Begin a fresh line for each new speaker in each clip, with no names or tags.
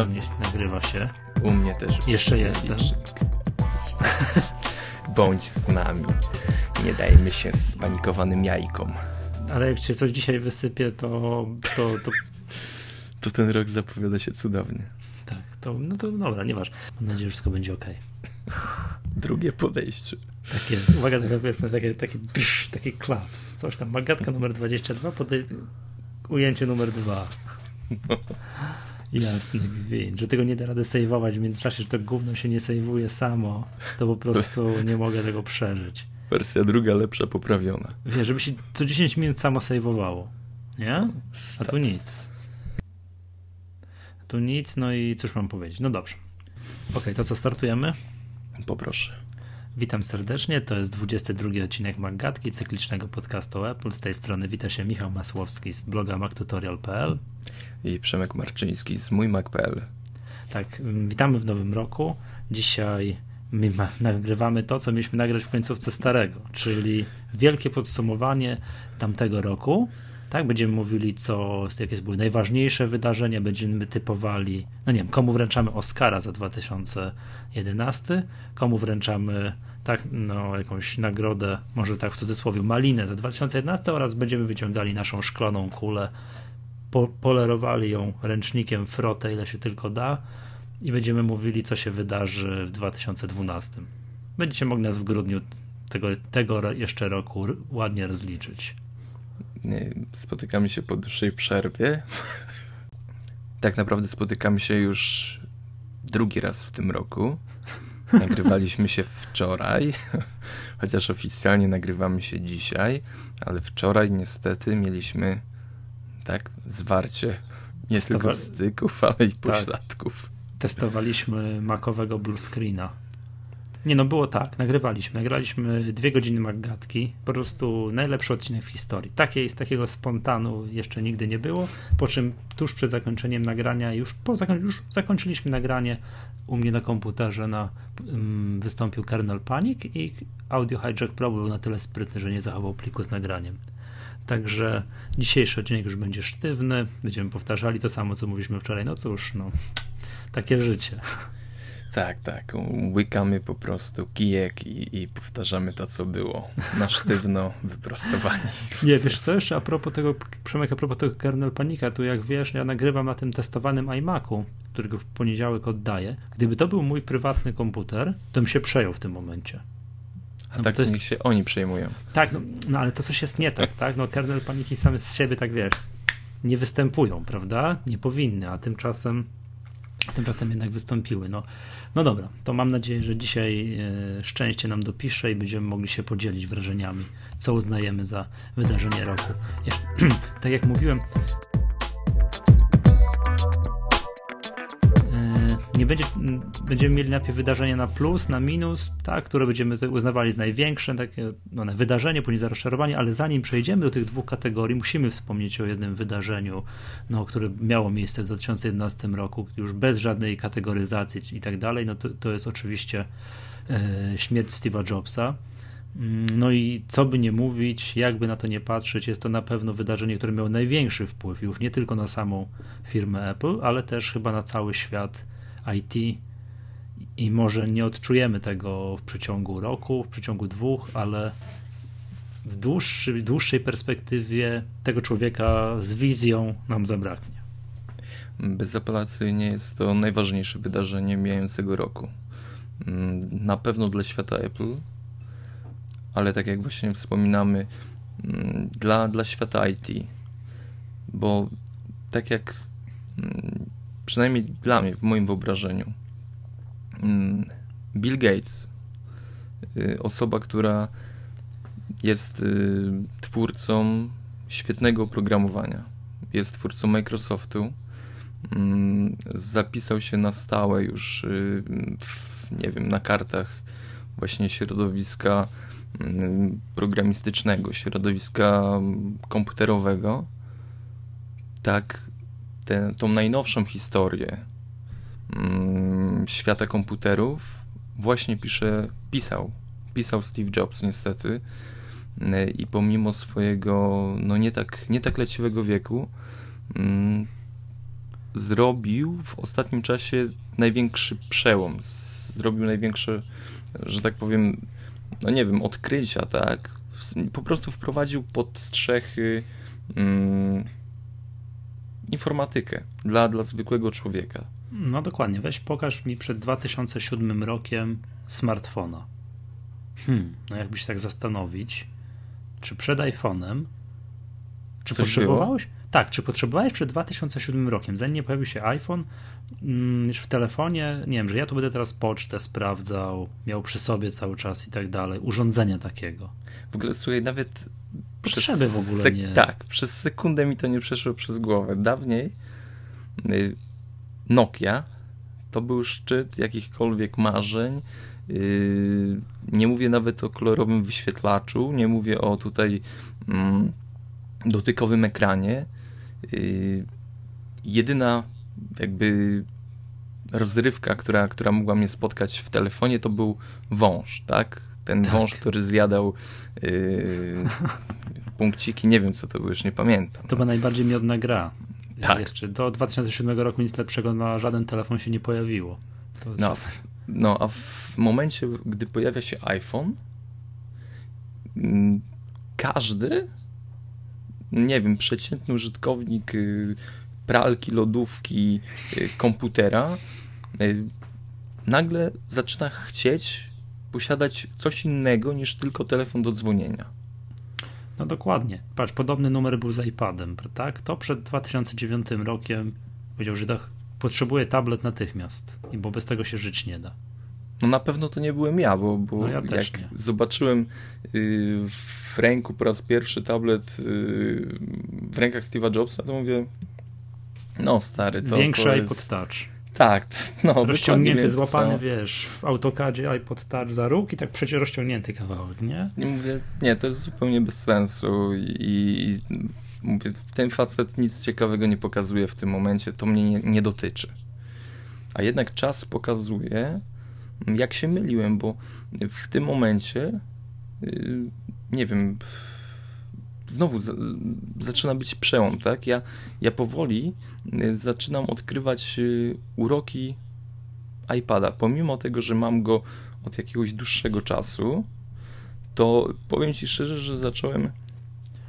No. Nie, nagrywa się.
U mnie też.
Jeszcze jestem.
Bądź z nami. Nie dajmy się spanikowanym jajkom.
Ale jak się coś dzisiaj wysypie, to, to, to...
to ten rok zapowiada się cudownie.
Tak, to, no to dobra, nieważne. Mam nadzieję, że wszystko będzie ok.
Drugie podejście.
Tak jest. Uwaga, taka, wiesz, takie, drsz, takie klaps. Coś tam. Magatka numer 22, podej... ujęcie numer 2. No. Jasny gwint, że tego nie da rady sejwować w międzyczasie, że to gówno się nie sejwuje samo, to po prostu nie mogę tego przeżyć.
Wersja druga lepsza, poprawiona.
Wiesz, żeby się co 10 minut samo sejwowało, nie? A tu nic. A tu nic, no i cóż mam powiedzieć? No dobrze. Ok, to co, startujemy?
Poproszę.
Witam serdecznie, to jest 22 odcinek Maggatki, cyklicznego podcastu Apple. Z tej strony wita się Michał Masłowski z bloga mactutorial.pl
i Przemek Marczyński z mójmac.pl.
Tak, witamy w nowym roku. Dzisiaj nagrywamy to, co mieliśmy nagrać w końcówce starego, czyli wielkie podsumowanie tamtego roku. Tak, będziemy mówili, co, jakie były najważniejsze wydarzenia, będziemy typowali, no nie wiem, komu wręczamy Oscara za 2011, komu wręczamy tak, no, jakąś nagrodę, może tak w cudzysłowie, malinę za 2011 oraz będziemy wyciągali naszą szklaną kulę po, polerowali ją ręcznikiem frotę, ile się tylko da i będziemy mówili, co się wydarzy w 2012. Będziecie mogli nas w grudniu tego, tego jeszcze roku ładnie rozliczyć.
Spotykamy się po dłuższej przerwie. tak naprawdę spotykamy się już drugi raz w tym roku. Nagrywaliśmy się wczoraj, chociaż oficjalnie nagrywamy się dzisiaj, ale wczoraj niestety mieliśmy tak? Zwarcie nie Testowa... tylko styków, ale i tak. pośladków. Tak.
Testowaliśmy makowego blue screena. Nie no, było tak, nagrywaliśmy. Nagraliśmy dwie godziny Maggatki, po prostu najlepszy odcinek w historii. Takiej, z takiego spontanu jeszcze nigdy nie było, po czym tuż przed zakończeniem nagrania, już, po, już zakończyliśmy nagranie, u mnie na komputerze na, um, wystąpił kernel Panic i Audio Hijack Pro był na tyle sprytny, że nie zachował pliku z nagraniem. Także dzisiejszy odcinek już będzie sztywny. Będziemy powtarzali to samo, co mówiliśmy wczoraj. No cóż, no, takie życie.
Tak, tak. Łykamy po prostu kijek i, i powtarzamy to, co było. Na sztywno wyprostowani.
Nie, wiesz co jeszcze a propos tego, Przemek, a propos tego kernel panika, tu jak wiesz, ja nagrywam na tym testowanym iMacu, którego w poniedziałek oddaję. Gdyby to był mój prywatny komputer, to bym się przejął w tym momencie.
A no tak to jest... niech się oni przejmują.
Tak, no, no, ale to coś jest nie tak, tak? No kernel paniki same z siebie, tak wiesz, nie występują, prawda? Nie powinny, a tymczasem tymczasem jednak wystąpiły. No, no dobra, to mam nadzieję, że dzisiaj e, szczęście nam dopisze i będziemy mogli się podzielić wrażeniami, co uznajemy za wydarzenie roku. Tak jak mówiłem, nie będzie, będziemy mieli najpierw wydarzenia na plus, na minus, tak, które będziemy uznawali za największe takie no, wydarzenie, później za rozczarowanie, ale zanim przejdziemy do tych dwóch kategorii, musimy wspomnieć o jednym wydarzeniu, no, które miało miejsce w 2011 roku, już bez żadnej kategoryzacji i tak dalej, no to, to jest oczywiście e, śmierć Steve'a Jobsa. Mm, no i co by nie mówić, jakby na to nie patrzeć, jest to na pewno wydarzenie, które miało największy wpływ już nie tylko na samą firmę Apple, ale też chyba na cały świat IT i może nie odczujemy tego w przeciągu roku, w przeciągu dwóch, ale w dłuższej perspektywie tego człowieka z wizją nam zabraknie.
Bezapelacyjnie jest to najważniejsze wydarzenie mijającego roku. Mm, na pewno dla świata Apple, ale tak jak właśnie wspominamy, mm, dla, dla świata IT, bo tak jak mm, przynajmniej dla mnie, w moim wyobrażeniu, mm, Bill Gates, y, osoba, która jest y, twórcą świetnego oprogramowania, jest twórcą Microsoftu, mm, zapisał się na stałe już, y, w, nie wiem, na kartach właśnie środowiska mm, programistycznego, środowiska komputerowego, tak tę, tą najnowszą historię mm, świata komputerów właśnie pisze, pisał. Pisał Steve Jobs niestety y, i pomimo swojego no nie tak, nie tak leciwego wieku mm, zrobił w ostatnim czasie największy przełom. Zrobił największe, że tak powiem, no nie wiem, odkrycia, tak? Po prostu wprowadził pod strzechy mm, informatykę dla, dla zwykłego człowieka.
No dokładnie, weź pokaż mi przed 2007 rokiem smartfona. Hmm, no jakbyś tak zastanowić, czy przed iPhone'em, czy Coś potrzebowałeś? Było? Tak, czy potrzebowałeś przed 2007 rokiem, zanim nie pojawił się iPhone, mm, niż w telefonie, nie wiem, że ja tu będę teraz pocztę sprawdzał, miał przy sobie cały czas i tak dalej, urządzenia takiego.
W ogóle, słuchaj, nawet
potrzeby w ogóle nie.
Tak, przez sekundę mi to nie przeszło przez głowę. Dawniej y, Nokia to był szczyt jakichkolwiek marzeń. Y, nie mówię nawet o kolorowym wyświetlaczu, nie mówię o tutaj mm, dotykowym ekranie. Y, jedyna jakby rozrywka, która, która mogła mnie spotkać w telefonie, to był wąż, tak? Ten tak. wąż, który zjadał yy, punkciki, nie wiem co to było, już nie pamiętam.
To była najbardziej miodna gra. Tak. Jeszcze do 2007 roku nic lepszego na żaden telefon się nie pojawiło.
no, no, a w momencie, gdy pojawia się iPhone, mm, każdy, nie wiem, przeciętny użytkownik y, pralki, lodówki, y, komputera, y, nagle zaczyna chcieć posiadać coś innego niż tylko telefon do dzwonienia.
No dokładnie. Patrz, podobny numer był z iPadem, tak? To przed 2009 rokiem powiedział, że tak, potrzebuje tablet natychmiast, bo bez tego się żyć nie da.
No na pewno to nie byłem ja, bo, bo no ja jak nie. zobaczyłem y, w ręku po raz pierwszy tablet y, w rękach Steve'a Jobsa, to mówię, no stary, to
Większy
to
iPod Touch.
Tak, no.
Rozciągnięty, złapany, wiesz, w autokadzie iPod Touch za róg i tak przecież rozciągnięty kawałek, nie?
I mówię, nie, to jest zupełnie bez sensu i, i mówię, ten facet nic ciekawego nie pokazuje w tym momencie, to mnie nie, nie dotyczy. A jednak czas pokazuje, jak się myliłem, bo w tym momencie, y, nie wiem, znowu z, zaczyna być przełom, tak? Ja, ja powoli y, zaczynam odkrywać y, uroki iPada. Pomimo tego, że mam go od jakiegoś dłuższego czasu, to powiem Ci szczerze, że zacząłem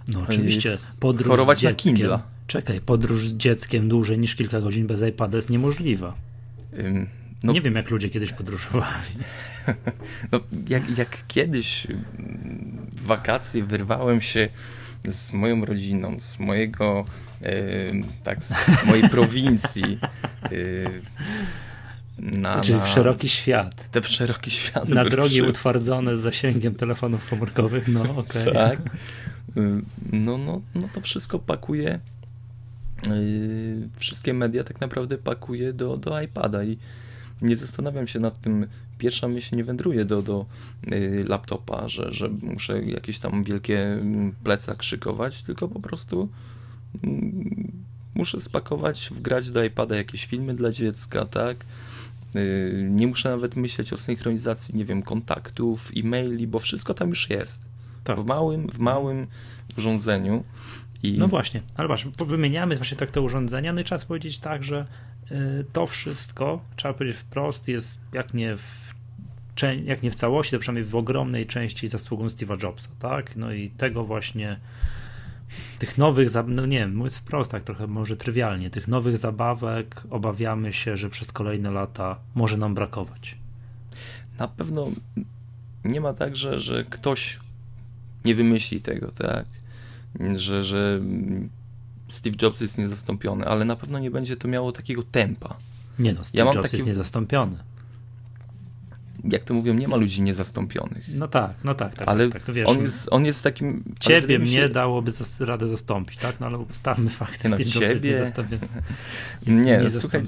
no oczywiście podróż
chorować z dzieckiem, na Kindle.
Czekaj, podróż z dzieckiem dłużej niż kilka godzin bez iPada jest niemożliwa. Ym, no, nie wiem, jak ludzie kiedyś podróżowali.
No, jak, jak kiedyś w wakacje wyrwałem się z moją rodziną, z mojego, tak, z mojej prowincji.
na, Czyli w szeroki świat.
Te w szeroki świat.
Na drogi przy... utwardzone z zasięgiem telefonów komórkowych, no okej. Okay.
Tak. No, no, no to wszystko pakuje, yy, wszystkie media tak naprawdę pakuje do, do iPada i nie zastanawiam się nad tym, pierwsza myśl nie wędruje do, do y, laptopa, że, że muszę jakieś tam wielkie mm, plecak szykować, tylko po prostu mm, muszę spakować, wgrać do iPada jakieś filmy dla dziecka, tak? Y, nie muszę nawet myśleć o synchronizacji, nie wiem, kontaktów, e-maili, bo wszystko tam już jest. Tak. W małym, w małym urządzeniu. I...
No właśnie, ale masz, wymieniamy właśnie tak te urządzenia, no i trzeba powiedzieć tak, że to wszystko, trzeba powiedzieć wprost, jest jak nie w, jak nie w całości, to przynajmniej w ogromnej części zasługą Steve'a Jobsa, tak? No i tego właśnie tych nowych, no nie wiem, mówiąc wprost, tak trochę może trywialnie, tych nowych zabawek obawiamy się, że przez kolejne lata może nam brakować.
Na pewno nie ma tak, że, że ktoś nie wymyśli tego, tak? Że, że Steve Jobs jest niezastąpiony, ale na pewno nie będzie to miało takiego tempa.
Nie no, Steve ja Jobs taki... jest niezastąpiony.
Jak to mówią, nie ma ludzi niezastąpionych.
No tak, no tak, tak.
Ale
tak,
tak wiesz, on, jest, on jest takim...
Ciebie mnie się... dałoby zas radę zastąpić, tak? No ale ustalmy fakt, no, Steve ciebie... Jobs jest niezastąpiony.
nie, no, słuchaj,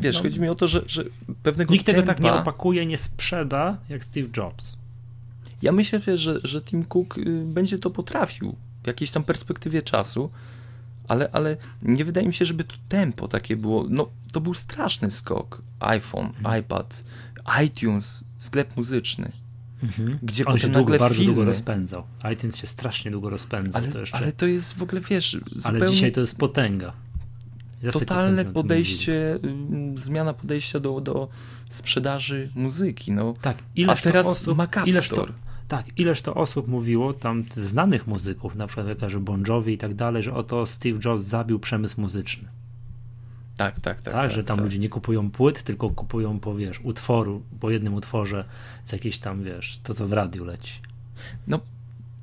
wiesz, no, chodzi mi o to, że, że pewnego
Nikt
tempa...
tego tak nie opakuje, nie sprzeda jak Steve Jobs.
Ja myślę, że, że Tim Cook y, będzie to potrafił w jakiejś tam perspektywie czasu, ale, ale nie wydaje mi się, żeby to tempo takie było. No, to był straszny skok. iPhone, mhm. iPad, iTunes, sklep muzyczny. Mhm. Gdzie
On się długo, bardzo filmy. długo rozpędzał. iTunes się strasznie długo rozpędzał.
Ale,
to, jeszcze...
ale to jest w ogóle, wiesz,
zupełnie... Ale dzisiaj to jest potęga.
totalne podejście, mówili. zmiana podejścia do, do sprzedaży muzyki. No.
Tak, ileż A teraz osób, ma ileż to, tak, ileż to osób mówiło, tam znanych muzyków, na przykład jak Bon Jovi i tak dalej, że oto Steve Jobs zabił przemysł muzyczny.
Tak, tak, tak.
Tak,
tak
że tam
tak.
ludzie nie kupują płyt, tylko kupują po, wiesz, utworu, po jednym utworze z jakiejś tam, wiesz, to co w radiu leci.
No,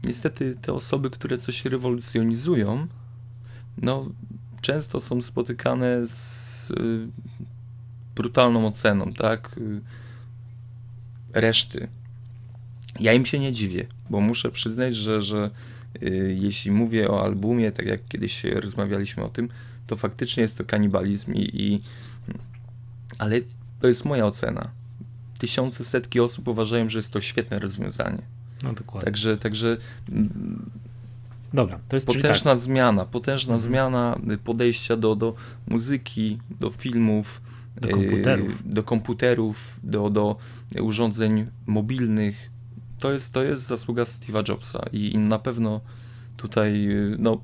niestety te osoby, które coś rewolucjonizują, no, często są spotykane z y, brutalną oceną, tak, y, reszty. Ja im się nie dziwię, bo muszę przyznać, że, że y, jeśli mówię o albumie, tak jak kiedyś rozmawialiśmy o tym, to faktycznie jest to kanibalizm i, i ale to jest moja ocena. Tysiące, setki osób uważają, że jest to świetne rozwiązanie.
No dokładnie.
Także, także
Dobra, to jest
potężna tak. zmiana, potężna mhm. zmiana podejścia do, do muzyki, do filmów,
do komputerów,
yy, do, komputerów, do, do urządzeń mobilnych. To jest, to jest zasługa Steve'a Jobsa i, na pewno tutaj, no,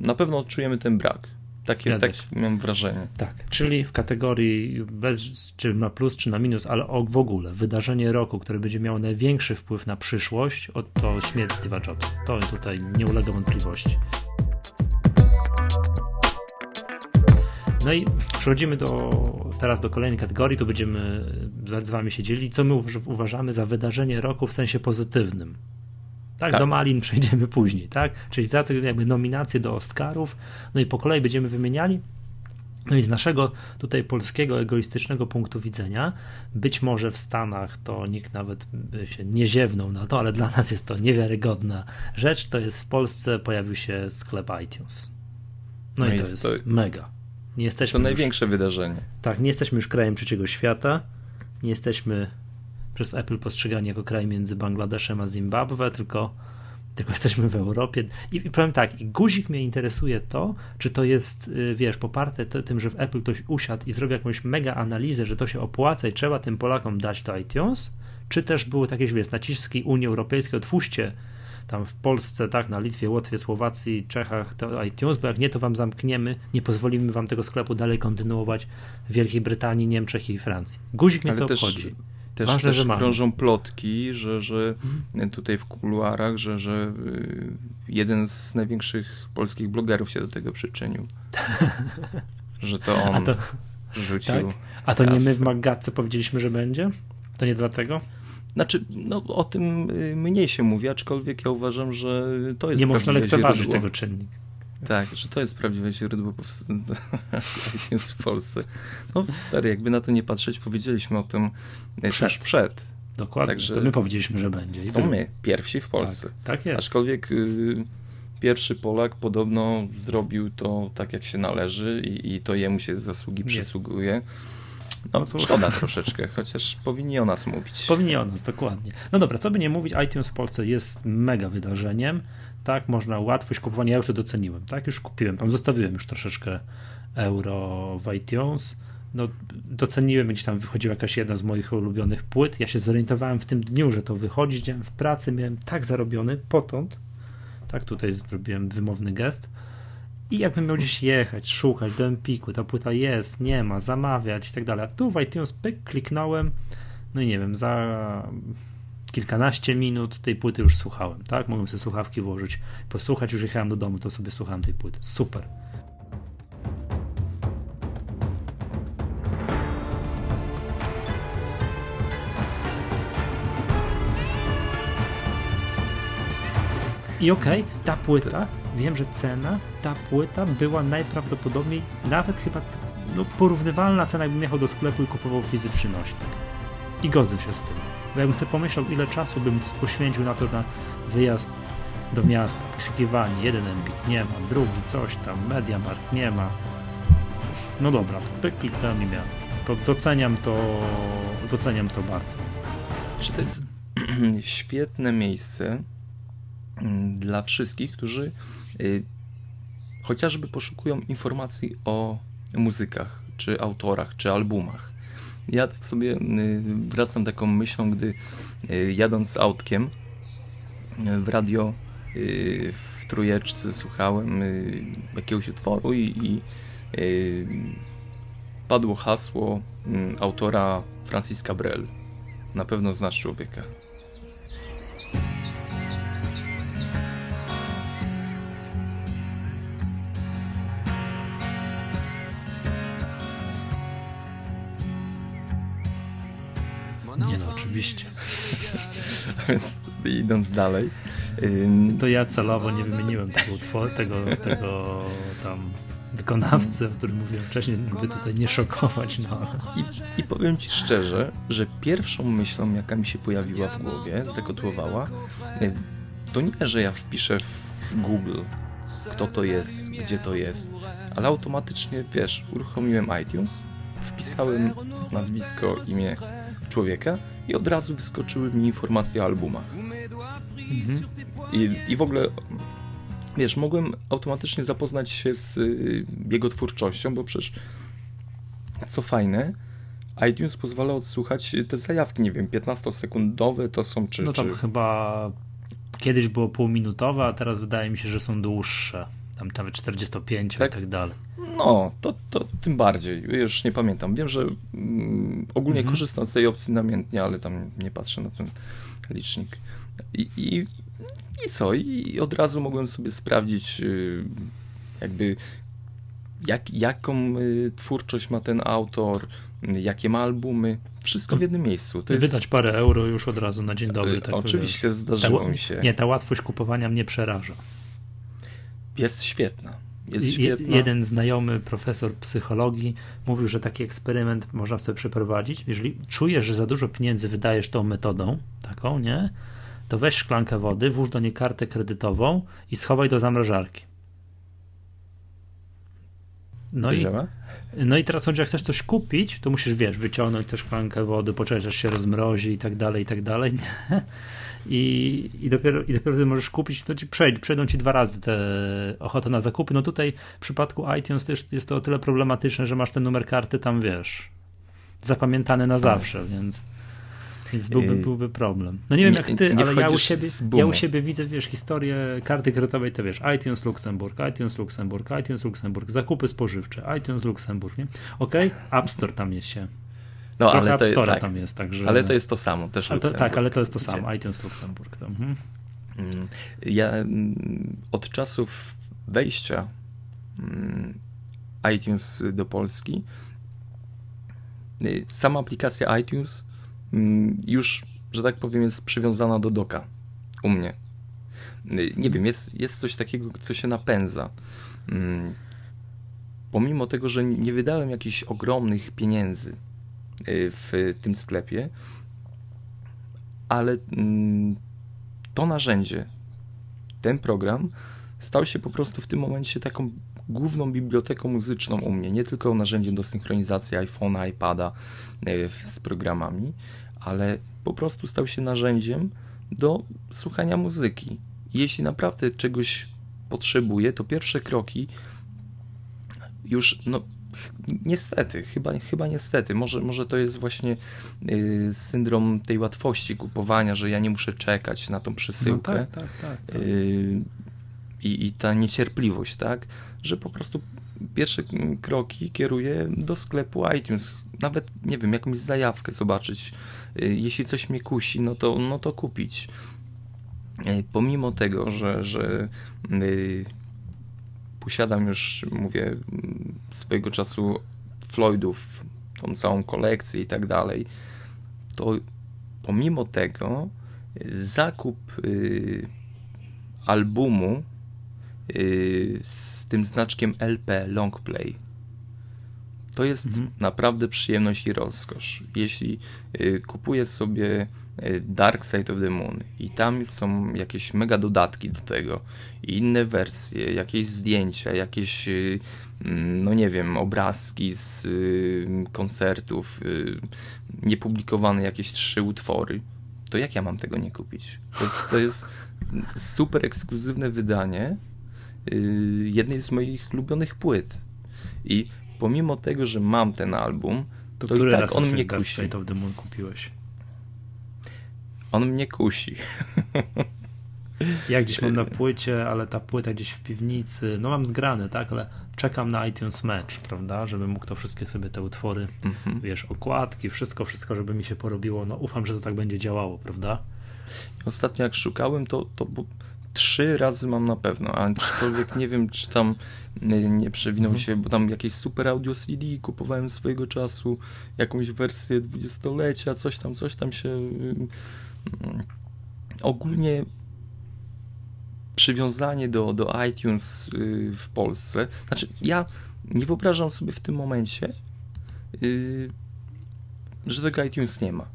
na pewno odczujemy ten brak. Takie, tak mam wrażenie.
Tak, czyli w kategorii bez, czy na plus, czy na minus, ale w ogóle wydarzenie roku, które będzie miało największy wpływ na przyszłość, to śmierć Steve'a Jobsa. To tutaj nie ulega wątpliwości. No i przechodzimy do, teraz do kolejnej kategorii, tu będziemy z wami się dzielić, co my uważamy za wydarzenie roku w sensie pozytywnym. Tak, tak, do Malin przejdziemy później, tak? Czyli za to jakby nominacje do Oscarów, no i po kolei będziemy wymieniali. No i z naszego tutaj polskiego egoistycznego punktu widzenia, być może w Stanach to nikt nawet by się nie ziewnął na to, ale dla nas jest to niewiarygodna rzecz. To jest w Polsce pojawił się sklep iTunes. No, no i to jest, to, mega.
Nie jesteśmy to największe już, wydarzenie.
Tak, nie jesteśmy już krajem trzeciego świata, nie jesteśmy przez Apple postrzegani jako kraj między Bangladeszem a Zimbabwe, tylko, tylko jesteśmy w Europie. I, I powiem tak, i guzik mnie interesuje to, czy to jest, y, wiesz, poparte to, tym, że w Apple ktoś usiadł i zrobił jakąś mega analizę, że to się opłaca i trzeba tym Polakom dać to iTunes, czy też były takie, wiesz, naciski Unii Europejskiej, otwórzcie tam w Polsce, tak, na Litwie, Łotwie, Słowacji, Czechach to iTunes, bo jak nie, to wam zamkniemy, nie pozwolimy wam tego sklepu dalej kontynuować w Wielkiej Brytanii, Niemczech i Francji. Guzik mnie Ale to też... obchodzi
też, Ważne, też że krążą plotki, że, że mhm. tutaj w kuluarach, że, że y, jeden z największych polskich blogerów się do tego przyczynił. że to on to, rzucił. Tak?
A to nie my w Maggatce powiedzieliśmy, że będzie? To nie dlatego?
Znaczy, no, o tym y, mniej się mówi, aczkolwiek ja uważam, że to jest
Nie można lekceważyć tego czynnika.
Tak, że to jest prawdziwe źródło iTunes w Polsce. No stary, jakby na to nie patrzeć, powiedzieliśmy o tym przed. już przed.
Dokładnie, Także to my powiedzieliśmy, że będzie.
I to my, pierwsi w Polsce.
Tak, tak jest.
Aczkolwiek y, pierwszy Polak podobno zrobił to tak, jak się należy i, i to jemu się zasługi jest. No, szkoda troszeczkę, chociaż powinni o nas mówić.
Powinni o nas, dokładnie. No dobra, co by nie mówić, iTunes w Polsce jest mega wydarzeniem. Tak, można łatwość kupowania, ja już to doceniłem, tak, już kupiłem, tam zostawiłem już troszeczkę euro w iTunes, no doceniłem, gdzieś tam wychodziła jakaś jedna z moich ulubionych płyt, ja się zorientowałem w tym dniu, że to wychodzi, w pracy miałem tak zarobiony, potąd, tak, tutaj zrobiłem wymowny gest, i jakbym miał gdzieś jechać, szukać do Empiku, ta płyta jest, nie ma, zamawiać i tak dalej. A tu w iTunes pyk, kliknąłem, no i nie wiem, za kilkanaście minut tej płyty już słuchałem, tak? Mogłem sobie słuchawki włożyć, posłuchać, już jechałem do domu, to sobie słuchałem tej płyty. Super. I okej, okay, ta płyta, wiem, że cena, ta płyta była najprawdopodobniej nawet chyba no, porównywalna cena, jakbym jechał do sklepu i kupował fizyczny nośnik. I godzę się z tym. Bo jakbym sobie pomyślał, ile czasu bym poświęcił na to, na wyjazd do miasta, poszukiwanie, jeden Empik nie ma, drugi coś tam, Mediamarkt nie ma. No dobra, to kliknąłem i miałem. To doceniam to, doceniam to bardzo.
Czy to jest świetne miejsce dla wszystkich, którzy y, chociażby poszukują informacji o muzykach, czy autorach, czy albumach. Ja tak sobie y, wracam taką myślą, gdy y, jadąc autkiem w radio w trójeczce słuchałem jakiegoś utworu i, i padło hasło mm, autora Francis Cabrel. Na pewno znasz człowieka.
Oczywiście.
Więc idąc dalej.
To ja celowo nie wymieniłem tego utworu, tego, tego tam wykonawcy, o którym mówiłem wcześniej, by tutaj nie szokować. No.
I, I powiem Ci szczerze, że pierwszą myślą, jaka mi się pojawiła w głowie, zakotłowała, to nie, że ja wpiszę w Google, kto to jest, gdzie to jest, ale automatycznie, wiesz, uruchomiłem iTunes, wpisałem nazwisko, imię człowieka i od razu wyskoczyły mi informacje o albumach. Mhm. I, I w ogóle wiesz, mogłem automatycznie zapoznać się z y, jego twórczością, bo przecież co fajne, iTunes pozwala odsłuchać te zajawki, nie wiem, 15-sekundowe to są czy...
No tam
czy...
chyba kiedyś było półminutowe, a teraz wydaje mi się, że są dłuższe. Tam nawet 45 tak? i tak dalej.
No, to, to tym bardziej. Już nie pamiętam. Wiem, że mm, ogólnie mhm. korzystam z tej opcji namiętnie, ale tam nie patrzę na ten licznik. I, i i co? I od razu mogłem sobie sprawdzić, y, jakby jak, jaką y, twórczość ma ten autor, jakie ma albumy. Wszystko w jednym miejscu.
To Wydać jest... parę euro już od razu na dzień dobry.
Y, tak Oczywiście zdarzyło ta, mi się.
Nie, ta łatwość kupowania mnie przeraża.
Jest świetna. Jest świetna.
Jeden znajomy profesor psychologii mówił, że taki eksperyment można sobie przeprowadzić. Jeżeli czujesz, że za dużo pieniędzy wydajesz tą metodą, taką, nie? to weź szklankę wody, włóż do niej kartę kredytową i schowaj do zamrażarki. No i, no i teraz chodzi, jak chcesz coś kupić, to musisz, wiesz, wyciągnąć tę szklankę wody, poczekać, aż się rozmrozi i tak dalej, i tak dalej. I, i, dopiero, I dopiero możesz kupić, to ci przejdą, przejdą ci dwa razy te ochota na zakupy. No tutaj w przypadku iTunes też jest to o tyle problematyczne, że masz ten numer karty tam, wiesz, zapamiętany na zawsze, więc... Więc byłby, byłby problem. No nie wiem nie, jak ty, ale ja u, siebie, ja u siebie widzę, wiesz, historię karty kredytowej, to wiesz, iTunes Luksemburg, iTunes Luksemburg, iTunes Luksemburg, zakupy spożywcze, iTunes Luksemburg, nie? Okej, okay? App Store tam jest się. No, Trochę ale App Store tak, tam jest, także...
Ale to jest to samo, też
ale to, Tak, ale to jest to samo, iTunes Luksemburg. To, mhm.
Mm, ja mm, od czasów wejścia mm, iTunes do Polski y, sama aplikacja iTunes już, że tak powiem, jest przywiązana do doka u mnie. Y, nie wiem, jest, jest coś takiego, co się napędza. Pomimo tego, że nie wydałem jakichś ogromnych pieniędzy w tym sklepie, ale mm, to narzędzie, ten program stał się po prostu w tym momencie taką główną biblioteką muzyczną u mnie. Nie tylko narzędziem do synchronizacji iPhone'a, iPada e, z programami, ale po prostu stał się narzędziem do słuchania muzyki. Jeśli naprawdę czegoś potrzebuję, to pierwsze kroki już, no niestety, chyba, chyba niestety, może, może to jest właśnie y, syndrom tej łatwości kupowania, że ja nie muszę czekać na tą przesyłkę. No tak, tak, tak, tak. Y, i, i ta niecierpliwość, tak, że po prostu pierwsze kroki kieruję do sklepu iTunes, nawet, nie wiem, jakąś zajawkę zobaczyć, y, jeśli coś mnie kusi, no to, no to kupić. Y, pomimo tego, że, że yy, posiadam już, mówię, swojego czasu Floydów, tą całą kolekcję i tak dalej, to pomimo tego zakup yy, albumu Y, z tym znaczkiem LP, long play. To jest mhm. naprawdę przyjemność i rozkosz. Jeśli y, kupuję sobie y, Dark Side of the Moon i tam są jakieś mega dodatki do tego, inne wersje, jakieś zdjęcia, jakieś, mm, no nie wiem, obrazki z koncertów, niepublikowane jakieś trzy utwory, to jak ja mam tego nie kupić? To jest, to jest super ekskluzywne wydanie, Y, jednej z moich ulubionych płyt. I pomimo tego, że mam ten album, to, to i tak on mnie kusi.
To w Moon kupiłeś?
On mnie kusi.
Ja gdzieś mam na płycie, ale ta płyta gdzieś w piwnicy, no mam zgrane, tak, ale czekam na iTunes Match, prawda, żeby mógł to wszystkie sobie te utwory, mhm. wiesz, okładki, wszystko, wszystko, żeby mi się porobiło. No ufam, że to tak będzie działało, prawda?
Ostatnio jak szukałem, to, to trzy razy mam na pewno, a czykolwiek nie wiem, czy tam nie, przewinął mhm. się, bo tam jakieś super audio CD kupowałem swojego czasu, jakąś wersję dwudziestolecia, coś tam, coś tam się... Ogólnie przywiązanie do, do iTunes y, w Polsce, znaczy ja nie wyobrażam sobie w tym momencie, y, że tego iTunes nie ma.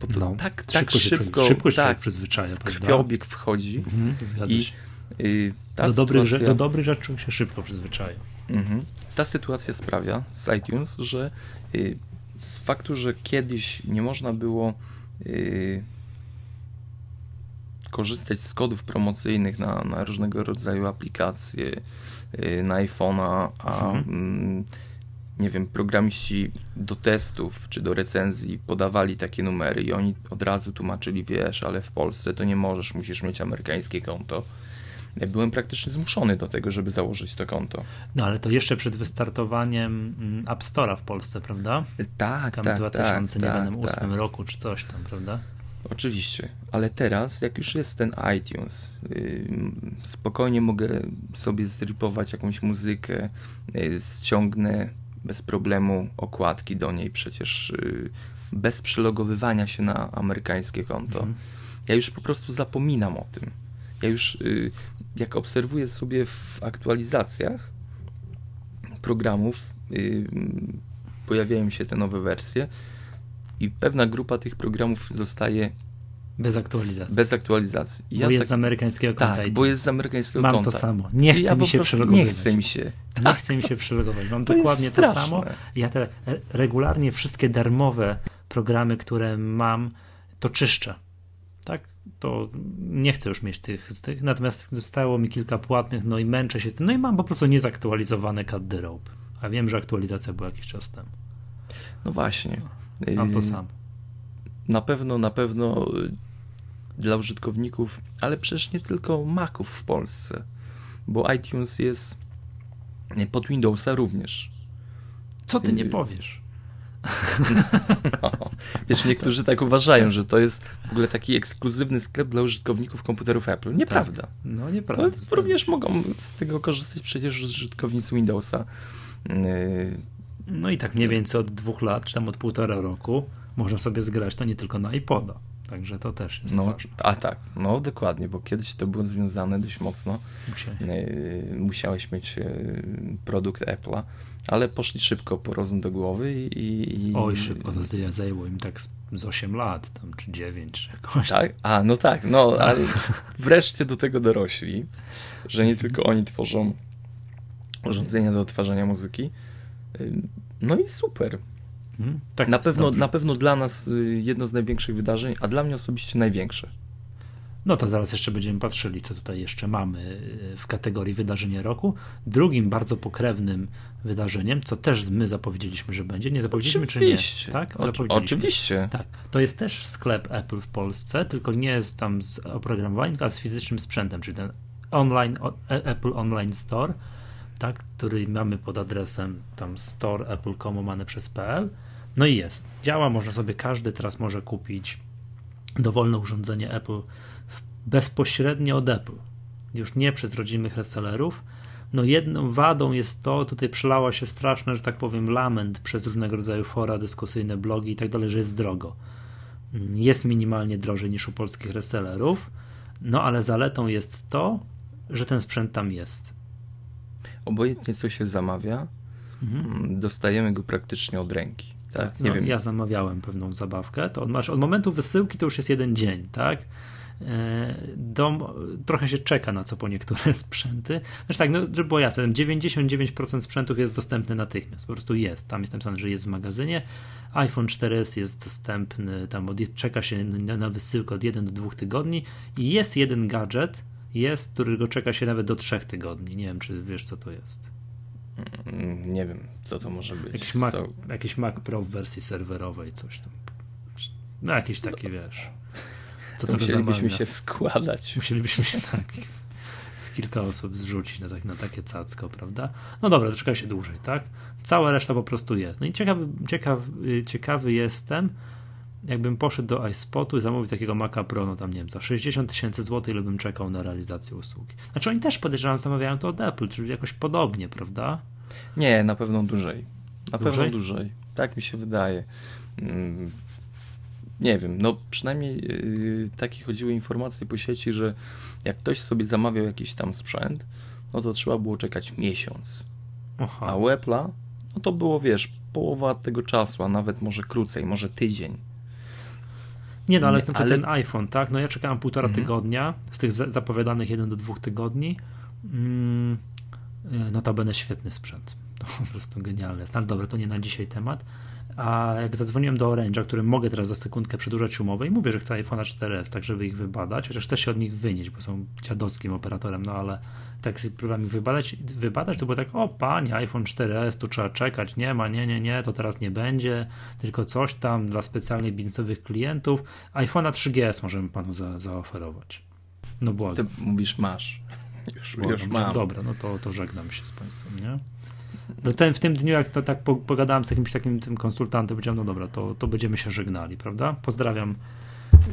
Bo to no, tak, tak szybko, szybko,
się, szybko się tak, przyzwyczaja.
Krwiobieg wchodzi mhm, i
y, do, dobrych, sytuacja, do dobrych rzeczy się szybko przyzwyczaja. Mhm,
ta sytuacja sprawia z iTunes, że y, z faktu, że kiedyś nie można było korzystać z kodów promocyjnych na, na różnego rodzaju aplikacje y, na iPhone'a, a mhm. Mm, nie wiem, programiści do testów czy do recenzji podawali takie numery i oni od razu tłumaczyli, wiesz, ale w Polsce to nie możesz, musisz mieć amerykańskie konto. Byłem praktycznie zmuszony do tego, żeby założyć to konto.
No ale to jeszcze przed wystartowaniem mm, App Store'a w Polsce, prawda?
Tak,
Tam
tak,
2008
tak,
tak. roku czy coś tam, prawda?
Oczywiście, ale teraz, jak już jest ten iTunes, spokojnie mogę sobie zripować jakąś muzykę, y, ściągnę bez problemu okładki do niej, przecież y, bez przylogowywania się na amerykańskie konto. Mhm. Ja już po prostu zapominam o tym. Ja już, y, jak obserwuję sobie w aktualizacjach programów, pojawiają się te nowe wersje i pewna grupa tych programów zostaje
bez aktualizacji.
Bez aktualizacji.
Ja bo jest tak, z amerykańskiego konta.
Tak, bo jest z amerykańskiego
Mam
konta.
Mam to samo. Nie chcę ja mi się przelogować.
Nie chce mi się.
Tak. Nie chce mi się przelogować. Mam to dokładnie to samo. Ja te regularnie wszystkie darmowe programy, które mam, to czyszczę. Tak? To nie chcę już mieć tych z tych. Natomiast zostało mi kilka płatnych, no i męczę się z tym. No i mam po prostu niezaktualizowane Cut the Rope. A wiem, że aktualizacja była jakiś czas temu.
No właśnie.
Mam to samo.
Na pewno, na pewno dla użytkowników, ale przecież nie tylko Maców w Polsce, bo iTunes jest pod Windowsa również.
Co ty nie y, powiesz?
No, wiesz, niektórzy tak uważają, że to jest w ogóle taki ekskluzywny sklep dla użytkowników komputerów Apple. Nieprawda. Tak.
No nieprawda.
To również mogą z tego korzystać przecież użytkownicy Windowsa.
No i tak mniej więcej od dwóch lat, czy tam od półtora roku można sobie zgrać to nie tylko na iPoda. Także to też jest
no,
ważne.
A tak, no dokładnie, bo kiedyś to było związane dość mocno. E, musiałeś mieć e, produkt Apple'a, ale poszli szybko po rozum do głowy i...
i... Oj, szybko, to zajęło im tak z, z 8 lat, tam, czy 9, czy jakoś.
Tak? A, no tak, no, tak. ale wreszcie do tego dorośli, że nie tylko oni tworzą urządzenia do odtwarzania muzyki. No i super. Hmm? Tak na, pewno, na pewno dla nas y, jedno z największych wydarzeń, a dla mnie osobiście największe.
No to zaraz jeszcze będziemy patrzyli, co tutaj jeszcze mamy y, w kategorii wydarzenie roku. Drugim bardzo pokrewnym wydarzeniem, co też my zapowiedzieliśmy, że będzie. Nie zapowiedzieliśmy,
oczywiście.
czy nie? Tak?
oczywiście.
Tak. To jest też sklep Apple w Polsce, tylko nie jest tam z oprogramowaniem, a z fizycznym sprzętem, czyli ten online, e, Apple Online Store, tak, który mamy pod adresem tam store apple.com przez PL no i jest. Działa, można sobie każdy teraz może kupić dowolne urządzenie Apple bezpośrednio od Apple. Już nie przez rodzimych resellerów. No jedną wadą jest to, tutaj przelała się straszne, że tak powiem, lament przez różnego rodzaju fora, dyskusyjne blogi i tak dalej, że jest drogo. Jest minimalnie drożej niż u polskich resellerów, no ale zaletą jest to, że ten sprzęt tam jest.
Obojętnie co się zamawia, mhm. dostajemy go praktycznie od ręki.
Tak, nie no, wiem. Ja zamawiałem pewną zabawkę. To masz, od momentu wysyłki to już jest jeden dzień, tak? E, dom, trochę się czeka na co po niektóre sprzęty. Znaczy tak, no, żeby było jasne, 99% sprzętów jest dostępny natychmiast, po prostu jest. Tam jest napisane, że jest w magazynie. iPhone 4S jest dostępny, tam od, czeka się na, na wysyłkę od 1 do 2 tygodni i jest jeden gadżet, jest, którego czeka się nawet do 3 tygodni. Nie wiem, czy wiesz, co to jest.
Mm, nie wiem, co to może być.
Jakiś Mac, co... jakiś Mac Pro w wersji serwerowej, coś tam. No jakieś takie, wiesz.
Co to musielibyśmy się składać.
Musielibyśmy się tak kilka osób zrzucić na, tak, na takie cacko, prawda? No dobra, to czeka się dłużej, tak? Cała reszta po prostu jest. No i ciekawy, ciekawy, ciekawy jestem, jakbym poszedł do iSpotu i zamówił takiego Maca Pro, no tam nie wiem, za 60 tysięcy złotych, ile bym czekał na realizację usługi. Znaczy oni też podejrzewam, zamawiają to od Apple, czyli jakoś podobnie, prawda?
Nie, na pewno dłużej. Na
Dłużej?
pewno dłużej. Tak mi się wydaje. Mm, Nie wiem, no przynajmniej yy, takie chodziły informacje po sieci, że jak ktoś sobie zamawiał jakiś tam sprzęt, no to trzeba było czekać miesiąc.
Aha.
A Apple'a, no to było, wiesz, połowa tego czasu, a nawet może krócej, może tydzień.
Nie no, ale,
Nie,
na przykład
ale-
ten iPhone, tak? No ja czekałem półtora
Mhm.
tygodnia, z tych za- zapowiadanych jeden do dwóch tygodni. Mm, y, notabene świetny sprzęt. To po prostu genialne. No dobra, to nie na dzisiaj temat. A jak zadzwoniłem do Orange'a, którym mogę teraz za sekundkę przedłużać umowę i mówię, że chcę iPhone'a 4S, tak żeby ich wybadać, chociaż chcę się od nich wynieść, bo są dziadowskim operatorem, no ale tak próbowałem wybadać, wybadać, to było tak, o panie, iPhone 4S, tu trzeba czekać, nie ma, nie, nie, nie, to teraz nie będzie, tylko coś tam dla specjalnych biznesowych klientów. iPhone'a 3GS możemy panu za, zaoferować. No
Ty
błagam.
mówisz, masz. Już,
błagam.
już mam.
Dobra, no to, to żegnam się z państwem, nie? No ten, w tym dniu, jak to tak po- pogadałem z jakimś takim tym konsultantem, powiedziałem, no dobra, to, to będziemy się żegnali, prawda? Pozdrawiam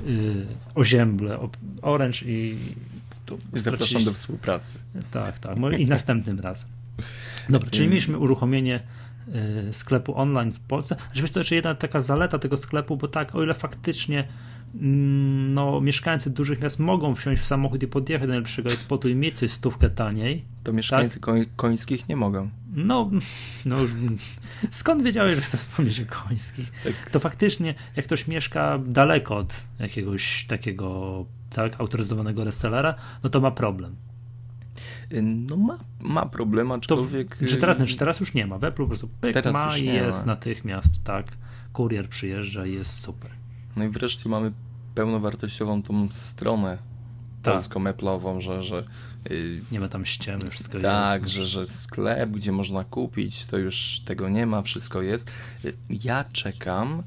yy, Ozięble, Orange i...
I Zapraszam
straciliście-
do współpracy.
tak, tak. Mo- I następnym razem. Dobra, czyli mieliśmy uruchomienie y, sklepu online w Polsce. Znaczy, wiesz, to jeszcze jedna taka zaleta tego sklepu, bo tak, o ile faktycznie mm, no, mieszkańcy dużych miast mogą wsiąść w samochód i podjechać do najbliższego spotu i mieć coś stówkę taniej,
To mieszkańcy koń, końskich nie mogą.
no, no już skąd wiedziałeś, że chcę wspomnieć o końskich?
Tak.
To faktycznie, jak ktoś mieszka daleko od jakiegoś takiego tak, autoryzowanego resellera, no to ma problem.
Y, No ma, ma problem,
To,
aczkolwiek...
że teraz,
y,
znaczy teraz już nie ma. W Apple po prostu pyk
Teraz
ma
już
i jest
ma.
natychmiast, tak. Kurier przyjeżdża i jest super.
No i wreszcie mamy pełnowartościową tą stronę
Tak.
polską Apple'ową, że, że y,
Nie ma tam ściemy, wszystko
tak,
jest.
że, że sklep, gdzie można kupić, to już tego nie ma, wszystko jest. Y, Ja czekam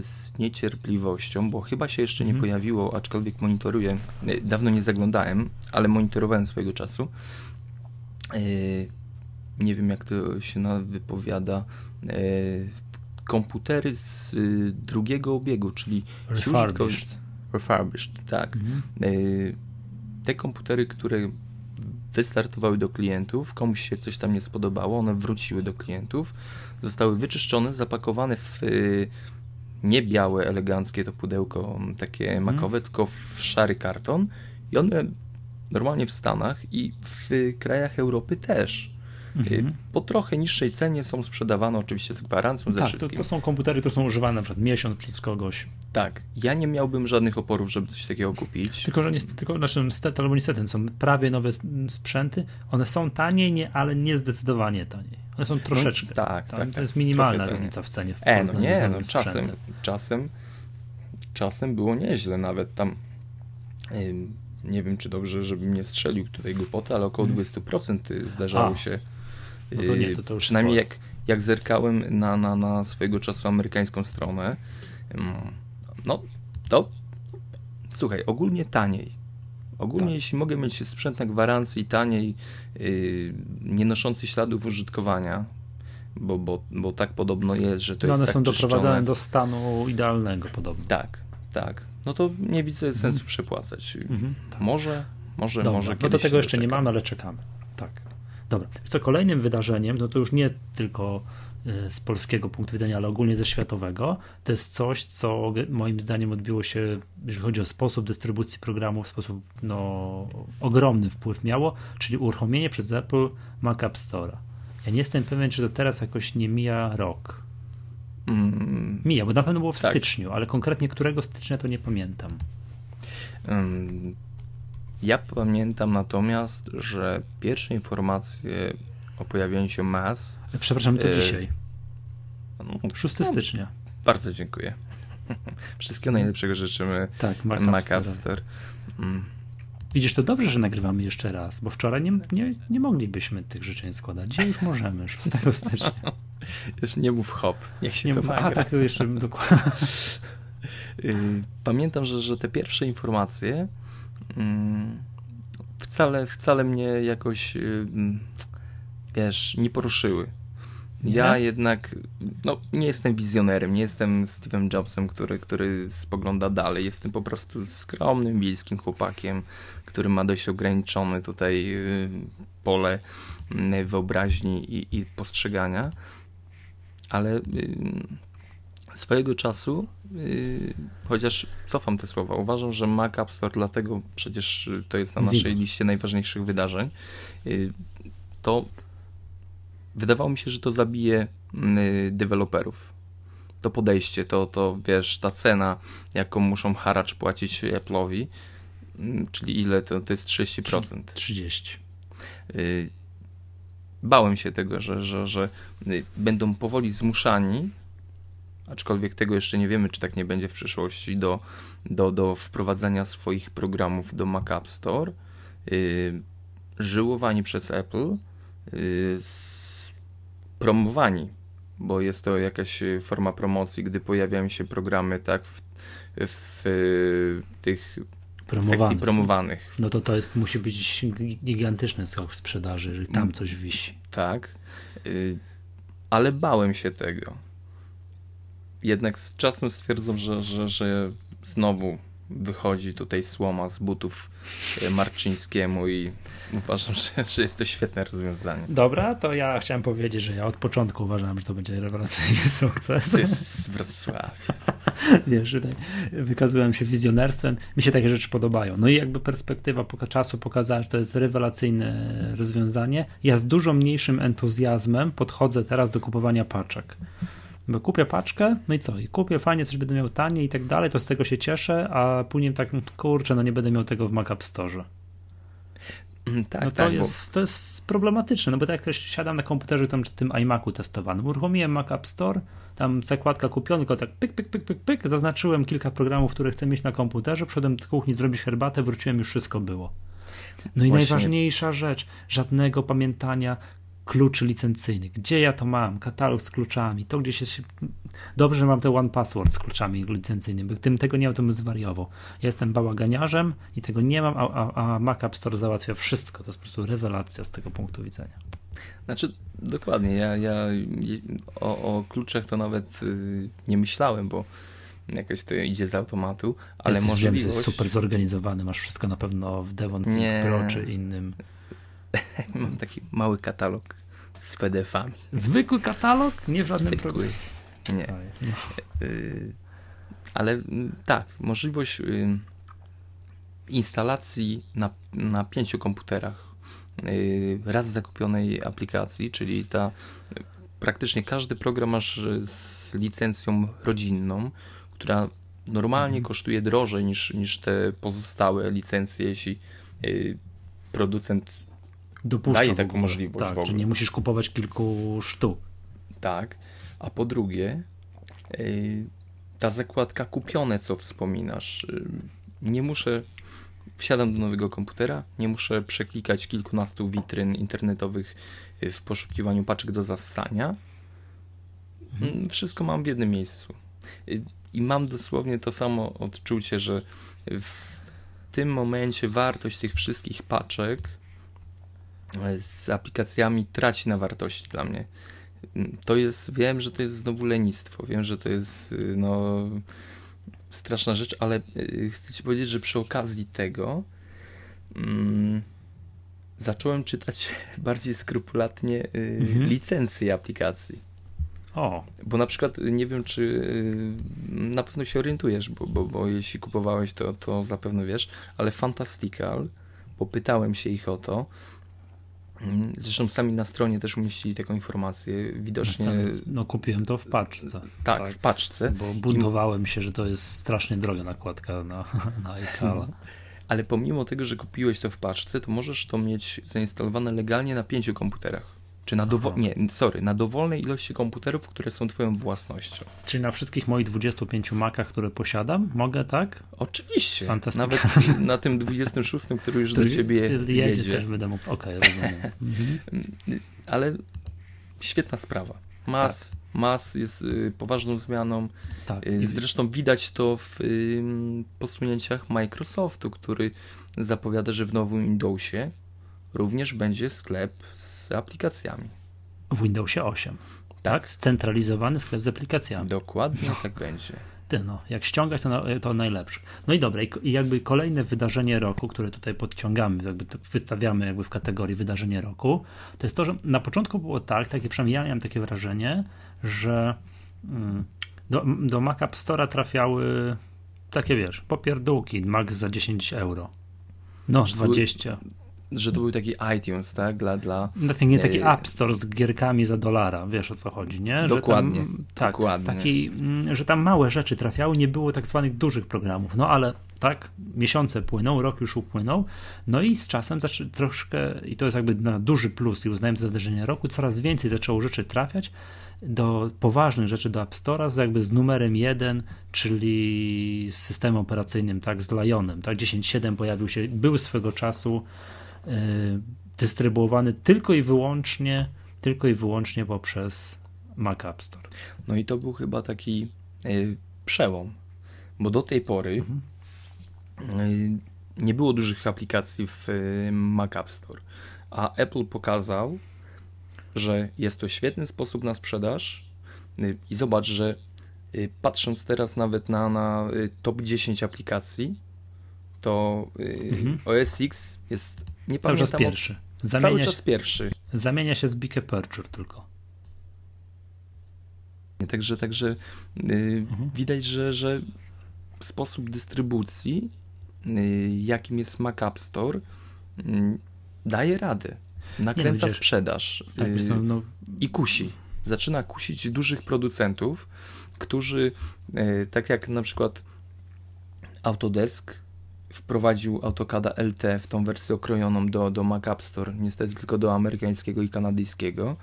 z niecierpliwością, bo chyba się jeszcze nie
Mhm.
pojawiło, aczkolwiek monitoruję. Y, Dawno nie zaglądałem, ale monitorowałem swojego czasu. Y, Nie wiem, jak to się wypowiada. y, Komputery z y, drugiego obiegu, czyli
Refurbished.
refurbished, tak.
Mhm.
Y, Te komputery, które wystartowały do klientów, komuś się coś tam nie spodobało, one wróciły do klientów, zostały wyczyszczone, zapakowane w y, nie białe, eleganckie to pudełko takie
Mhm.
makowe, tylko w szary karton i one normalnie w Stanach i w krajach Europy też. y,
Mhm.
Po trochę niższej cenie są sprzedawane oczywiście z gwarancją, ze
Tak, to,
wszystkim.
to są komputery, które są używane na przykład miesiąc przez kogoś.
Tak, ja nie miałbym żadnych oporów, żeby coś takiego kupić.
Tylko, że niestety, tylko, znaczy niestety albo niestety, to są prawie nowe sprzęty. One są taniej, nie, ale nie zdecydowanie taniej. One są troszeczkę.
tak,
Tam
tak,
To
tak,
jest minimalna
taniej.
różnica w cenie. W
E, no nie, no czasem, czasem, czasem było nieźle, nawet tam, nie wiem czy dobrze, żebym nie strzelił tutaj głupoty, ale około 20% zdarzało
Hmm. A.
się,
No to nie,
yy,
to- to
przynajmniej
sporo.
jak, jak zerkałem na, na, na swojego czasu amerykańską stronę, no to, słuchaj, ogólnie taniej. Ogólnie
Tak.
jeśli mogę mieć sprzęt na gwarancji taniej, yy, nie noszący śladów użytkowania, bo, bo, bo tak podobno jest, że to
No
jest
one
tak
są
czyszczone.
doprowadzane do stanu idealnego podobno.
Tak, tak. No to nie widzę sensu przepłacać.
Mhm, tak.
Może, może,
Dobra,
może
no do tego jeszcze nie
doczekam.
mamy, ale czekamy. Tak. Dobra. Co kolejnym wydarzeniem, no to już nie tylko z polskiego punktu widzenia, ale ogólnie ze światowego, to jest coś, co moim zdaniem odbiło się, jeżeli chodzi o sposób dystrybucji programów, w sposób no, ogromny wpływ miało, czyli uruchomienie przez Apple Mac App Store'a. Ja nie jestem pewien, czy to teraz jakoś nie mija rok.
Mm,
Mija, bo na pewno było w
Tak.
styczniu, ale konkretnie którego stycznia to nie pamiętam.
mm, ja pamiętam natomiast, że pierwsze informacje o pojawieniu się MAS.
Przepraszam, to
E,
dzisiaj.
No,
6
no,
stycznia.
Bardzo dziękuję. Wszystkiego najlepszego życzymy
Tak, Store.
Mm,
Widzisz, to dobrze, że nagrywamy jeszcze raz, bo wczoraj nie, nie, nie moglibyśmy tych życzeń składać. Dzisiaj już możemy, 6 stycznia.
Jeszcze nie mów hop, niech się
Nie
to
mów, a tak to jeszcze dokładnie.
Y, Pamiętam, że, że te pierwsze informacje mm, wcale, wcale mnie jakoś, wiesz, nie poruszyły. Ja nie? jednak no, nie jestem wizjonerem, nie jestem Steve'em Jobsem, który, który spogląda dalej. Jestem po prostu skromnym, wiejskim chłopakiem, który ma dość ograniczone tutaj y, pole y, wyobraźni i, i postrzegania. Ale y, swojego czasu, chociaż cofam te słowa, uważam, że Mac App Store, dlatego przecież to jest na naszej liście najważniejszych wydarzeń, to wydawało mi się, że to zabije mm, deweloperów. To podejście, to, to wiesz, ta cena, jaką muszą haracz płacić Apple'owi, mm, czyli ile to, to jest 30%.
30.
Y, bałem się tego, że, że, że y, będą powoli zmuszani, aczkolwiek tego jeszcze nie wiemy, czy tak nie będzie w przyszłości, do, do, do wprowadzania swoich programów do Mac App Store, y, żyłowani przez Apple, promowani, bo jest to jakaś e, forma promocji, gdy pojawiają się programy tak w, w tych sekcji promowanych.
No to to jest, musi być gigantyczny skok w sprzedaży, jeżeli tam mm. coś wisi.
Tak, y, ale bałem się tego. Jednak z czasem stwierdzam, że, że, że znowu wychodzi tutaj słoma z butów e, Marczyńskiemu i uważam, że, że jest to świetne rozwiązanie.
Dobra, to ja chciałem powiedzieć, że ja od początku uważałem, że to będzie rewelacyjny sukces.
To jest z Wrocławia.
Wiesz, tutaj się wizjonerstwem. Mi się takie rzeczy podobają. No i jakby perspektywa czasu pokazała, że to jest rewelacyjne rozwiązanie. Ja z dużo mniejszym entuzjazmem podchodzę teraz do kupowania paczek. Bo kupię paczkę, no i co? I kupię fajnie, coś będę miał taniej i tak dalej, to z tego się cieszę, a później tak, kurczę, no nie będę miał tego w Mac App Store. Mm, tak, no to, tak, jest, bo... to jest problematyczne, no bo tak jak też siadam na komputerze tam, tym iMacu testowanym, uruchomiłem Mac App Store, tam zakładka kupiona, tylko tak pyk, pyk, pyk, pyk, pyk, zaznaczyłem kilka programów, które chcę mieć na komputerze, przyszedłem do kuchni zrobić herbatę, wróciłem, już wszystko było. No i najważniejsza rzecz, żadnego pamiętania kluczy licencyjnych. Gdzie ja to mam? Katalog z kluczami. To gdzieś jest. Dobrze, że mam te One Password z kluczami licencyjnymi. Gdybym tego nie miał, to bym zwariował. Ja jestem bałaganiarzem i tego nie mam, a, a, a Mac App Store załatwia wszystko. To jest po prostu rewelacja z tego punktu widzenia.
Znaczy, dokładnie. Ja, ja o, o kluczach to nawet y, nie myślałem, bo jakoś to idzie z automatu, ale Jesteś, możliwość... Wiem,
jest super zorganizowany, masz wszystko na pewno w Devon Pro czy innym.
Mam taki mały katalog z PDF-ami.
Zwykły katalog? Nie żadny
Zwykły. Nie. No. Y, ale mm, tak, możliwość y, instalacji na, na pięciu komputerach y, raz zakupionej aplikacji, czyli ta praktycznie każdy program masz z licencją rodzinną, która normalnie mhm. kosztuje drożej niż, niż te pozostałe licencje, jeśli producent
Dopuszcza
daje taką możliwość.
Tak, czy nie musisz kupować kilku sztuk.
Tak, a po drugie y, ta zakładka kupione, co wspominasz, y, nie muszę wsiadam do nowego komputera, nie muszę przeklikać kilkunastu witryn internetowych y, w poszukiwaniu paczek do zassania. Mhm. Mm, wszystko mam w jednym miejscu. I mam dosłownie to samo odczucie, że w tym momencie wartość tych wszystkich paczek z aplikacjami traci na wartości dla mnie. To jest, wiem, że to jest znowu lenistwo, wiem, że to jest y, no, straszna rzecz, ale y, chcę ci powiedzieć, że przy okazji tego mm, zacząłem czytać bardziej skrupulatnie y, mhm. licencje aplikacji.
O.
Bo na przykład nie wiem, czy na pewno się orientujesz, bo, bo, bo jeśli kupowałeś, to, to zapewne wiesz, ale Fantastical, bo pytałem się ich o to. Zresztą sami na stronie też umieścili taką informację. Widocznie.
No, kupiłem to w paczce.
Tak, tak, w paczce.
Bo buntowałem się, że to jest strasznie droga nakładka na, na iCala.
Ale pomimo tego, że kupiłeś to w paczce, to możesz to mieć zainstalowane legalnie na pięciu komputerach. Czy na dowolnej, nie, sorry, na dowolnej ilości komputerów, które są twoją własnością.
Czyli na wszystkich moich 25 Macach, które posiadam, mogę, tak?
Oczywiście. Fantastycznie. Nawet na tym 26, który już do ciebie jedzie. jedzie.
też będę mógł, okej, okay, rozumiem.
Mhm. Ale świetna sprawa. Mas, tak. mas jest y, poważną zmianą. Tak. Y, zresztą widać to w posunięciach Microsoftu, który zapowiada, że w nowym Windowsie również będzie sklep z aplikacjami.
W Windowsie 8. Tak, tak? scentralizowany sklep z aplikacjami.
Dokładnie no. tak będzie.
Ty no, jak ściągać, to, to najlepsze. No i dobra, i jakby kolejne wydarzenie roku, które tutaj podciągamy, jakby to wystawiamy jakby w kategorii wydarzenie roku, to jest to, że na początku było tak, takie przynajmniej ja miałem takie wrażenie, że mm, do, do Mac App Store'a trafiały takie, wiesz, popierdółki, max za 10 euro. No, 20
że to był taki iTunes, tak? Dla, dla,
no, nie taki App Store z gierkami za dolara, wiesz o co chodzi, nie?
Że dokładnie. Tam, tak, dokładnie.
Taki, mm, że tam małe rzeczy trafiały, nie było tak zwanych dużych programów, no ale tak, miesiące płyną, rok już upłynął, no i z czasem troszkę, i to jest jakby na duży plus i uznałem za wydarzenie roku, coraz więcej zaczęło rzeczy trafiać, do poważnych rzeczy do App Store'a z jakby z numerem 1, czyli z systemem operacyjnym, tak, z Lionem, tak, 10.7 pojawił się, był swego czasu dystrybuowany tylko i wyłącznie tylko i wyłącznie poprzez Mac App Store.
No i to był chyba taki y, przełom, bo do tej pory mhm. Y, nie było dużych aplikacji w Mac App Store, a Apple pokazał, że jest to świetny sposób na sprzedaż i zobacz, że patrząc teraz nawet na, na top 10 aplikacji, to mhm. OS X jest
nie Cały czas pierwszy.
Zamienia Cały czas się, pierwszy.
Zamienia się z Big Aperture tylko.
Także, także yy, mhm. widać, że, że sposób dystrybucji, yy, jakim jest Mac App Store, yy, daje radę. Nakręca no, sprzedaż tak, y, no... i kusi. Zaczyna kusić dużych producentów, którzy, y, tak jak na przykład Autodesk, wprowadził AutoCADa LT w tą wersję okrojoną do, do Mac App Store, niestety tylko do amerykańskiego i kanadyjskiego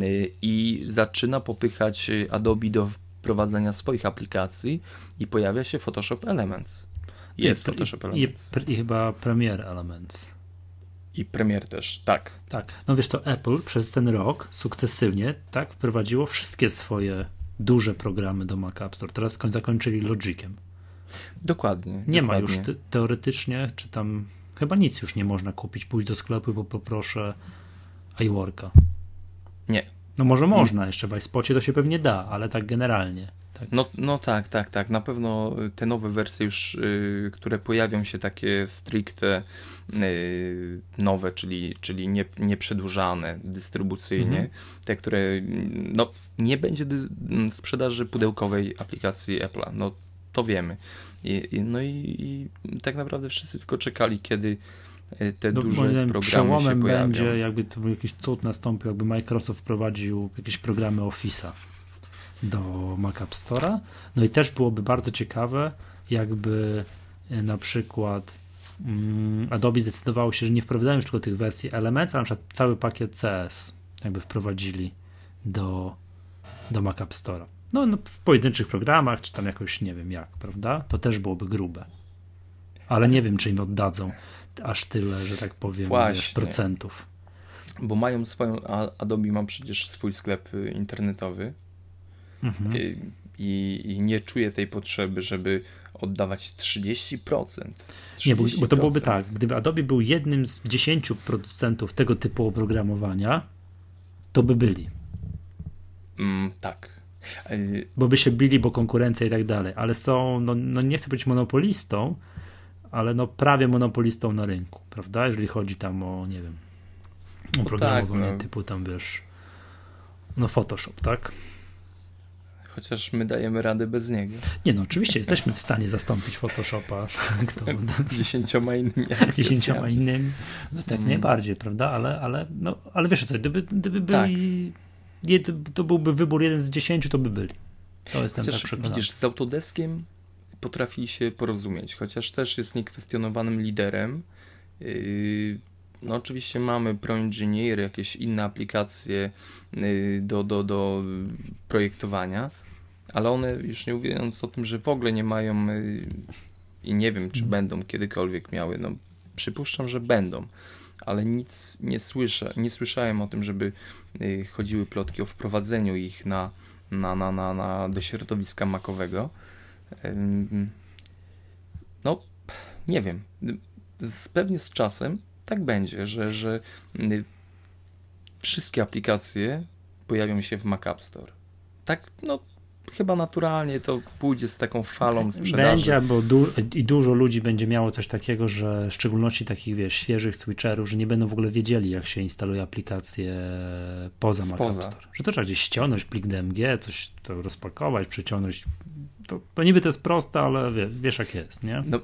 y, i zaczyna popychać Adobe do wprowadzenia swoich aplikacji i pojawia się Photoshop Elements. Jest I, Photoshop Elements.
I, I, chyba Premiere Elements.
I Premiere też, tak.
Tak. No wiesz, to Apple przez ten rok sukcesywnie tak wprowadziło wszystkie swoje duże programy do Mac App Store. Teraz zakończyli Logiciem.
Dokładnie.
Nie
dokładnie.
ma już te, teoretycznie, czy tam chyba nic już nie można kupić, pójść do sklepu, bo poproszę iWorka.
Nie.
No może można, jeszcze w iSpocie to się pewnie da, ale tak generalnie. Tak.
No, no tak, tak, tak. Na pewno te nowe wersje już, yy, które pojawią się takie stricte yy, nowe, czyli, czyli nie, nieprzedłużane dystrybucyjnie, mhm. te, które no, nie będzie sprzedaży pudełkowej aplikacji Apple'a. No to wiemy. I, i no i, i, tak naprawdę wszyscy tylko czekali, kiedy e, te no, duże programy przełomem się pojawią. będzie,
jakby to jakiś cud nastąpił, jakby Microsoft wprowadził jakieś programy Office'a do Mac App Store'a. No i też byłoby bardzo ciekawe, jakby e, na przykład mm, Adobe zdecydowało się, że nie wprowadzają już tylko tych wersji Elements, a na przykład cały pakiet CS jakby wprowadzili do, do Mac App Store'a. No, no, w pojedynczych programach, czy tam jakoś nie wiem jak, prawda? To też byłoby grube. Ale nie wiem, czy im oddadzą aż tyle, że tak powiem, wiesz, procentów.
Bo mają swoją, Adobe ma przecież swój sklep internetowy mhm. I, i, i, nie czuję tej potrzeby, żeby oddawać 30%. 30%.
Nie, bo, bo to byłoby tak, gdyby Adobe był jednym z 10 producentów tego typu oprogramowania, to by byli.
Mm, tak.
Bo by się bili, bo konkurencja i tak dalej, ale są, no, no nie chcę być monopolistą, ale no prawie monopolistą na rynku, prawda? Jeżeli chodzi tam o, nie wiem, o programowanie tak, no. typu tam, wiesz, no Photoshop, tak?
Chociaż my dajemy radę bez niego.
Nie no, oczywiście jesteśmy w stanie zastąpić Photoshopa.
Kto, dziesięcioma innymi.
Dziesięcioma innymi. No tak, mm. najbardziej, prawda? Ale, ale, no, ale wiesz co, gdyby, gdyby byli tak to byłby wybór jeden z dziesięciu, to by byli. To jestem chociaż, tak przekonany.
Widzisz, z Autodeskiem potrafi się porozumieć, chociaż też jest niekwestionowanym liderem. Yy, no oczywiście mamy ProEngineer, jakieś inne aplikacje yy, do, do, do projektowania, ale one, już nie mówiąc o tym, że w ogóle nie mają yy, i nie wiem, czy hmm. będą kiedykolwiek miały, no przypuszczam, że będą, ale nic nie słyszę, nie słyszałem o tym, żeby chodziły plotki o wprowadzeniu ich na, na, na, na, na do środowiska makowego. No, nie wiem. Z, pewnie z czasem tak będzie, że, że y, wszystkie aplikacje pojawią się w Mac App Store. Tak, no chyba naturalnie to pójdzie z taką falą sprzedaży.
Będzie, bo du i dużo ludzi będzie miało coś takiego, że w szczególności takich, wiesz, świeżych switcherów, że nie będą w ogóle wiedzieli, jak się instaluje aplikację poza Mac App Store. Że to trzeba gdzieś ściągnąć plik DMG, coś to rozpakować, przyciągnąć. To, to niby to jest proste, ale wiesz, wiesz jak jest, nie?
No,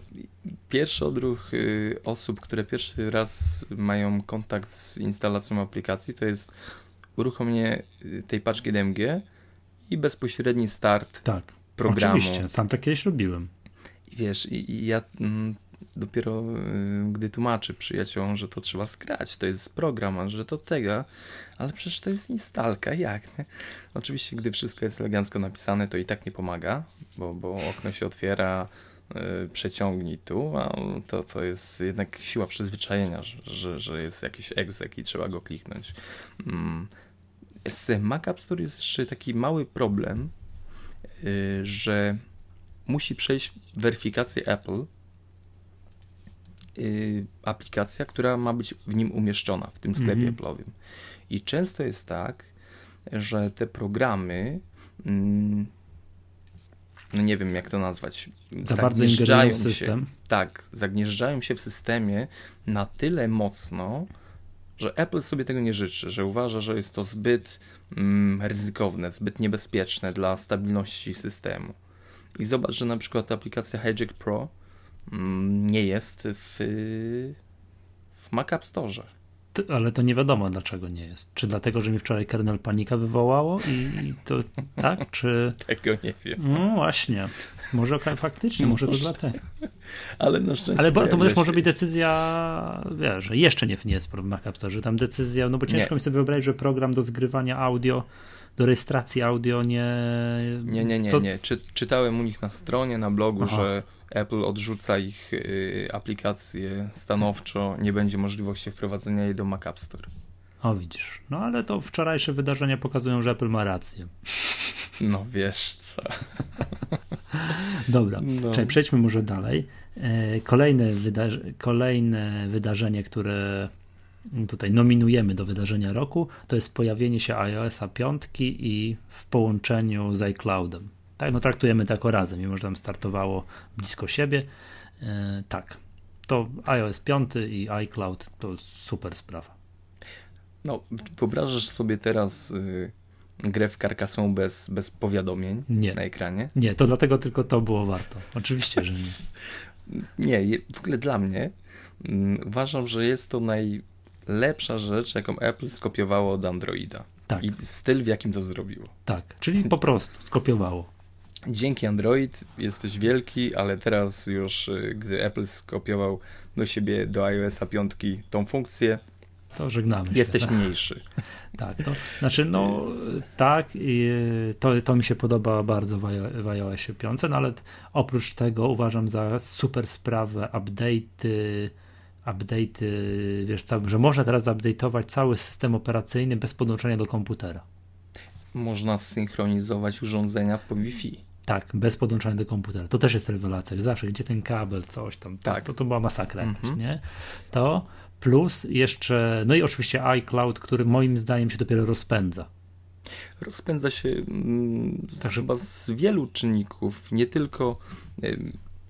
pierwszy odruch y, osób, które pierwszy raz mają kontakt z instalacją aplikacji, to jest uruchomienie y, tej paczki DMG, i bezpośredni start
tak,
programu.
Oczywiście, sam tak kiedyś robiłem.
I wiesz, i, i ja mm, dopiero y, gdy tłumaczę przyjaciołom, że to trzeba skrać, to jest program, a że to tego, ale przecież to jest instalka, jak? Nie? Oczywiście, gdy wszystko jest elegancko napisane, to i tak nie pomaga, bo, bo okno się otwiera, y, przeciągnij tu, a to, to jest jednak siła przyzwyczajenia, że, że, że jest jakiś egzek i trzeba go kliknąć. Z Mac App Store jest jeszcze taki mały problem, y, że musi przejść weryfikację Apple y, aplikacja, która ma być w nim umieszczona, w tym sklepie -hmm. Apple'owym. I często jest tak, że te programy mm, no nie wiem jak to nazwać,
za ingerują w system.
Się, tak, zagnieżdżają się w systemie na tyle mocno, że Apple sobie tego nie życzy, że uważa, że jest to zbyt mm, ryzykowne, zbyt niebezpieczne dla stabilności systemu. I zobacz, że na przykład aplikacja Hijack Pro mm, nie jest w, w Mac App Store.
Ale to nie wiadomo dlaczego nie jest. Czy dlatego, że mi wczoraj kernel panika wywołało i to tak, czy...
Tego nie wiem.
No właśnie. Może faktycznie, może to dlatego.
Ale na szczęście.
Ale to też może być decyzja, wiesz, że jeszcze nie, nie jest problem że tam decyzja, no bo ciężko nie. mi sobie wyobrazić, że program do zgrywania audio, do rejestracji audio nie.
Nie, nie, nie, Co... nie. Czy, czytałem u nich na stronie, na blogu, Aha. że Apple odrzuca ich y, aplikacje stanowczo, nie będzie możliwości wprowadzenia jej do Mac App Store.
O widzisz, no ale to wczorajsze wydarzenia pokazują, że Apple ma rację.
No wiesz co.
Dobra, no. Czyli przejdźmy może dalej. E, kolejne, wyda- kolejne wydarzenie, które tutaj nominujemy do wydarzenia roku, to jest pojawienie się iOS-a 5 i w połączeniu z iCloudem. Tak, no traktujemy to jako razem, mimo że tam startowało blisko siebie. E, tak, to iOS 5 i iCloud to super sprawa.
No, wyobrażasz sobie teraz y, grę w Carcassonne bez, bez powiadomień nie. na ekranie?
Nie, to dlatego tylko to było warto. Oczywiście, że nie.
Nie, w ogóle dla mnie um, uważam, że jest to najlepsza rzecz, jaką Apple skopiowało od Androida. Tak. I styl, w jakim to zrobiło.
Tak, czyli po prostu skopiowało.
Dzięki Android jesteś wielki, ale teraz już, y, gdy Apple skopiował do siebie, do iOS-a 5 tą funkcję,
to żegnamy. Się,
Jesteś tak? mniejszy.
Tak, to znaczy, no tak, to, to mi się podoba bardzo w iOSie 5, no ale oprócz tego uważam za super sprawę update'y, update'y, wiesz, cały, że można teraz update'ować cały system operacyjny bez podłączenia do komputera.
Można synchronizować urządzenia po Wi-Fi.
Tak, bez podłączenia do komputera. To też jest rewelacja. zawsze, gdzie ten kabel, coś tam. Tak. To, to była masakra mm -hmm. nie? To plus jeszcze, no i oczywiście iCloud, który moim zdaniem się dopiero rozpędza.
Rozpędza się mm, Także... chyba z wielu czynników, nie tylko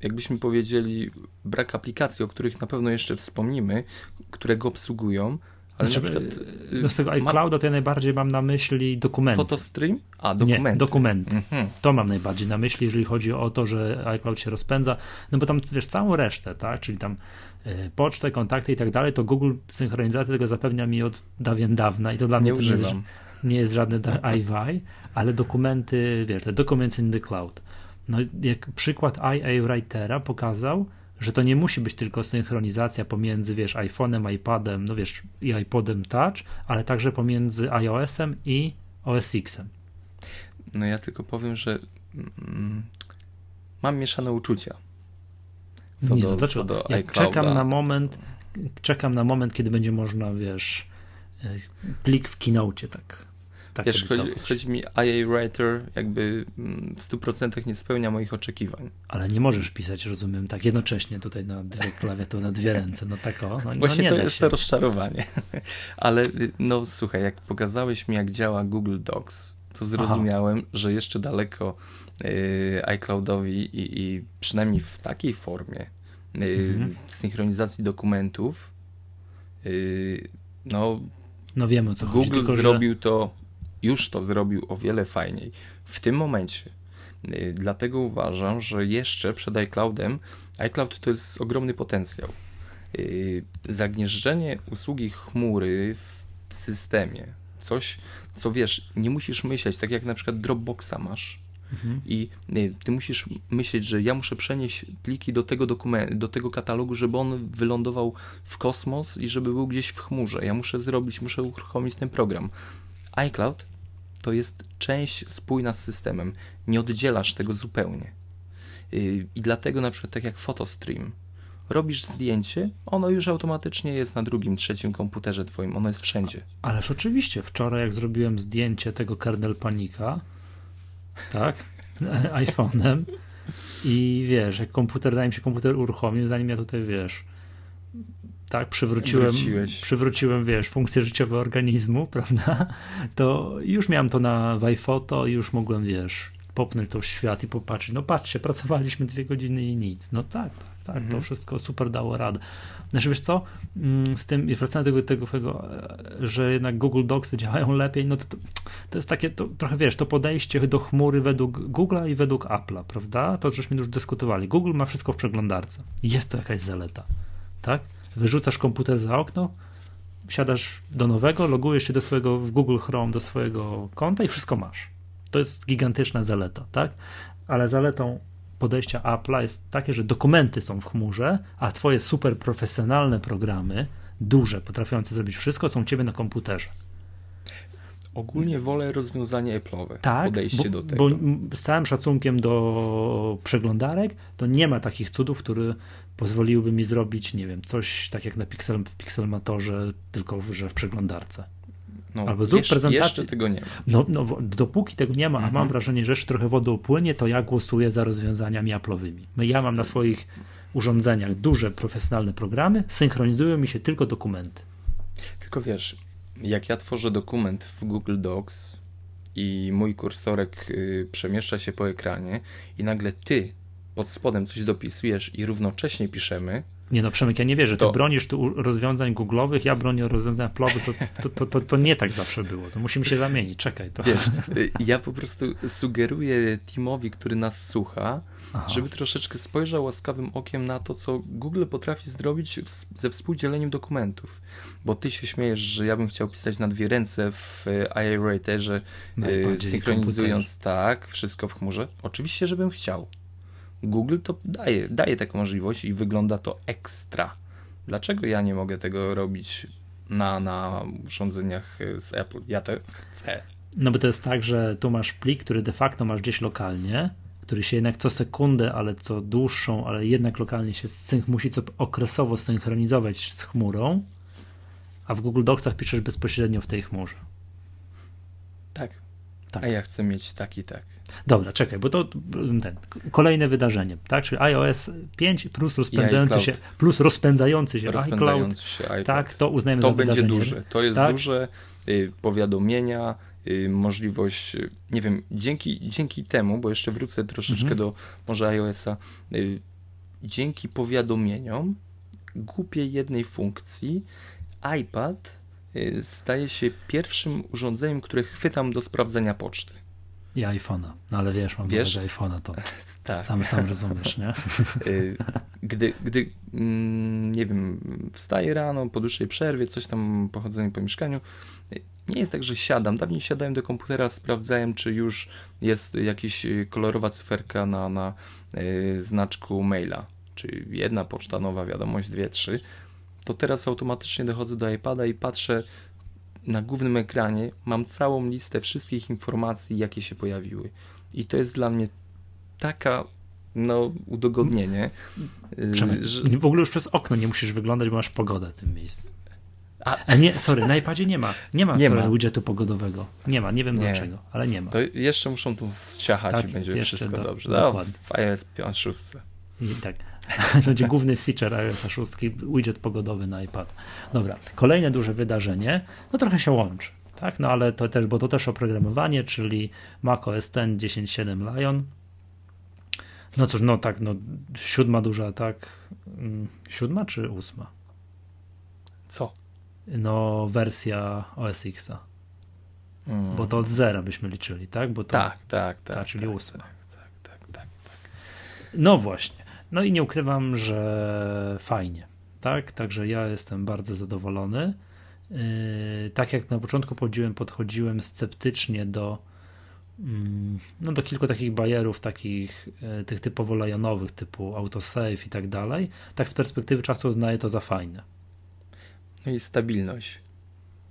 jakbyśmy powiedzieli brak aplikacji, o których na pewno jeszcze wspomnimy, które go obsługują, ale znaczy, na przykład...
No z tego iClouda ma... to ja najbardziej mam na myśli dokumenty.
Fotostream? A, dokumenty.
Nie, dokumenty. Mhm. To mam najbardziej na myśli, jeżeli chodzi o to, że iCloud się rozpędza, no bo tam, wiesz, całą resztę, tak, czyli tam E, pocztę, kontakty i tak dalej, to Google synchronizację tego zapewnia mi od dawien dawna i to dla
nie
mnie
używam.
Jest, nie jest żadne IVI, ale dokumenty, wiesz, te documents in the cloud. No, jak przykład IA Writera pokazał, że to nie musi być tylko synchronizacja pomiędzy, wiesz, iPhone'em, iPadem, no wiesz, i iPodem Touch, ale także pomiędzy iOS-em i OS X-em.
No ja tylko powiem, że mm, mam mieszane uczucia
co nie, do, no co do Jak czekam na moment, czekam na moment, kiedy będzie można, wiesz, e, plik w Keynote, tak. Tak
wiesz, chodzi, chodzi, mi IA Writer jakby mm, w 100% nie spełnia moich oczekiwań.
Ale nie możesz pisać, rozumiem, tak jednocześnie tutaj na dwie klawiatury, na dwie ręce, no tak o. No,
Właśnie
no
to jest się. to rozczarowanie. Ale no słuchaj, jak pokazałeś mi, jak działa Google Docs, to zrozumiałem, Aha. że jeszcze daleko y, iCloudowi i, i przynajmniej w takiej formie y, mhm. synchronizacji dokumentów y, no,
no wiemy o co
Google
chodzi. Google
zrobił że... to, już to zrobił o wiele fajniej. W tym momencie. Dlatego uważam, że jeszcze przed iCloudem, iCloud to jest ogromny potencjał. Zagnieżdżenie usługi chmury w systemie, coś, co wiesz, nie musisz myśleć, tak jak na przykład Dropboxa masz. Mhm. I ty musisz myśleć, że ja muszę przenieść pliki do tego dokumentu, do tego katalogu, żeby on wylądował w kosmos i żeby był gdzieś w chmurze. Ja muszę zrobić, muszę uruchomić ten program. iCloud to jest część spójna z systemem. Nie oddzielasz tego zupełnie. Y, I dlatego na przykład tak jak PhotoStream, robisz zdjęcie, ono już automatycznie jest na drugim, trzecim komputerze twoim, ono jest wszędzie.
Ależ oczywiście, wczoraj jak zrobiłem zdjęcie tego kernel panika, tak, iPhone'em i wiesz, jak komputer, zanim się komputer uruchomił, zanim ja tutaj, wiesz, tak, przywróciłem, przywróciłem, wiesz, funkcje życiowe organizmu, prawda, to już miałem to na iPhoto i już mogłem, wiesz, popnąć to w świat i popatrzeć, no patrzcie, pracowaliśmy dwie godziny i nic, no tak, tak tak, mhm. to wszystko super dało radę. Znaczy wiesz co, mm, z tym, wracając do tego, tego, że jednak Google Docsy działają lepiej, no to, to, to jest takie, to, trochę wiesz, to podejście do chmury według Google'a i według Apple'a, prawda? To żeśmy już dyskutowali. Google ma wszystko w przeglądarce. Jest to jakaś zaleta, tak? Wyrzucasz komputer za okno, wsiadasz do nowego, logujesz się do swojego w Google Chrome, do swojego konta i wszystko masz. To jest gigantyczna zaleta, tak? Ale zaletą podejścia Apple'a jest takie, że dokumenty są w chmurze, a twoje super profesjonalne programy, duże, potrafiące zrobić wszystko, są u ciebie na komputerze.
Ogólnie wolę rozwiązanie Apple'owe. Tak, podejście bo, do tego.
Bo z całym szacunkiem do przeglądarek, to nie ma takich cudów, które pozwoliłyby mi zrobić, nie wiem, coś tak jak na Pixel, w Pixelmatorze, tylko że w przeglądarce.
No, Albo zrób wiesz, prezentację. Jeszcze tego nie ma.
No, no, dopóki tego nie ma, a mam mhm. wrażenie, że jeszcze trochę wody upłynie, to ja głosuję za rozwiązaniami Apple'owymi. Ja mam na swoich urządzeniach duże, profesjonalne programy, synchronizują mi się tylko dokumenty.
Tylko wiesz, jak ja tworzę dokument w Google Docs i mój kursorek y, przemieszcza się po ekranie i nagle ty pod spodem coś dopisujesz i równocześnie piszemy,
nie no, Przemek, ja nie wierzę. Ty to... bronisz tu rozwiązań googlowych, ja bronię rozwiązań Apple'owych, to, to, to, to, to nie tak zawsze było. To musimy się zamienić, czekaj. To.
Wiesz, ja po prostu sugeruję Timowi, który nas słucha, Aha. żeby troszeczkę spojrzał łaskawym okiem na to, co Google potrafi zrobić ze współdzieleniem dokumentów. Bo ty się śmiejesz, że ja bym chciał pisać na dwie ręce w iWriterze, synchronizując tak, wszystko w chmurze. Oczywiście, żebym chciał. Google to daje, daje taką możliwość i wygląda to ekstra. Dlaczego ja nie mogę tego robić na, na urządzeniach z Apple? Ja to chcę.
No bo to jest tak, że tu masz plik, który de facto masz gdzieś lokalnie, który się jednak co sekundę, ale co dłuższą, ale jednak lokalnie się synch, musi co okresowo synchronizować z chmurą, a w Google Docsach piszesz bezpośrednio w tej chmurze.
Tak. Tak. A ja chcę mieć tak i tak.
Dobra, czekaj, bo to ten, kolejne wydarzenie, tak? Czyli iOS 5 plus rozpędzający się, plus rozpędzający się rozpędzający iCloud, się. Tak, to uznajemy
to
za
będzie wydarzenie. duże. To jest tak? duże y, powiadomienia, y, możliwość, y, nie wiem, dzięki, dzięki temu, bo jeszcze wrócę troszeczkę mhm. do może iOS-a, y, dzięki powiadomieniom głupiej jednej funkcji iPad staje się pierwszym urządzeniem, które chwytam do sprawdzenia poczty.
I iPhone'a. No ale wiesz, mam wiesz? iPhone'a to tak. sam, sam rozumiesz, nie?
Y, gdy, gdy, mm, nie wiem, wstaję rano po dłuższej przerwie, coś tam pochodzenie po mieszkaniu, nie jest tak, że siadam. Dawniej siadałem do komputera, sprawdzałem, czy już jest jakaś kolorowa cyferka na, na znaczku maila, czy jedna poczta nowa, wiadomość, dwie, trzy. To teraz automatycznie dochodzę do iPada i patrzę, na głównym ekranie mam całą listę wszystkich informacji, jakie się pojawiły. I to jest dla mnie taka no, udogodnienie.
Przemek, że... W ogóle już przez okno nie musisz wyglądać, bo masz pogodę w tym miejscu. A, A nie, sorry, na iPadzie nie ma. Nie ma, nie ma. widgetu pogodowego. Nie ma, nie wiem nie. dlaczego, ale nie ma.
To jeszcze muszą tu zciachać tak, i będzie wszystko do, dobrze. No, w iOS 6.
I tak. będzie główny feature iOS 6, widget pogodowy na iPad. Dobra, kolejne duże wydarzenie, no trochę się łączy, tak, no ale to też, bo to też oprogramowanie, czyli macOS 10 10.7 Lion. No cóż, no tak, no siódma duża, tak, mm, siódma czy ósma?
Co?
No wersja OS Xa. Mm. Bo to od zera byśmy liczyli, tak? Bo to,
tak, tak, tak.
Ta, czyli
tak,
ósma.
Tak, tak, tak, tak, tak.
No właśnie. No i nie ukrywam, że fajnie, tak? Także ja jestem bardzo zadowolony. Yy, tak jak na początku podchodziłem, podchodziłem sceptycznie do mm, no do kilku takich bajerów, takich yy, tych typowo lajonowych, typu autosave i tak dalej, tak z perspektywy czasu uznaję to za fajne.
No i stabilność.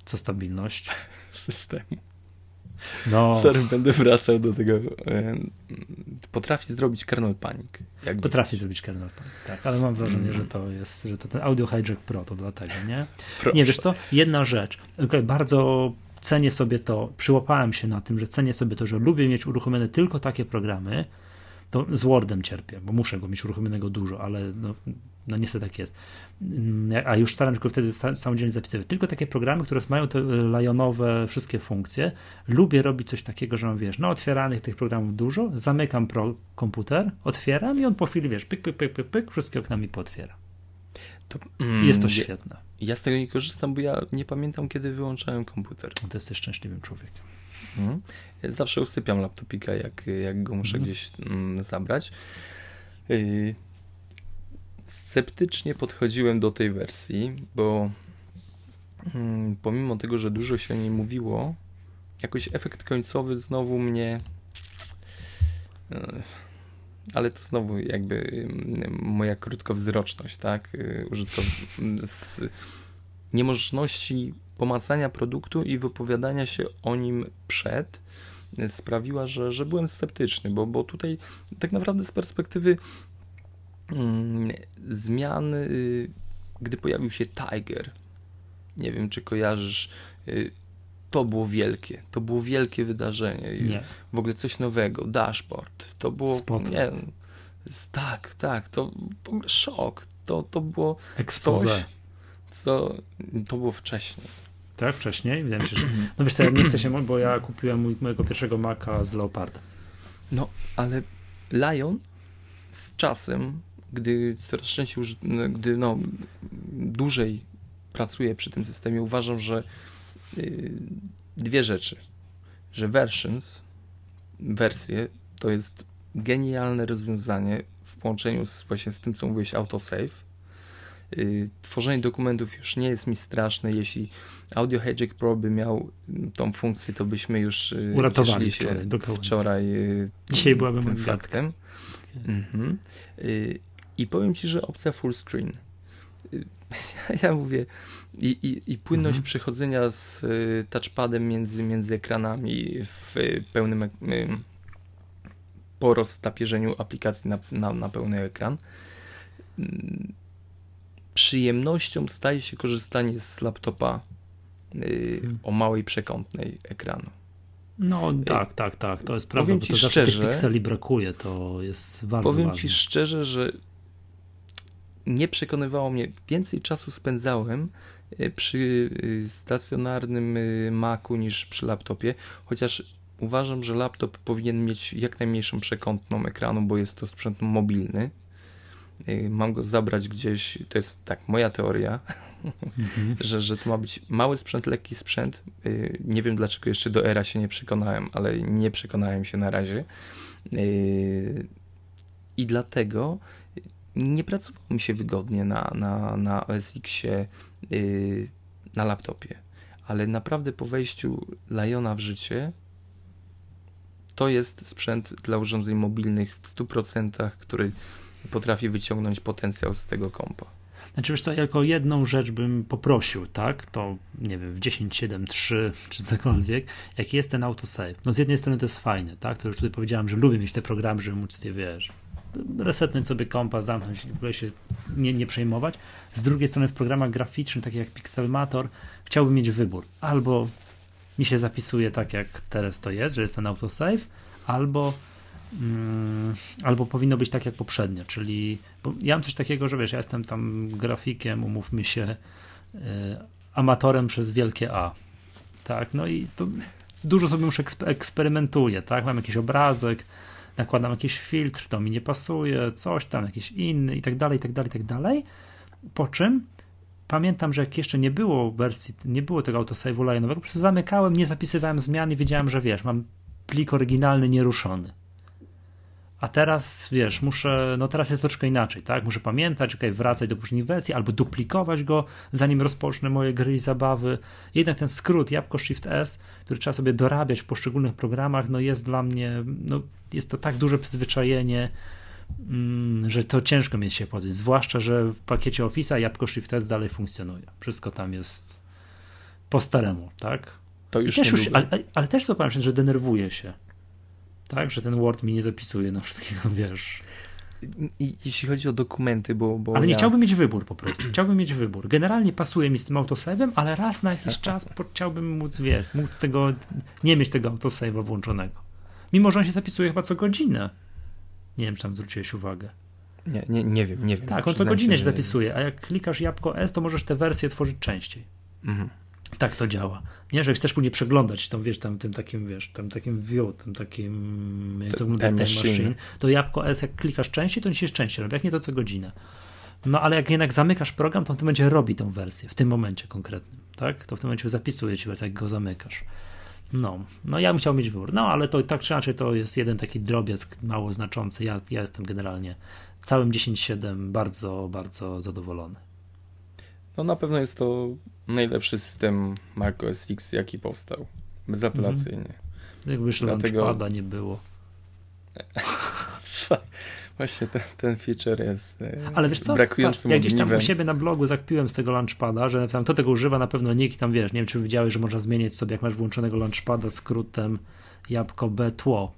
Co stabilność?
Systemu. No. Sorry, będę wracał do tego. Potrafi zrobić kernel panic.
Jak Potrafi zrobić kernel panic, tak, ale mam wrażenie, mm. że to jest, że to ten Audio Hijack Pro to dlatego, nie? Proszę. Nie, wiesz co, jedna rzecz, bardzo cenię sobie to, przyłapałem się na tym, że cenię sobie to, że lubię mieć uruchomione tylko takie programy, to z Wordem cierpię, bo muszę go mieć uruchomionego dużo, ale no, no niestety tak jest. Mm, a już staram się go wtedy samodzielnie zapisywać. Tylko takie programy, które mają te lajonowe wszystkie funkcje. Lubię robić coś takiego, że mam, wiesz, no otwieranych tych programów dużo, zamykam pro komputer, otwieram i on po chwili, wiesz, pyk, pyk, pyk, pyk, pyk wszystkie okna mi potwiera. To, mm, jest to świetne.
Ja, z tego nie korzystam, bo ja nie pamiętam, kiedy wyłączałem komputer.
No to jesteś szczęśliwym człowiekiem.
Mm. Ja zawsze usypiam laptopika, jak, jak go muszę mm. gdzieś zabrać. Yy, sceptycznie podchodziłem do tej wersji, bo mm, pomimo tego, że dużo się o niej mówiło, jakoś efekt końcowy znowu mnie. E, ale to znowu jakby mm, moja krótkowzroczność, tak? E, użytko z niemożności pomacania produktu i wypowiadania się o nim przed e, sprawiła, że, że byłem sceptyczny, bo, bo tutaj tak naprawdę z perspektywy Mm, zmiany, y, gdy pojawił się Tiger. Nie wiem, czy kojarzysz. Y, to było wielkie. To było wielkie wydarzenie. Nie. W ogóle coś nowego. Dashboard. To było. Spot. Nie, tak, tak. To w ogóle szok. To, to było Expose. coś, co to było wcześniej.
Tak, wcześniej? Wydaje mi się, że... No wiesz co, ja nie chcę się, bo ja kupiłem mój, mojego pierwszego Maca z Leopardem.
No, ale Lion z czasem gdy coraz częściej, gdy no, dłużej pracuję przy tym systemie, uważam, że yy, dwie rzeczy. Że versions, wersje, to jest genialne rozwiązanie w połączeniu z, właśnie z tym, co mówiłeś, autosave. Yy, tworzenie dokumentów już nie jest mi straszne. Jeśli Audio Hijack Pro by miał tą funkcję, to byśmy już yy,
uratowali się wczoraj.
wczoraj yy,
Dzisiaj byłabym
tym faktem. Mhm. Y, i powiem Ci, że opcja full screen. Ja mówię, i, i, i płynność mhm. przechodzenia z y, touchpadem między, między ekranami w pełnym y, po roztapierzeniu aplikacji na, na, na pełny ekran. Mm, przyjemnością staje się korzystanie z laptopa y, mhm. o małej przekątnej ekranu.
No tak, tak, tak, to jest prawda, powiem ci to szczerze, pikseli brakuje, to jest bardzo
Powiem
ważne.
Ci szczerze, że nie przekonywało mnie. Więcej czasu spędzałem e, przy e, stacjonarnym e, Macu niż przy laptopie, chociaż uważam, że laptop powinien mieć jak najmniejszą przekątną ekranu, bo jest to sprzęt mobilny. Mam go zabrać gdzieś, to jest tak moja teoria, mhm. że, że to ma być mały sprzęt, lekki sprzęt. Nie wiem dlaczego jeszcze do era się nie przekonałem, ale nie przekonałem się na razie. I dlatego nie pracowało mi się wygodnie na, na, na OS Xie yy, na laptopie, ale naprawdę po wejściu Liona w życie to jest sprzęt dla urządzeń mobilnych w 100%, który potrafi wyciągnąć potencjał z tego kompa.
Znaczy, wiesz co, jako jedną rzecz bym poprosił, tak, to nie wiem, w 10.7.3 czy cokolwiek, jaki jest ten autosave. No z jednej strony to jest fajne, tak, to już tutaj powiedziałem, że lubię mieć te programy, żeby móc je, wiesz, resetnąć sobie kompa, zamknąć, w ogóle się nie, nie przejmować. Z drugiej strony w programach graficznych, takich jak Pixelmator, chciałbym mieć wybór. Albo mi się zapisuje tak, jak teraz to jest, że jest ten autosave, albo mm, albo powinno być tak jak poprzednio, czyli ja mam coś takiego, że wiesz, ja jestem tam grafikiem, umówmy się, y, amatorem przez wielkie A. Tak, no i to dużo sobie już eksperymentuję, tak? Mam jakiś obrazek, nakładam jakiś filtr, to mi nie pasuje, coś tam, jakiś inny i tak dalej, i tak dalej, i tak dalej. Po czym pamiętam, że jak jeszcze nie było wersji, nie było tego autosave'u line'owego, po prostu zamykałem, nie zapisywałem zmian i wiedziałem, że wiesz, mam plik oryginalny nieruszony. A teraz, wiesz, muszę, no teraz jest troszkę inaczej, tak? Muszę pamiętać, ok, wracać do poprzedniej wersji, albo duplikować go, zanim rozpocznę moje gry i zabawy. Jednak ten skrót Jabłko Shift S, który trzeba sobie dorabiać w poszczególnych programach, no jest dla mnie, no jest to tak duże przyzwyczajenie, mm, że to ciężko mieć się pozbyć. Zwłaszcza, że w pakiecie Office'a Jabłko Shift S dalej funkcjonuje. Wszystko tam jest po staremu, tak?
To już, też już
ale, ale, też zobaczyłem, że denerwuje się tak, że ten Word mi nie zapisuje na wszystkiego, wiesz.
I, jeśli chodzi o dokumenty, bo. bo
ale nie ja... chciałbym mieć wybór po prostu. Chciałbym mieć wybór. Generalnie pasuje mi z tym autosave'em, ale raz na jakiś czas chciałbym móc, wiesz, móc tego, nie mieć tego autosave'a włączonego. Mimo, że on się zapisuje chyba co godzinę. Nie wiem, czy tam zwróciłeś uwagę.
Nie, nie, nie wiem, nie wiem.
Tak, on co godzinę się zapisuje, a jak klikasz jabłko S, to możesz tę wersję tworzyć częściej. Mhm. Tak to działa. Nie, że chcesz później przeglądać tą, wiesz, tam, tym takim, wiesz, tam takim view, tym takim, jak to wygląda time machine. machine, to jabłko S, jak klikasz częściej, to on się częściej robi, jak nie to co godzinę. No ale jak jednak zamykasz program, to w tym momencie robi tą wersję, w tym momencie konkretnym, tak? To w tym momencie zapisuje ci wersję, jak go zamykasz. No, no ja bym chciał mieć wybór. No ale to tak czy inaczej to jest jeden taki drobiazg mało znaczący. Ja, ja jestem generalnie całym 10.7 bardzo, bardzo zadowolony.
No na pewno jest to najlepszy system Mac OS X, jaki powstał. Bezapelacyjnie. Mhm.
Jakby już Dlatego... launchpada nie było.
Właśnie ten, ten feature jest e,
Ale wiesz co?
brakującym
Ja gdzieś tam u siebie na blogu zakpiłem z tego launchpada, że tam to tego używa na pewno nikt tam wiesz, nie wiem czy widziałeś, że można zmienić sobie jak masz włączonego launchpada skrótem jabłko B tło.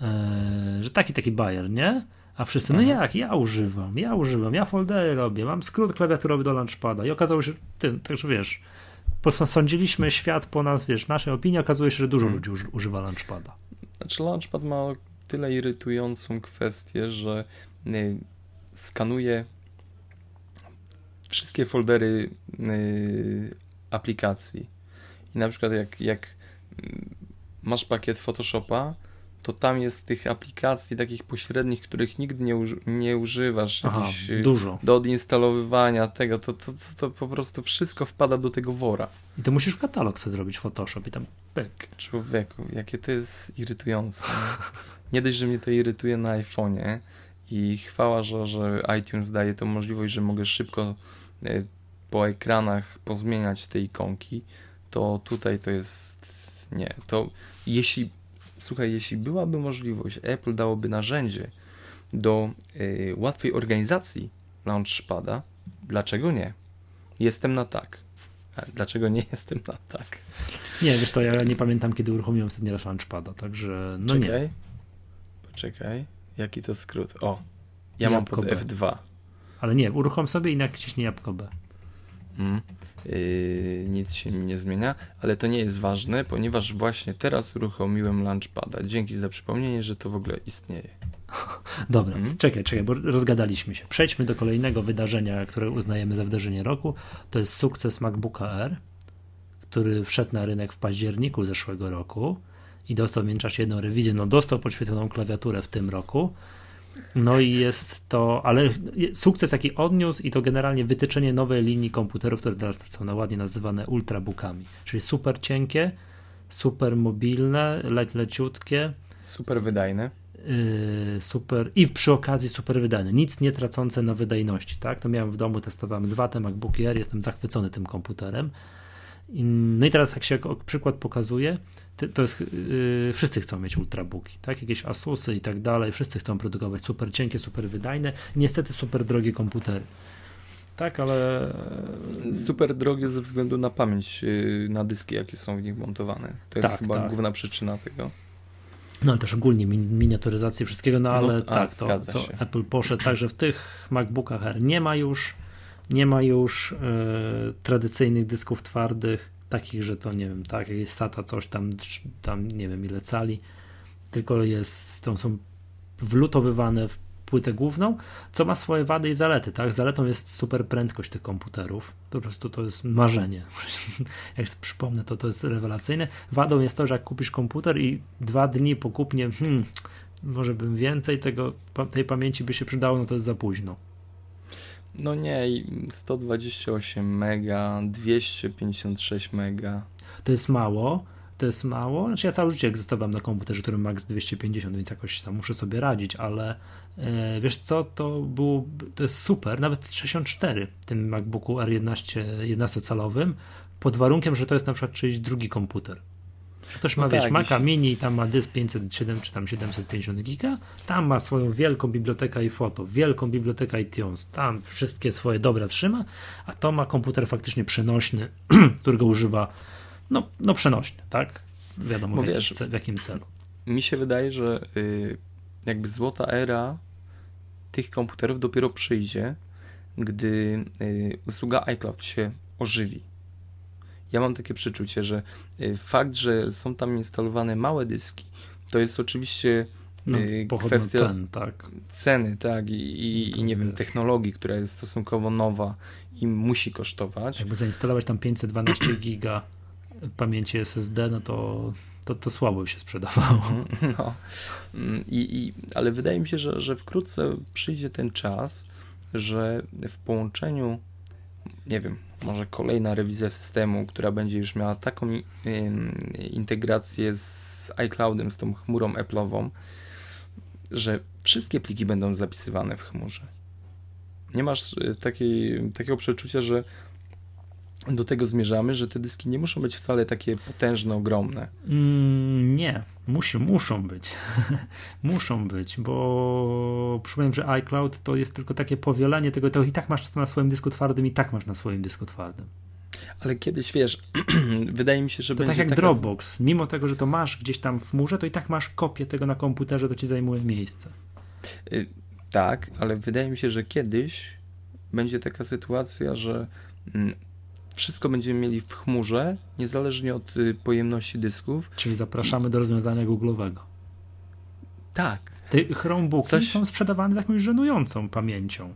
Eee, że taki taki bajer, nie? A wszyscy, no jak, ja używam, ja używam, ja foldery robię, mam skrót klawiaturowy do launchpada i okazało się, ty, także wiesz, posądziliśmy świat po nas, wiesz, naszej opinii, okazuje się, że dużo hmm. ludzi używa launchpada.
Znaczy launchpad ma tyle irytującą kwestię, że y, skanuje wszystkie foldery y, aplikacji i na przykład jak, jak y, masz pakiet Photoshopa, to tam jest tych aplikacji takich pośrednich, których nigdy nie, uży nie używasz.
Aha, y, dużo.
Do odinstalowywania tego, to, to, to, to, po prostu wszystko wpada do tego wora.
I to musisz katalog sobie zrobić Photoshop i tam pyk.
Człowieku, jakie to jest irytujące. nie dość, że mnie to irytuje na iPhone'ie i chwała, że, że iTunes daje to możliwość, że mogę szybko y, po ekranach pozmieniać te ikonki, to tutaj to jest nie, to jeśli słuchaj, jeśli byłaby możliwość, Apple dałoby narzędzie do y, łatwej organizacji Launchpada, dlaczego nie? Jestem na tak. A dlaczego nie jestem na tak?
Nie, wiesz co, ja nie pamiętam, kiedy uruchomiłem ostatni raz Launchpada, także no
Czekaj.
nie.
Poczekaj, jaki to skrót? O, ja Jabłko mam pod B. F2.
Ale nie, uruchom sobie i naciśnij jabłko B.
Mm. Yy, nic się mi nie zmienia, ale to nie jest ważne, ponieważ właśnie teraz uruchomiłem Launchpada. Dzięki za przypomnienie, że to w ogóle istnieje.
Dobra, mm. czekaj, czekaj, bo rozgadaliśmy się. Przejdźmy do kolejnego wydarzenia, które uznajemy za wydarzenie roku. To jest sukces MacBooka R, który wszedł na rynek w październiku zeszłego roku i dostał w międzyczasie jedną rewizję. No, dostał podświetloną klawiaturę w tym roku no i jest to, ale sukces jaki odniósł i to generalnie wytyczenie nowej linii komputerów, które teraz są na ładnie nazywane ultrabookami, czyli super cienkie, super mobilne, le leciutkie.
Super wydajne.
Yy, super i przy okazji super wydajne, nic nie tracące na wydajności, tak? To miałem w domu, testowałem dwa te MacBooki Air, jestem zachwycony tym komputerem. No i teraz jak się jako przykład pokazuje, to jest, yy, wszyscy chcą mieć ultrabooki, tak? Jakieś Asusy i tak dalej, wszyscy chcą produkować super cienkie, super wydajne, niestety super drogie komputery. Tak, ale.
Super drogie ze względu na pamięć, yy, na dyski, jakie są w nich montowane. To jest tak, chyba tak. główna przyczyna tego.
No ale też ogólnie miniaturyzacji wszystkiego, no ale
No,
tak, to, to. Apple poszedł także w tych MacBookach Air nie ma już nie ma już e, tradycyjnych dysków twardych, takich, że to nie wiem, tak, jest SATA coś tam, tam nie wiem ile cali, tylko jest, to są wlutowywane w płytę główną, co ma swoje wady i zalety, tak? Zaletą jest super prędkość tych komputerów. Po prostu to jest marzenie. jak przypomnę, to to jest rewelacyjne. Wadą jest to, że jak kupisz komputer i dwa dni po kupnie, hmm, może bym więcej tego, tej pamięci by się przydało, no to jest za późno.
No nie, i 128 mega, 256 mega.
To jest mało, to jest mało. Znaczy ja całe życie egzystowałem na komputerze, który max 250, więc jakoś tam muszę sobie radzić, ale e, wiesz co, to było, to jest super, nawet 64 w tym MacBooku R11 11-calowym, pod warunkiem, że to jest na przykład czyjś drugi komputer. Ktoś ma,
No
wiesz,
tak,
Maca
jeśli-
Mini, tam ma dysk 507 czy tam 750 giga, tam ma swoją wielką bibliotekę i foto, wielką bibliotekę iTunes, tam wszystkie swoje dobra trzyma, a to ma komputer faktycznie przenośny, którego używa, no, no przenośny, tak? Wiadomo
Bo
w, jakim
wiesz-
ce- w jakim celu.
Mi się wydaje, że y, jakby złota era tych komputerów dopiero przyjdzie, gdy y, usługa iCloud się ożywi. Ja mam takie przeczucie, że y, fakt, że są tam instalowane małe dyski, to jest oczywiście
No,
y, kwestia
cen, tak.
ceny, tak, i, i, i nie wiem, technologii, która jest stosunkowo nowa i musi kosztować.
Jakby zainstalować tam 512 giga pamięci SSD, no to, to, to słabo by się sprzedawało.
No. Mm, I, i, ale wydaje mi się, że, że wkrótce przyjdzie ten czas, że w połączeniu, nie wiem, może kolejna rewizja systemu, która będzie już miała taką integrację z iCloudem, z tą chmurą Apple'ową, że wszystkie pliki będą zapisywane w chmurze. Nie masz y, takiej, takiego przeczucia, że do tego zmierzamy, że te dyski nie muszą być wcale takie potężne, ogromne.
Mm, nie, musi, muszą być. muszą być, bo przypomnę, że iCloud to jest tylko takie powielenie tego, to i tak masz to na swoim dysku twardym, i tak masz na swoim dysku twardym.
Ale kiedyś, wiesz, wydaje mi się, że
To
będzie
tak jak
taka...
Dropbox. Mimo tego, że to masz gdzieś tam w chmurze, to i tak masz kopię tego na komputerze, to ci zajmuje miejsce.
Y, Tak, ale wydaje mi się, że kiedyś będzie taka sytuacja, że mm, wszystko będziemy mieli w chmurze, niezależnie od y, pojemności dysków.
Czyli zapraszamy do rozwiązania Google'owego.
Tak.
Te Chromebooki
Coś-
są sprzedawane z jakąś żenującą pamięcią.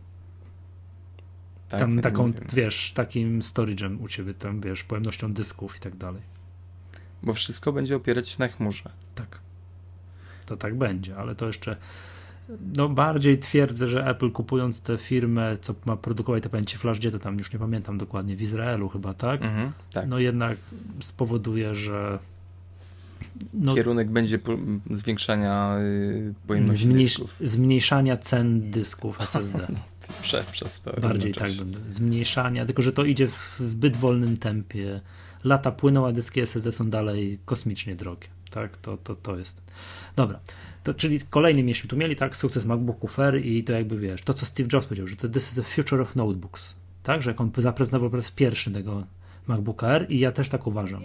tak
tam
tak
taką, wiesz, takim storage'em u ciebie, tam wiesz, pojemnością dysków i tak dalej.
Bo wszystko będzie opierać się na chmurze.
Tak. To tak będzie, ale to jeszcze no bardziej twierdzę, że Apple kupując tę firmę, co ma produkować te pamięci flash, gdzie to tam już nie pamiętam dokładnie, w Izraelu chyba, tak?
Mhm, tak.
No jednak spowoduje, że no,
Kierunek będzie zwiększania y, pojemności
zmniejsz,
dysków.
zmniejszania cen dysków SSD.
Prze, przez
Bardziej tak będę. Zmniejszania, tylko że to idzie w zbyt wolnym tempie. Lata płyną, a dyski SSD są dalej kosmicznie drogie. Tak, to, to, to jest. Dobra. To, czyli kolejny mieliśmy tu mieli, tak, sukces MacBooków Air i to jakby wiesz, to co Steve Jobs powiedział, że to this is the future of notebooks. Tak, że jak on zaprezentował po raz pierwszy tego MacBooka Air i ja też tak uważam.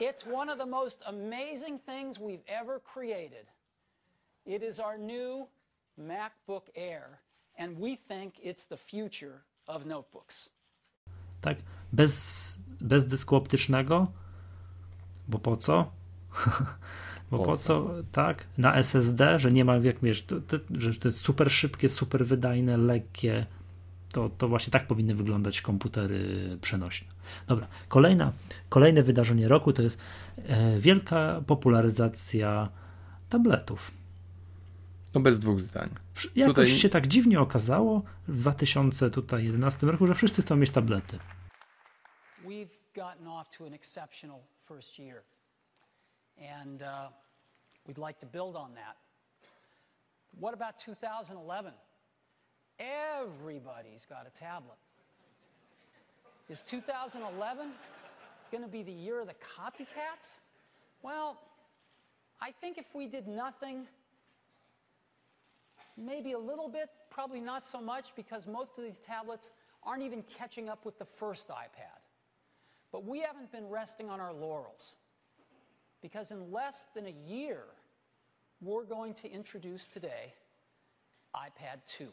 It's one of the most amazing things we've ever created. It is our new MacBook Air, and we think it's the future of notebooks.
Tak, bez, bez dysku optycznego, bo po co? Bo po,
Po
co, tak? Na SSD, że nie ma, jak wiesz, to, to, że to jest super szybkie, super wydajne, lekkie. To, to właśnie tak powinny wyglądać komputery przenośne. Dobra, kolejna, kolejne wydarzenie roku to jest e, wielka popularyzacja tabletów.
No bez dwóch zdań.
Jakoś
Tutaj-
się tak dziwnie okazało w 2011 roku, że wszyscy chcą mieć tablety.
We've gotten off to an exceptional first year, and uh, we'd like to build on that. What about 2011? Everybody's got a tablet. Is 2011 going to be the year of the copycats? Well, I think if we did nothing, maybe a little bit, probably not so much, because most of these tablets aren't even catching up with the first iPad. But we haven't been resting on our laurels. Because in less than a year, we're going to introduce today iPad 2,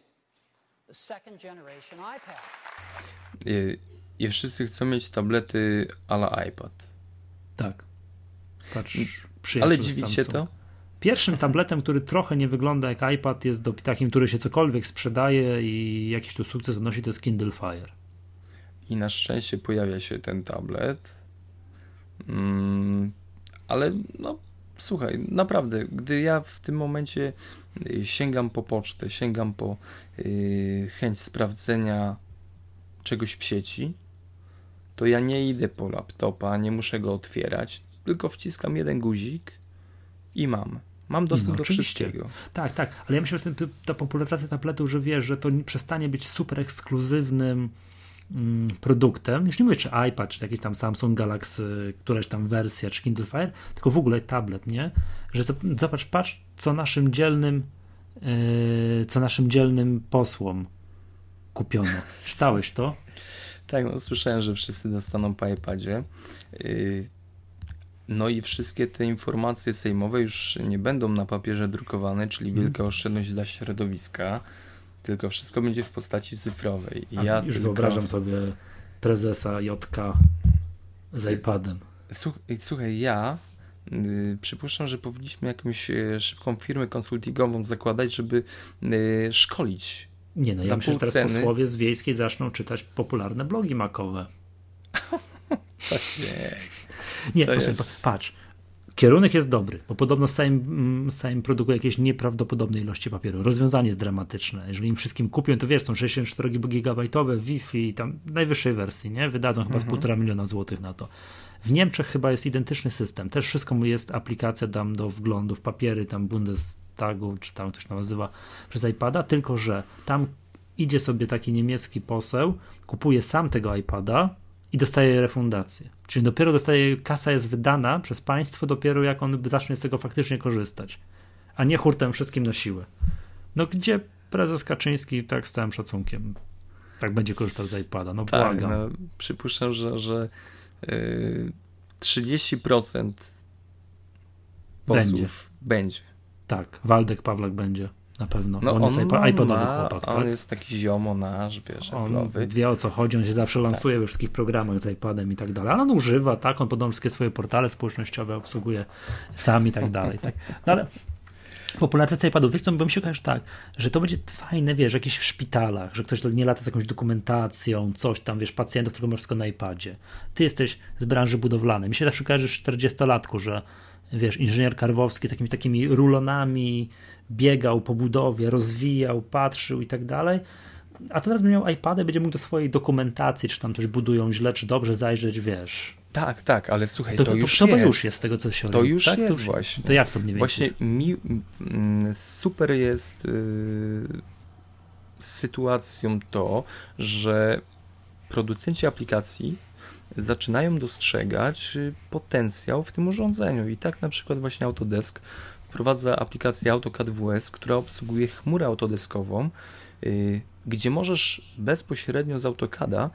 the second generation iPad.
I, I wszyscy chcą mieć tablety ala iPad.
Tak. Patrz,
Ale dziwicie to?
Pierwszym tabletem, który trochę nie wygląda jak iPad, jest do, takim, który się cokolwiek sprzedaje i jakiś tu sukces odnosi, to jest Kindle Fire.
I na szczęście pojawia się ten tablet. Ale no, słuchaj, naprawdę, gdy ja w tym momencie y, sięgam po pocztę, sięgam po yy, chęć sprawdzenia czegoś w sieci, to ja nie idę po laptopa, nie muszę go otwierać, tylko wciskam jeden guzik i mam. Mam dostęp no, do oczywiście. wszystkiego.
Tak, tak, ale ja myślę, że ta popularyzacja tabletów, że wiesz, że to przestanie być super ekskluzywnym produktem, już nie mówię czy iPad, czy jakiś tam Samsung Galaxy, któraś tam wersja, czy Kindle Fire, tylko w ogóle tablet, nie? Że zobacz, patrz, co naszym dzielnym yy, co naszym dzielnym posłom kupiono. Czytałeś to?
Tak, no, słyszałem, że wszyscy dostaną po iPadzie. Yy, no i wszystkie te informacje sejmowe już nie będą na papierze drukowane, czyli mhm. wielka oszczędność dla środowiska, tylko wszystko będzie w postaci cyfrowej.
I ja już tylko... wyobrażam sobie prezesa JK z iPadem.
Słuchaj, ja y, przypuszczam, że powinniśmy jakąś y, szybką firmę konsultingową zakładać, żeby y, szkolić.
Nie no, ja myślę, że teraz ceny. posłowie z wiejskiej zaczną czytać popularne blogi makowe.
tak nie.
Nie, jest... patrz. Kierunek jest dobry, bo podobno Sejm, mm, Sejm produkuje jakieś nieprawdopodobne ilości papieru. Rozwiązanie jest dramatyczne. Jeżeli im wszystkim kupią, to wiesz, są 64 gigabajtowe Wi-Fi, tam najwyższej wersji, nie? Wydadzą chyba z mhm. półtora miliona złotych na to. W Niemczech chyba jest identyczny system. Też wszystko jest aplikacja tam do wglądów, papiery tam Bundestagu, czy tam ktoś nazywa, przez iPada, tylko że tam idzie sobie taki niemiecki poseł, kupuje sam tego iPada, i dostaje refundację. Czyli dopiero dostaje, kasa jest wydana przez państwo dopiero jak on zacznie z tego faktycznie korzystać, a nie hurtem wszystkim na siłę. No gdzie prezes Kaczyński, tak z całym szacunkiem, tak będzie korzystał z iPada, no tak, błagam. No,
przypuszczam, że, że yy, 30% posłów będzie. będzie.
Tak, Waldek Pawlak będzie. Na pewno.
No on, on jest iPodowy chłopak. On tak? jest taki ziomo nasz, wiesz,
On Apple'owy. wie o co chodzi, on się zawsze lansuje tak. we wszystkich programach z iPadem i tak dalej. Ale on używa, tak, on podobno wszystkie swoje portale społecznościowe obsługuje sam i tak dalej. Tak. No ale popularyzacja iPadów, wiesz co, bym się okaże tak, że to będzie fajne, wiesz, jakieś w szpitalach, że ktoś nie lata z jakąś dokumentacją, coś tam, wiesz, pacjentów, tylko masz wszystko na iPadzie. Ty jesteś z branży budowlanej. Mi się zawsze kojarzy w 40-latku, że wiesz, inżynier Karwowski z jakimiś takimi rulonami biegał po budowie, rozwijał, patrzył i tak dalej. A teraz będzie miał iPada, będzie mógł do swojej dokumentacji, czy tam coś budują źle, czy dobrze zajrzeć, wiesz.
Tak, tak, ale słuchaj, to, to, to już
to,
to jest.
już jest z tego, co się
To już
tak?
jest
to,
właśnie.
To jak to mniej
więcej? Właśnie mi, mm, super jest yy, sytuacją to, że producenci aplikacji zaczynają dostrzegać y, potencjał w tym urządzeniu. I tak na przykład właśnie Autodesk wprowadza aplikację AutoCAD WS, która obsługuje chmurę autodeskową, y, gdzie możesz bezpośrednio z AutoCADa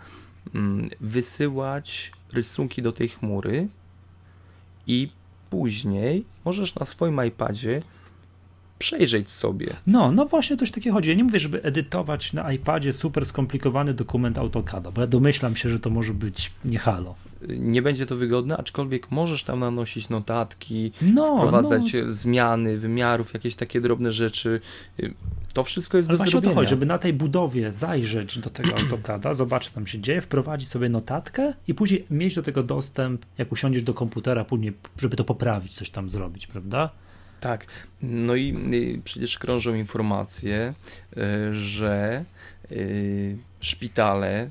mm, wysyłać rysunki do tej chmury i później możesz na swoim iPadzie przejrzeć sobie.
No, no właśnie coś takiego chodzi. Ja nie mówię, żeby edytować na iPadzie super skomplikowany dokument AutoCADa, bo ja domyślam się, że to może być nie halo.
Nie będzie to wygodne, aczkolwiek możesz tam nanosić notatki, no, wprowadzać no. zmiany wymiarów, jakieś takie drobne rzeczy. To wszystko jest
Ale
do właśnie zrobienia.
o to chodzi, żeby na tej budowie zajrzeć do tego AutoCADa, zobaczyć co tam się dzieje, wprowadzić sobie notatkę i później mieć do tego dostęp, jak usiądziesz do komputera, później, żeby to poprawić, coś tam zrobić, prawda?
Tak, no i y, przecież krążą informacje, y, że y, szpitale,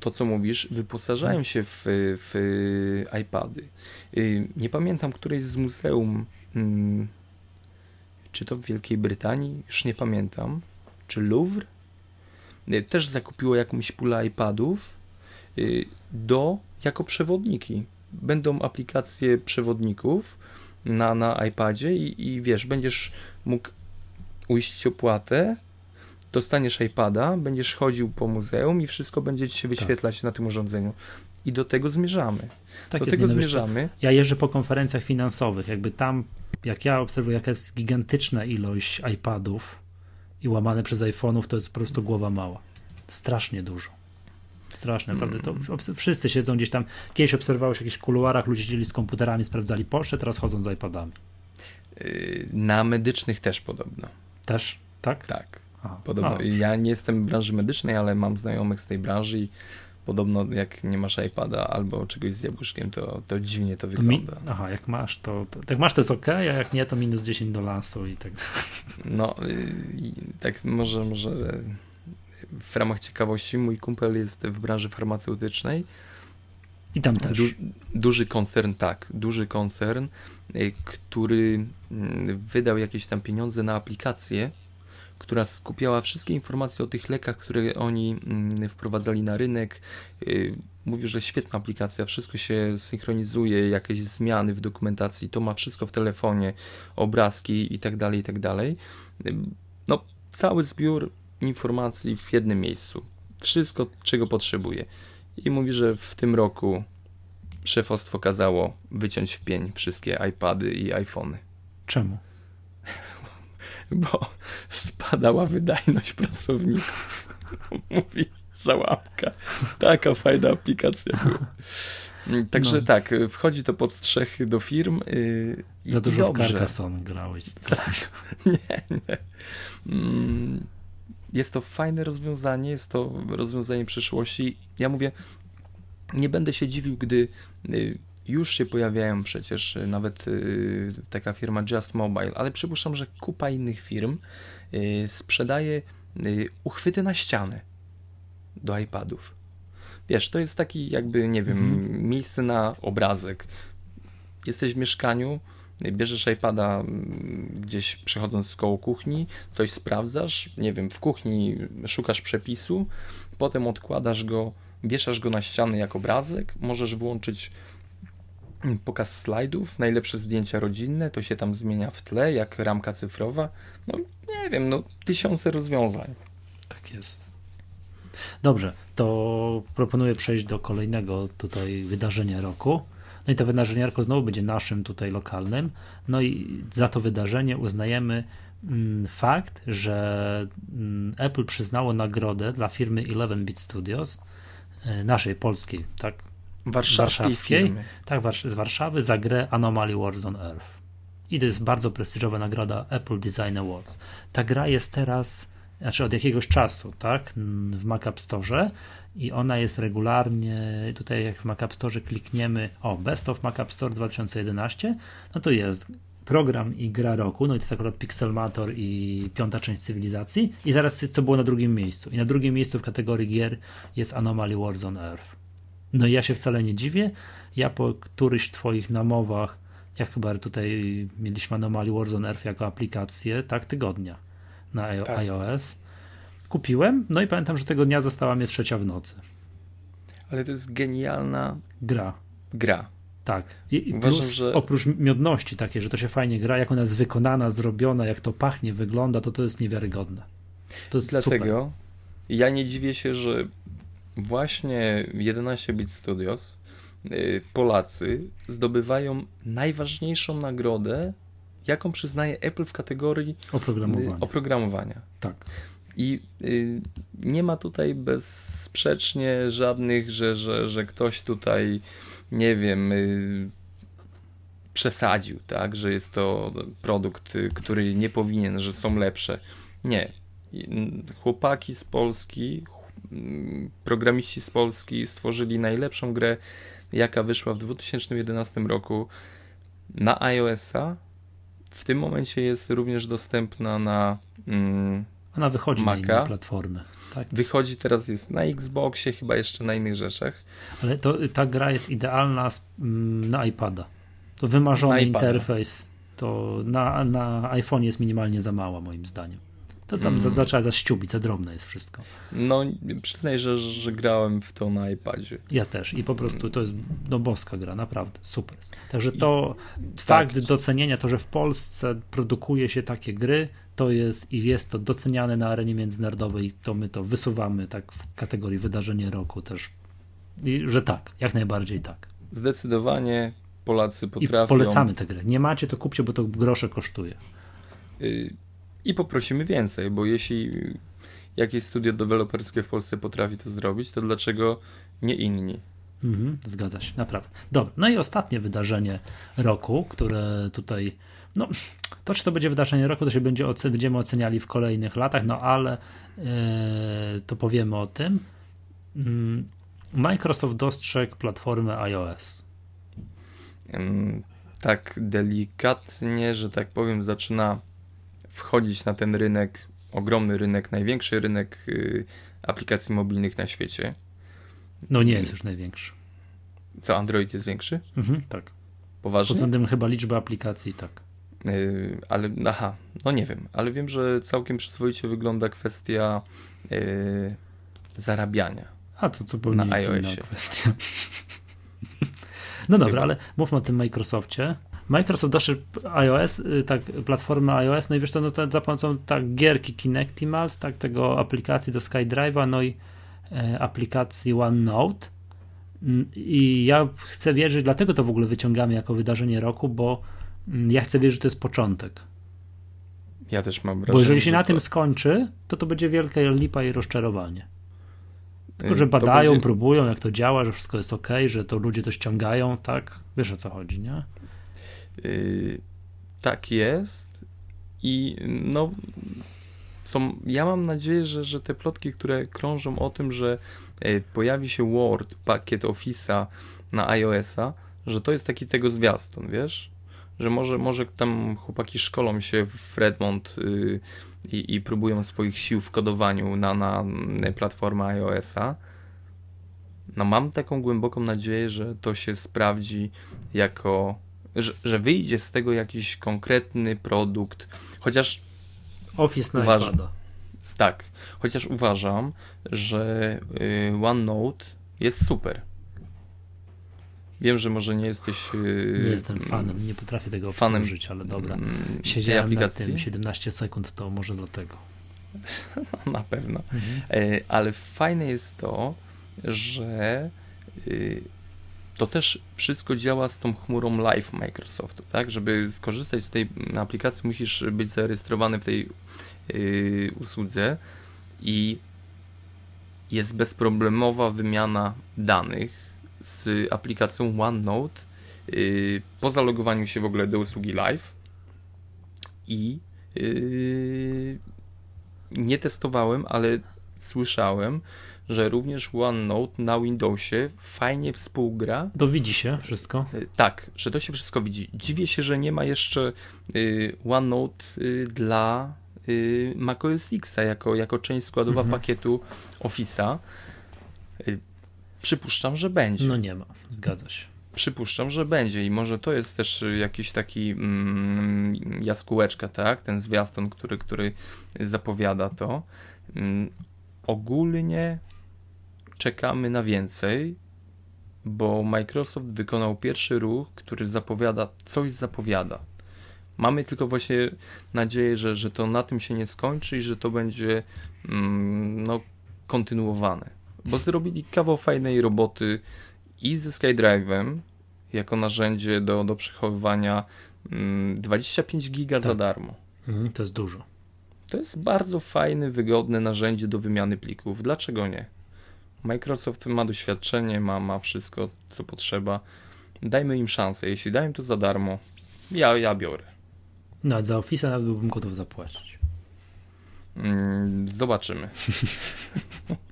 to co mówisz, wyposażają się w, w iPady. Nie pamiętam któreś z muzeum, mm, czy to w Wielkiej Brytanii, już nie pamiętam, czy Louvre, też zakupiło jakąś pulę iPadów do, jako przewodniki. Będą aplikacje przewodników, na, na iPadzie i, i wiesz, będziesz mógł uiścić opłatę dostaniesz iPada, będziesz chodził po muzeum i wszystko będzie ci się
Tak.
wyświetlać na tym urządzeniu. I do tego zmierzamy.
Tak
do
jest,
tego
nie, no wiesz
zmierzamy.
Ja jeżdżę po konferencjach finansowych, jakby tam, jak ja obserwuję, jaka jest gigantyczna ilość iPadów i łamane przez iPhone'ów, to jest po prostu głowa mała. Strasznie dużo. Strasznie, naprawdę. To obs- wszyscy siedzą gdzieś tam. Kiedyś obserwowałeś w jakichś kuluarach, ludzie siedzieli z komputerami, sprawdzali pocztę, teraz chodzą z iPadami.
Yy, Na medycznych też podobno.
Też, tak?
Tak.
Aha.
Podobno.
A,
Ja nie jestem w branży medycznej, ale mam znajomych z tej branży i podobno jak nie masz iPada albo czegoś z jabłuszkiem, to, to dziwnie to
to mi,
wygląda.
aha, jak masz, to, to jak masz, to jest ok, a jak nie, to minus 10 do lansu i tak.
No, yy, i tak może, może w ramach ciekawości, mój kumpel jest w branży farmaceutycznej.
I tam też.
Duż, duży koncern, tak, duży koncern, y, który mm, wydał jakieś tam pieniądze na aplikację, która skupiała wszystkie informacje o tych lekach, które oni mm, wprowadzali na rynek. Y, Mówił, że świetna aplikacja, wszystko się synchronizuje, jakieś zmiany w dokumentacji, to ma wszystko w telefonie, obrazki i tak dalej, i tak dalej. Y, No, cały zbiór informacji w jednym miejscu. Wszystko, czego potrzebuje. I mówi, że w tym roku szefostwo kazało wyciąć w pień wszystkie iPady i iPhony,
Czemu?
bo spadała wydajność pracowników. Mówi załapka. Taka fajna aplikacja była. Także
No.
tak, wchodzi to pod strzechy do firm. Yy,
Za dużo w
dobrze.
Carcassonne grałeś.
Tak. Nie, nie. Mm, Jest to fajne rozwiązanie, jest to rozwiązanie przyszłości. Ja mówię, nie będę się dziwił, gdy y, już się pojawiają przecież y, nawet y, taka firma Just Mobile, ale przypuszczam, że kupa innych firm sprzedaje uchwyty na ścianę do iPadów. Wiesz, to jest taki jakby, nie wiem,
Mhm.
miejsce na obrazek. Jesteś w mieszkaniu, bierzesz iPada mm, gdzieś przechodząc koło kuchni, coś sprawdzasz, nie wiem, w kuchni szukasz przepisu, potem odkładasz go, wieszasz go na ścianę jak obrazek, możesz włączyć mm, pokaz slajdów, najlepsze zdjęcia rodzinne, to się tam zmienia w tle, jak ramka cyfrowa. No nie wiem, no tysiące rozwiązań.
Tak jest. Dobrze, to proponuję przejść do kolejnego tutaj wydarzenia roku. No i to wydarzenie roku znowu będzie naszym tutaj lokalnym. No i za to wydarzenie uznajemy mm, fakt, że mm, Apple przyznało nagrodę dla firmy 11-bit Studios, e, naszej polskiej, tak?
Warszawskiej firmy.
Tak, z Warszawy za grę Anomaly Wars on Earth. I to jest bardzo prestiżowa nagroda Apple Design Awards. Ta gra jest teraz, znaczy od jakiegoś czasu, tak, w Mac App Store i ona jest regularnie, tutaj jak w Mac App Store klikniemy, o, Best of Mac App Store 2011, no to jest program i gra roku, no i to jest akurat Pixelmator i piąta część cywilizacji i zaraz co było na drugim miejscu. I na drugim miejscu w kategorii gier jest Anomaly Wars on Earth. No i ja się wcale nie dziwię. Ja po któryś twoich namowach, jak chyba tutaj mieliśmy Anomaly Warzone Earth jako aplikację, tak, tygodnia na
Tak.
iOS, kupiłem, no i pamiętam, że tego dnia została mnie trzecia w nocy.
Ale to jest genialna
Gra.
gra.
Tak. I,
Uważam,
plus,
że-
oprócz miodności takiej, że to się fajnie gra, jak ona jest wykonana, zrobiona, jak to pachnie, wygląda, to to jest niewiarygodne. To jest super.
Dlatego ja nie dziwię się, że właśnie 11-bit Studios y, Polacy zdobywają najważniejszą nagrodę, jaką przyznaje Apple w kategorii
Oprogramowanie.
y, oprogramowania.
tak.
I y, nie ma tutaj bezsprzecznie żadnych, że, że, że ktoś tutaj, nie wiem, y, przesadził, tak, że jest to produkt, y, który nie powinien, że są lepsze. Nie. Chłopaki z Polski, mm, programiści z Polski stworzyli najlepszą grę, jaka wyszła w 2011 roku na iOS-a. W tym momencie jest również dostępna na. Mm,
Ona wychodzi na
Maca.
inne platformy. Tak.
Wychodzi teraz, jest na Xboxie, chyba jeszcze na innych rzeczach.
Ale to, ta gra jest idealna mm, na iPada. To wymarzony
Na
interfejs. To na, na iPhone jest minimalnie za mała, moim zdaniem. To tam
Mm.
za, zaczęła zaściubić, za drobne jest wszystko.
No, przyznaj, że, że grałem w to na iPadzie.
Ja też. I po prostu to jest no, boska gra, naprawdę. Super. Także to
tak.
fakt docenienia, to, że w Polsce produkuje się takie gry, to jest i jest to doceniane na arenie międzynarodowej, to my to wysuwamy tak w kategorii wydarzenie roku też. I, że tak, jak najbardziej tak.
Zdecydowanie Polacy potrafią.
I polecamy tę grę. Nie macie, to kupcie, bo to grosze kosztuje.
Y, I poprosimy więcej, bo jeśli jakieś studio deweloperskie w Polsce potrafi to zrobić, to dlaczego nie inni?
Mhm, zgadza się, naprawdę. Dobra, no i ostatnie wydarzenie roku, które tutaj, no to czy to będzie wydarzenie roku, to się będzie będziemy oceniali w kolejnych latach, no ale yy, to powiemy o tym. Yy, Microsoft dostrzegł platformę iOS.
Tak delikatnie, że tak powiem, zaczyna wchodzić na ten rynek, ogromny rynek, największy rynek y, aplikacji mobilnych na świecie.
No nie jest już największy.
Co, Android jest większy?
Mhm, tak.
Poważnie?
Pod względem chyba liczby aplikacji, tak.
Yy, ale, aha, no nie wiem, ale wiem, że całkiem przyzwoicie wygląda kwestia yy, zarabiania.
A to zupełnie na jest iOSie. inna kwestia. No dobra, Chyba. ale mówmy o tym Microsoftie. Microsoft doszedł iOS, y, tak, platformę iOS, no i wiesz co, no to za pomocą tak gierki Kinectimals, tak, tego aplikacji do SkyDrive'a, no i e, aplikacji OneNote. Mm, I ja chcę wierzyć, dlatego to w ogóle wyciągamy jako wydarzenie roku, bo ja chcę wierzyć, że to jest początek.
Ja też mam wrażenie.
Bo jeżeli się na to... tym skończy, to to będzie wielka lipa i rozczarowanie. Tylko, że badają, będzie... próbują, jak to działa, że wszystko jest ok, że to ludzie to ściągają, tak? Wiesz o co chodzi, nie?
Yy, tak jest. I no, są, ja mam nadzieję, że, że te plotki, które krążą o tym, że e, pojawi się Word, pakiet Office'a na iOS-a, że to jest taki tego zwiastun, wiesz? Że może, może tam chłopaki szkolą się w Redmond yy, i, i próbują swoich sił w kodowaniu na, na platformę iOS-a. No mam taką głęboką nadzieję, że to się sprawdzi jako, że, że wyjdzie z tego jakiś konkretny produkt, chociaż
Office na uważ...
Tak, chociaż uważam, że y, OneNote jest super. Wiem, że może nie jesteś.
Y, nie jestem fanem, nie potrafię tego obsłużyć, ale dobra. Mm, Siedziałem aplikacji? tym 17 sekund, to może dlatego.
na pewno. Mhm. E, ale fajne jest to, że y, to też wszystko działa z tą chmurą Live Microsoftu, tak? Żeby skorzystać z tej aplikacji, musisz być zarejestrowany w tej yy, usłudze i jest bezproblemowa wymiana danych z aplikacją OneNote yy, po zalogowaniu się w ogóle do usługi Live i yy, nie testowałem, ale słyszałem, że również OneNote na Windowsie fajnie współgra.
To widzi się wszystko?
Y, tak, że to się wszystko widzi. Dziwię się, że nie ma jeszcze y, OneNote y, dla macOS X jako, jako część składowa mhm. pakietu Office'a. Przypuszczam, że będzie.
No nie ma, zgadza się.
Przypuszczam, że będzie i może to jest też jakiś taki mm, jaskółeczka, tak? Ten zwiastun, który, który zapowiada to. Mm, ogólnie czekamy na więcej, bo Microsoft wykonał pierwszy ruch, który zapowiada, coś zapowiada. Mamy tylko właśnie nadzieję, że, że to na tym się nie skończy i że to będzie mm, no, kontynuowane. Bo zrobili kawał fajnej roboty i ze SkyDrive'em jako narzędzie do, do przechowywania mm, 25 giga tak. za darmo.
Mhm, to jest dużo.
To jest bardzo fajne, wygodne narzędzie do wymiany plików. Dlaczego nie? Microsoft ma doświadczenie, ma, ma wszystko, co potrzeba. Dajmy im szansę. Jeśli dają to za darmo, ja, ja biorę.
No, za Office nawet byłbym gotów zapłacić.
Mm, zobaczymy.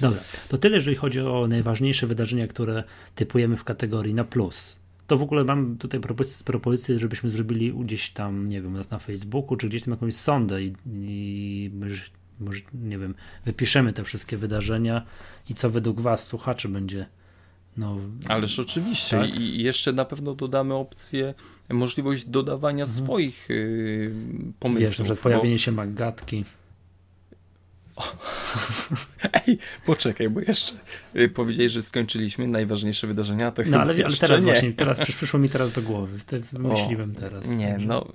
Dobra, to tyle, jeżeli chodzi o najważniejsze wydarzenia, które typujemy w kategorii na plus. To w ogóle mam tutaj propozycję, propozycję żebyśmy zrobili gdzieś tam, nie wiem, na Facebooku, czy gdzieś tam jakąś sondę i, i może, nie wiem, wypiszemy te wszystkie wydarzenia i co według Was, słuchaczy, będzie. No,
Ależ oczywiście. Tak? I jeszcze na pewno dodamy opcję, możliwość dodawania mhm. swoich yy, pomysłów.
Wiesz, że pojawienie bo... się magatki.
Ej, poczekaj, bo jeszcze y, powiedzieli, że skończyliśmy najważniejsze wydarzenia, to
No
chyba
ale, ale teraz
nie.
właśnie, teraz przysz- przyszło mi teraz do głowy. Te wymyśliłem teraz.
Nie, no.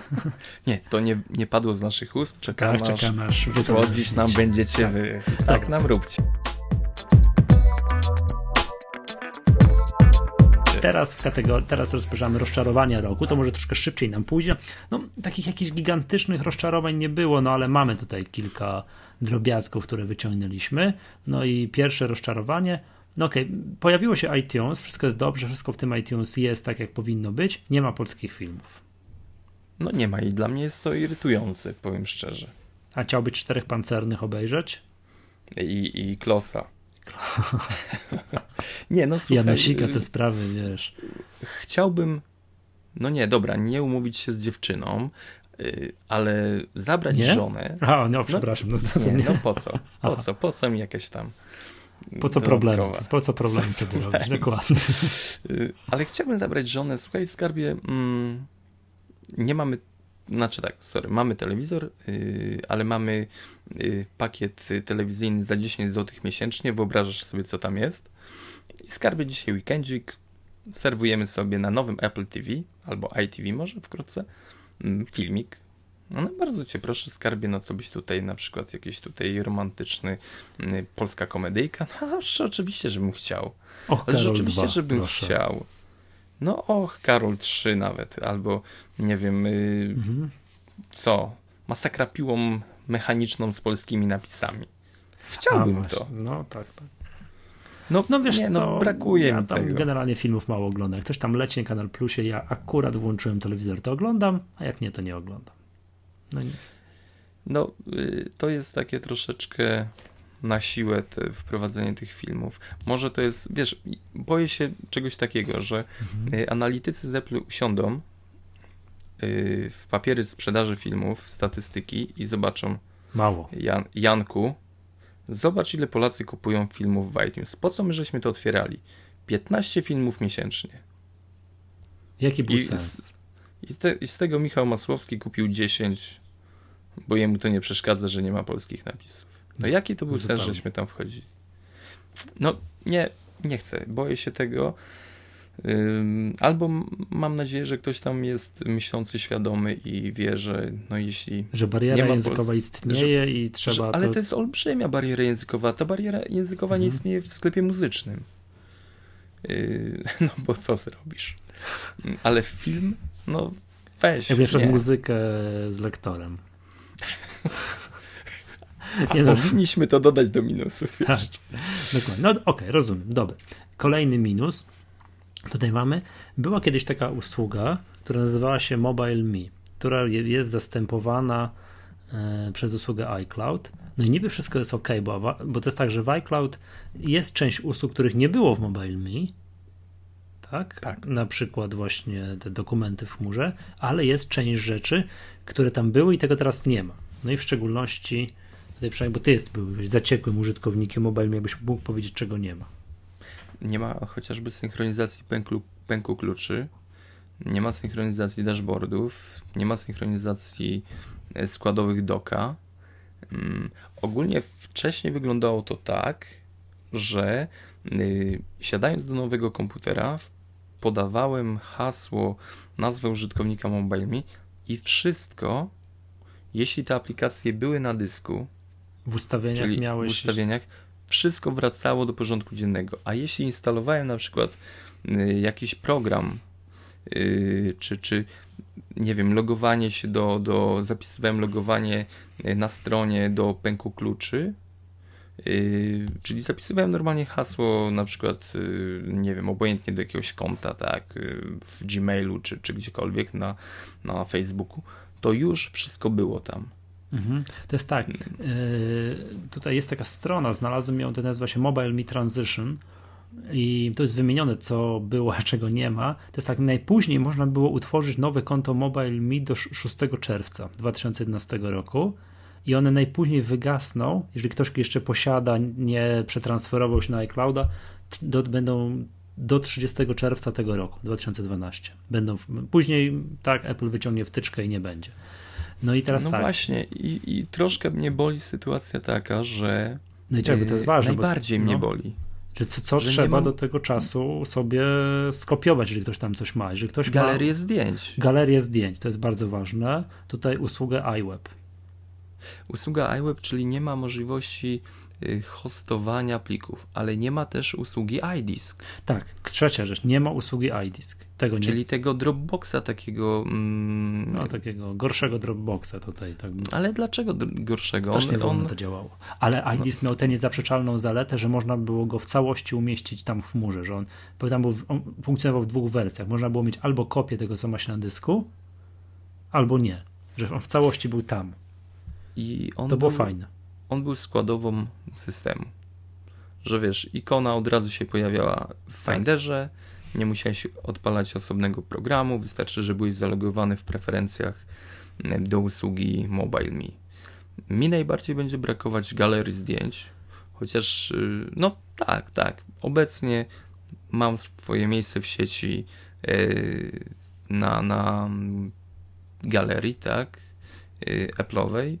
nie, to nie, nie padło z naszych ust. Czekam,
Tak,
aż
czekam aż
nam będziecie
Tak.
wy. Tak nam róbcie.
Teraz w kategorii, teraz rozpoczynamy rozczarowania roku, to może troszkę szybciej nam pójdzie. No, takich jakichś gigantycznych rozczarowań nie było, no ale mamy tutaj kilka drobiazgów, które wyciągnęliśmy. No i pierwsze rozczarowanie, no okej, pojawiło się iTunes, wszystko jest dobrze, wszystko w tym iTunes jest tak, jak powinno być, nie ma polskich filmów.
No nie ma i dla mnie jest to irytujące, powiem szczerze.
A chciałbyś czterech pancernych obejrzeć?
I, i klosa. nie, no słuchaj.
Janosika,
y,
te sprawy, wiesz.
Chciałbym, no nie, dobra, nie umówić się z dziewczyną, y, ale zabrać
Nie?
żonę.
A, no przepraszam, no, no,
Nie,
nie,
no po co? Po co? Po co mi jakieś tam
po co problemy? Po co problemy sobie
problemy?
robić? Dokładnie.
Y, Ale chciałbym zabrać żonę. Słuchaj, skarbie, mm, nie mamy, znaczy tak, sorry, mamy telewizor, y, ale mamy y, pakiet telewizyjny za 10 zł miesięcznie. Wyobrażasz sobie, co tam jest? I skarbie dzisiaj weekendzik. Serwujemy sobie na nowym Apple TV albo iTV może wkrótce mm, filmik. No, no bardzo cię proszę, skarbie, no co byś tutaj na przykład jakiś tutaj romantyczny y, polska komedyjka? No, oczywiście, żebym chciał.
Och,
Ale
Karol
rzeczywiście,
2,
żebym
proszę.
chciał. No och, Karol 3 nawet, albo nie wiem, y,
Mhm.
co, masakra piłą mechaniczną z polskimi napisami.
A,
Chciałbym
właśnie.
to.
No tak, tak.
No,
No wiesz
nie,
co,
no, brakuje
ja
mi
tam
tego.
generalnie filmów mało oglądam. Jak ktoś tam leci na Kanal Plusie, ja akurat włączyłem telewizor, to oglądam, a jak nie, to nie oglądam. No nie.
No, y, to jest takie troszeczkę na siłę te wprowadzenie tych filmów. Może to jest, wiesz, boję się czegoś takiego, że
Mhm.
y, analitycy z Apple usiądą y, w papiery sprzedaży filmów, statystyki i zobaczą,
Mało.
Jan, Janku, zobacz ile Polacy kupują filmów w iTunes. Po co my żeśmy to otwierali? 15 filmów miesięcznie.
Jaki był
I
sens?
z, i, te, I z tego Michał Masłowski kupił 10, bo jemu to nie przeszkadza, że nie ma polskich napisów. No jaki to był sens,
Zupełnie.
żeśmy tam wchodzili? No nie, nie chcę, boję się tego. Albo mam nadzieję, że ktoś tam jest myślący, świadomy i wie, że no jeśli
Że
nie
bariera językowa
Pols-
istnieje i trzeba
że, ale
to...
to jest olbrzymia bariera językowa. Ta bariera językowa nie
Mhm.
istnieje w sklepie muzycznym. Yy, no bo co zrobisz? Yy, Ale film, no weź.
Przykład
nie.
muzykę z lektorem. Nie no.
powinniśmy to dodać do minusów.
Tak, dokładnie. No okej, rozumiem, dobra. Kolejny minus, tutaj mamy, była kiedyś taka usługa, która nazywała się Mobile Me, która je- jest zastępowana e, przez usługę iCloud. No i niby wszystko jest ok, bo, bo to jest tak, że w iCloud jest część usług, których nie było w Mobile Me, tak?
Tak.
Na przykład właśnie te dokumenty w chmurze, ale jest część rzeczy, które tam były i tego teraz nie ma. No i w szczególności tutaj przynajmniej, bo ty jest, byłeś zaciekłym użytkownikiem mobile, jakbyś mógł powiedzieć, czego nie ma.
Nie ma chociażby synchronizacji pęklu, pęku kluczy, nie ma synchronizacji dashboardów, nie ma synchronizacji e, składowych doka. Mm, Ogólnie wcześniej wyglądało to tak, że y, siadając do nowego komputera, podawałem hasło, nazwę użytkownika MobileMe i wszystko, jeśli te aplikacje były na dysku,
W ustawieniach
czyli
miałeś.
w ustawieniach, wszystko wracało do porządku dziennego. A jeśli instalowałem na przykład y, jakiś program, y, czy, czy nie wiem, logowanie się do, do zapisywałem logowanie y, na stronie do pęku kluczy, czyli zapisywałem normalnie hasło, na przykład, nie wiem, obojętnie do jakiegoś konta, tak, w Gmailu czy, czy gdziekolwiek na, na Facebooku, to już wszystko było tam.
Mhm. To jest tak. Yy, tutaj jest taka strona, znalazłem ją, to nazywa się Mobile Me Transition. I to jest wymienione, co było, a czego nie ma. To jest tak, najpóźniej można było utworzyć nowe konto Mobile Me do sz- 6 czerwca 2011 roku. I one najpóźniej wygasną, jeżeli ktoś jeszcze posiada, nie przetransferował się na iClouda, do, będą do 30 czerwca tego roku, 2012. Będą, później tak, Apple wyciągnie wtyczkę i nie będzie. No i teraz
no
tak.
właśnie, i, i troszkę mnie boli sytuacja taka, że.
No i czekaj, bo to jest
e,
ważne. bo-
Najbardziej mnie
no.
boli.
Że co, co
że
trzeba
mam-
do tego czasu sobie skopiować, jeżeli ktoś tam coś ma. Jeżeli ktoś
Galerię zdjęć.
ma galerię zdjęć, to jest bardzo ważne. Tutaj usługę iWeb.
Usługa iWeb, czyli nie ma możliwości hostowania plików, ale nie ma też usługi iDisk,
Tak, trzecia rzecz, nie ma usługi iDisk. Tego nie
czyli tego Dropboxa takiego. Mm,
no, takiego gorszego Dropboxa tutaj. Tak, bym-
Ale dlaczego gorszego?
strasznie
On,
wolno
on,
to działało. Ale iDisk miał tę niezaprzeczalną zaletę, że można było go w całości umieścić tam w chmurze, że on, bo tam był, on funkcjonował w dwóch wersjach. Można było mieć albo kopię tego, co ma się na dysku, albo nie. Że on w całości był tam.
i on
To było
był,
fajne.
On był składową systemu. Że wiesz, ikona od razu się pojawiała w
Tak.
Finderze, nie musiałeś odpalać osobnego programu, wystarczy, że byłeś zalogowany w preferencjach mm, do usługi MobileMe. Mi najbardziej będzie brakować galerii zdjęć, chociaż y, no tak, tak, obecnie mam swoje miejsce w sieci y, na, na mm, galerii, tak, y, Apple'owej,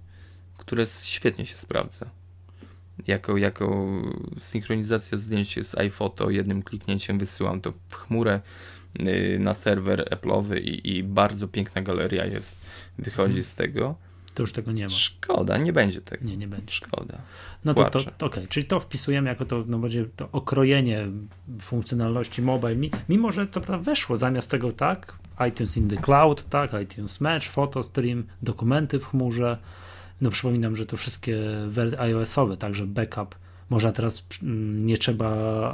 które świetnie się sprawdza. Jako, jako synchronizacja zdjęć z iPhoto, jednym kliknięciem wysyłam to w chmurę y, na serwer Apple'owy i, i bardzo piękna galeria jest, wychodzi z tego.
To już tego nie ma.
Szkoda, nie będzie tego.
Nie, nie będzie.
Szkoda.
No to, to,
Płaczę.
to okej, czyli to wpisujemy jako to, no będzie to okrojenie funkcjonalności mobile, mi- mimo że to prawda weszło zamiast tego tak, iTunes in the cloud, tak, iTunes Match, PhotoStream, dokumenty w chmurze, no przypominam, że to wszystkie wersje iOS-owe, także backup, można teraz mm, nie trzeba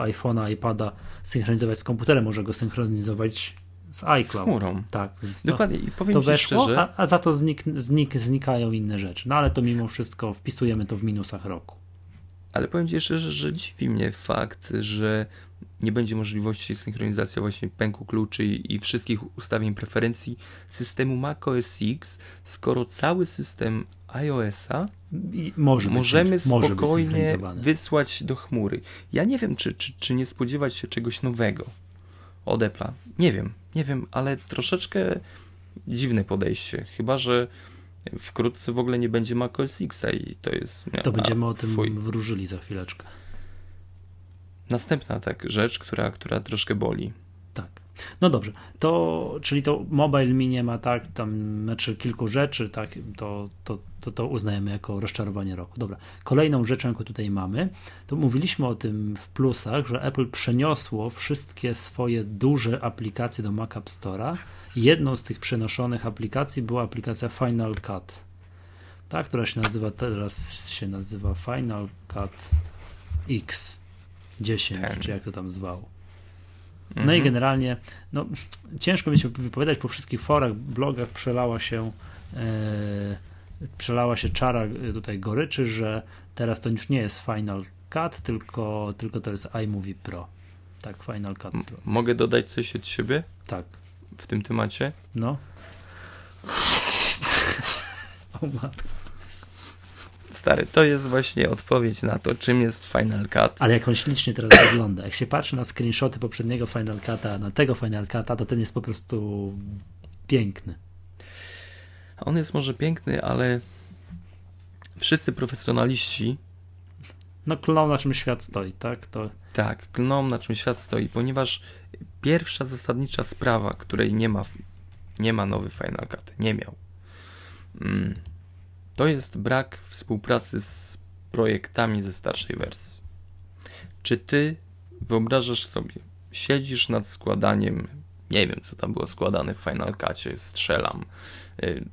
iPhone'a, iPada synchronizować z komputerem, może go synchronizować z
Z
iCloud.
chmurą.
Tak, więc to,
Dokładnie. I powiem
to weszło,
szczerze,
a, a za to znik, znik, znikają inne rzeczy. No ale to mimo wszystko wpisujemy to w minusach roku.
ale powiem Ci jeszcze, że, że dziwi mnie fakt, że nie będzie możliwości synchronizacji właśnie pęku kluczy i, i wszystkich ustawień preferencji systemu macOS X, skoro cały system iOS-a
może
możemy
może być
spokojnie
synchronizowany.
wysłać do chmury. Ja nie wiem, czy, czy, czy nie spodziewać się czegoś nowego od Apple'a. Nie wiem, nie wiem, ale troszeczkę dziwne podejście. Chyba, że wkrótce w ogóle nie będzie macOS X'a i to jest...
To będziemy o tym
fuj.
wróżyli za chwileczkę.
Następna tak rzecz, która, która troszkę boli.
Tak. No dobrze, to, czyli to mobile mi nie ma tak, tam znaczy kilku rzeczy, tak, to, to, to, to uznajemy jako rozczarowanie roku. Dobra, kolejną rzeczą, jaką tutaj mamy, to mówiliśmy o tym w plusach, że Apple przeniosło wszystkie swoje duże aplikacje do Mac App Store'a. Jedną z tych przenoszonych aplikacji była aplikacja Final Cut, tak, która się nazywa, teraz się nazywa Final Cut X 10,
Ten.
czy jak to tam zwał. No
Mhm.
i generalnie, no, ciężko mi się wypowiadać po wszystkich forach, blogach przelała się e, przelała się czara e, tutaj goryczy, że teraz to już nie jest Final Cut, tylko, tylko to jest iMovie Pro. Tak, Final Cut Pro.
Mogę dodać coś od siebie
Tak,
w tym temacie?
no. O matko.
Stary, to jest właśnie odpowiedź na to, czym jest Final Cut.
Ale jak on ślicznie teraz wygląda. Jak się patrzy na screenshoty poprzedniego Final Cut'a, na tego Final Cut'a, to ten jest po prostu piękny.
On jest może piękny, ale wszyscy profesjonaliści
No klon na czym świat stoi, tak? To
tak klną na czym świat stoi, ponieważ pierwsza zasadnicza sprawa, której nie ma, nie ma nowy Final Cut, nie miał, mm, to jest brak współpracy z projektami ze starszej wersji. Czy ty wyobrażasz sobie, siedzisz nad składaniem, nie wiem co tam było składane w Final Cutie, strzelam, y,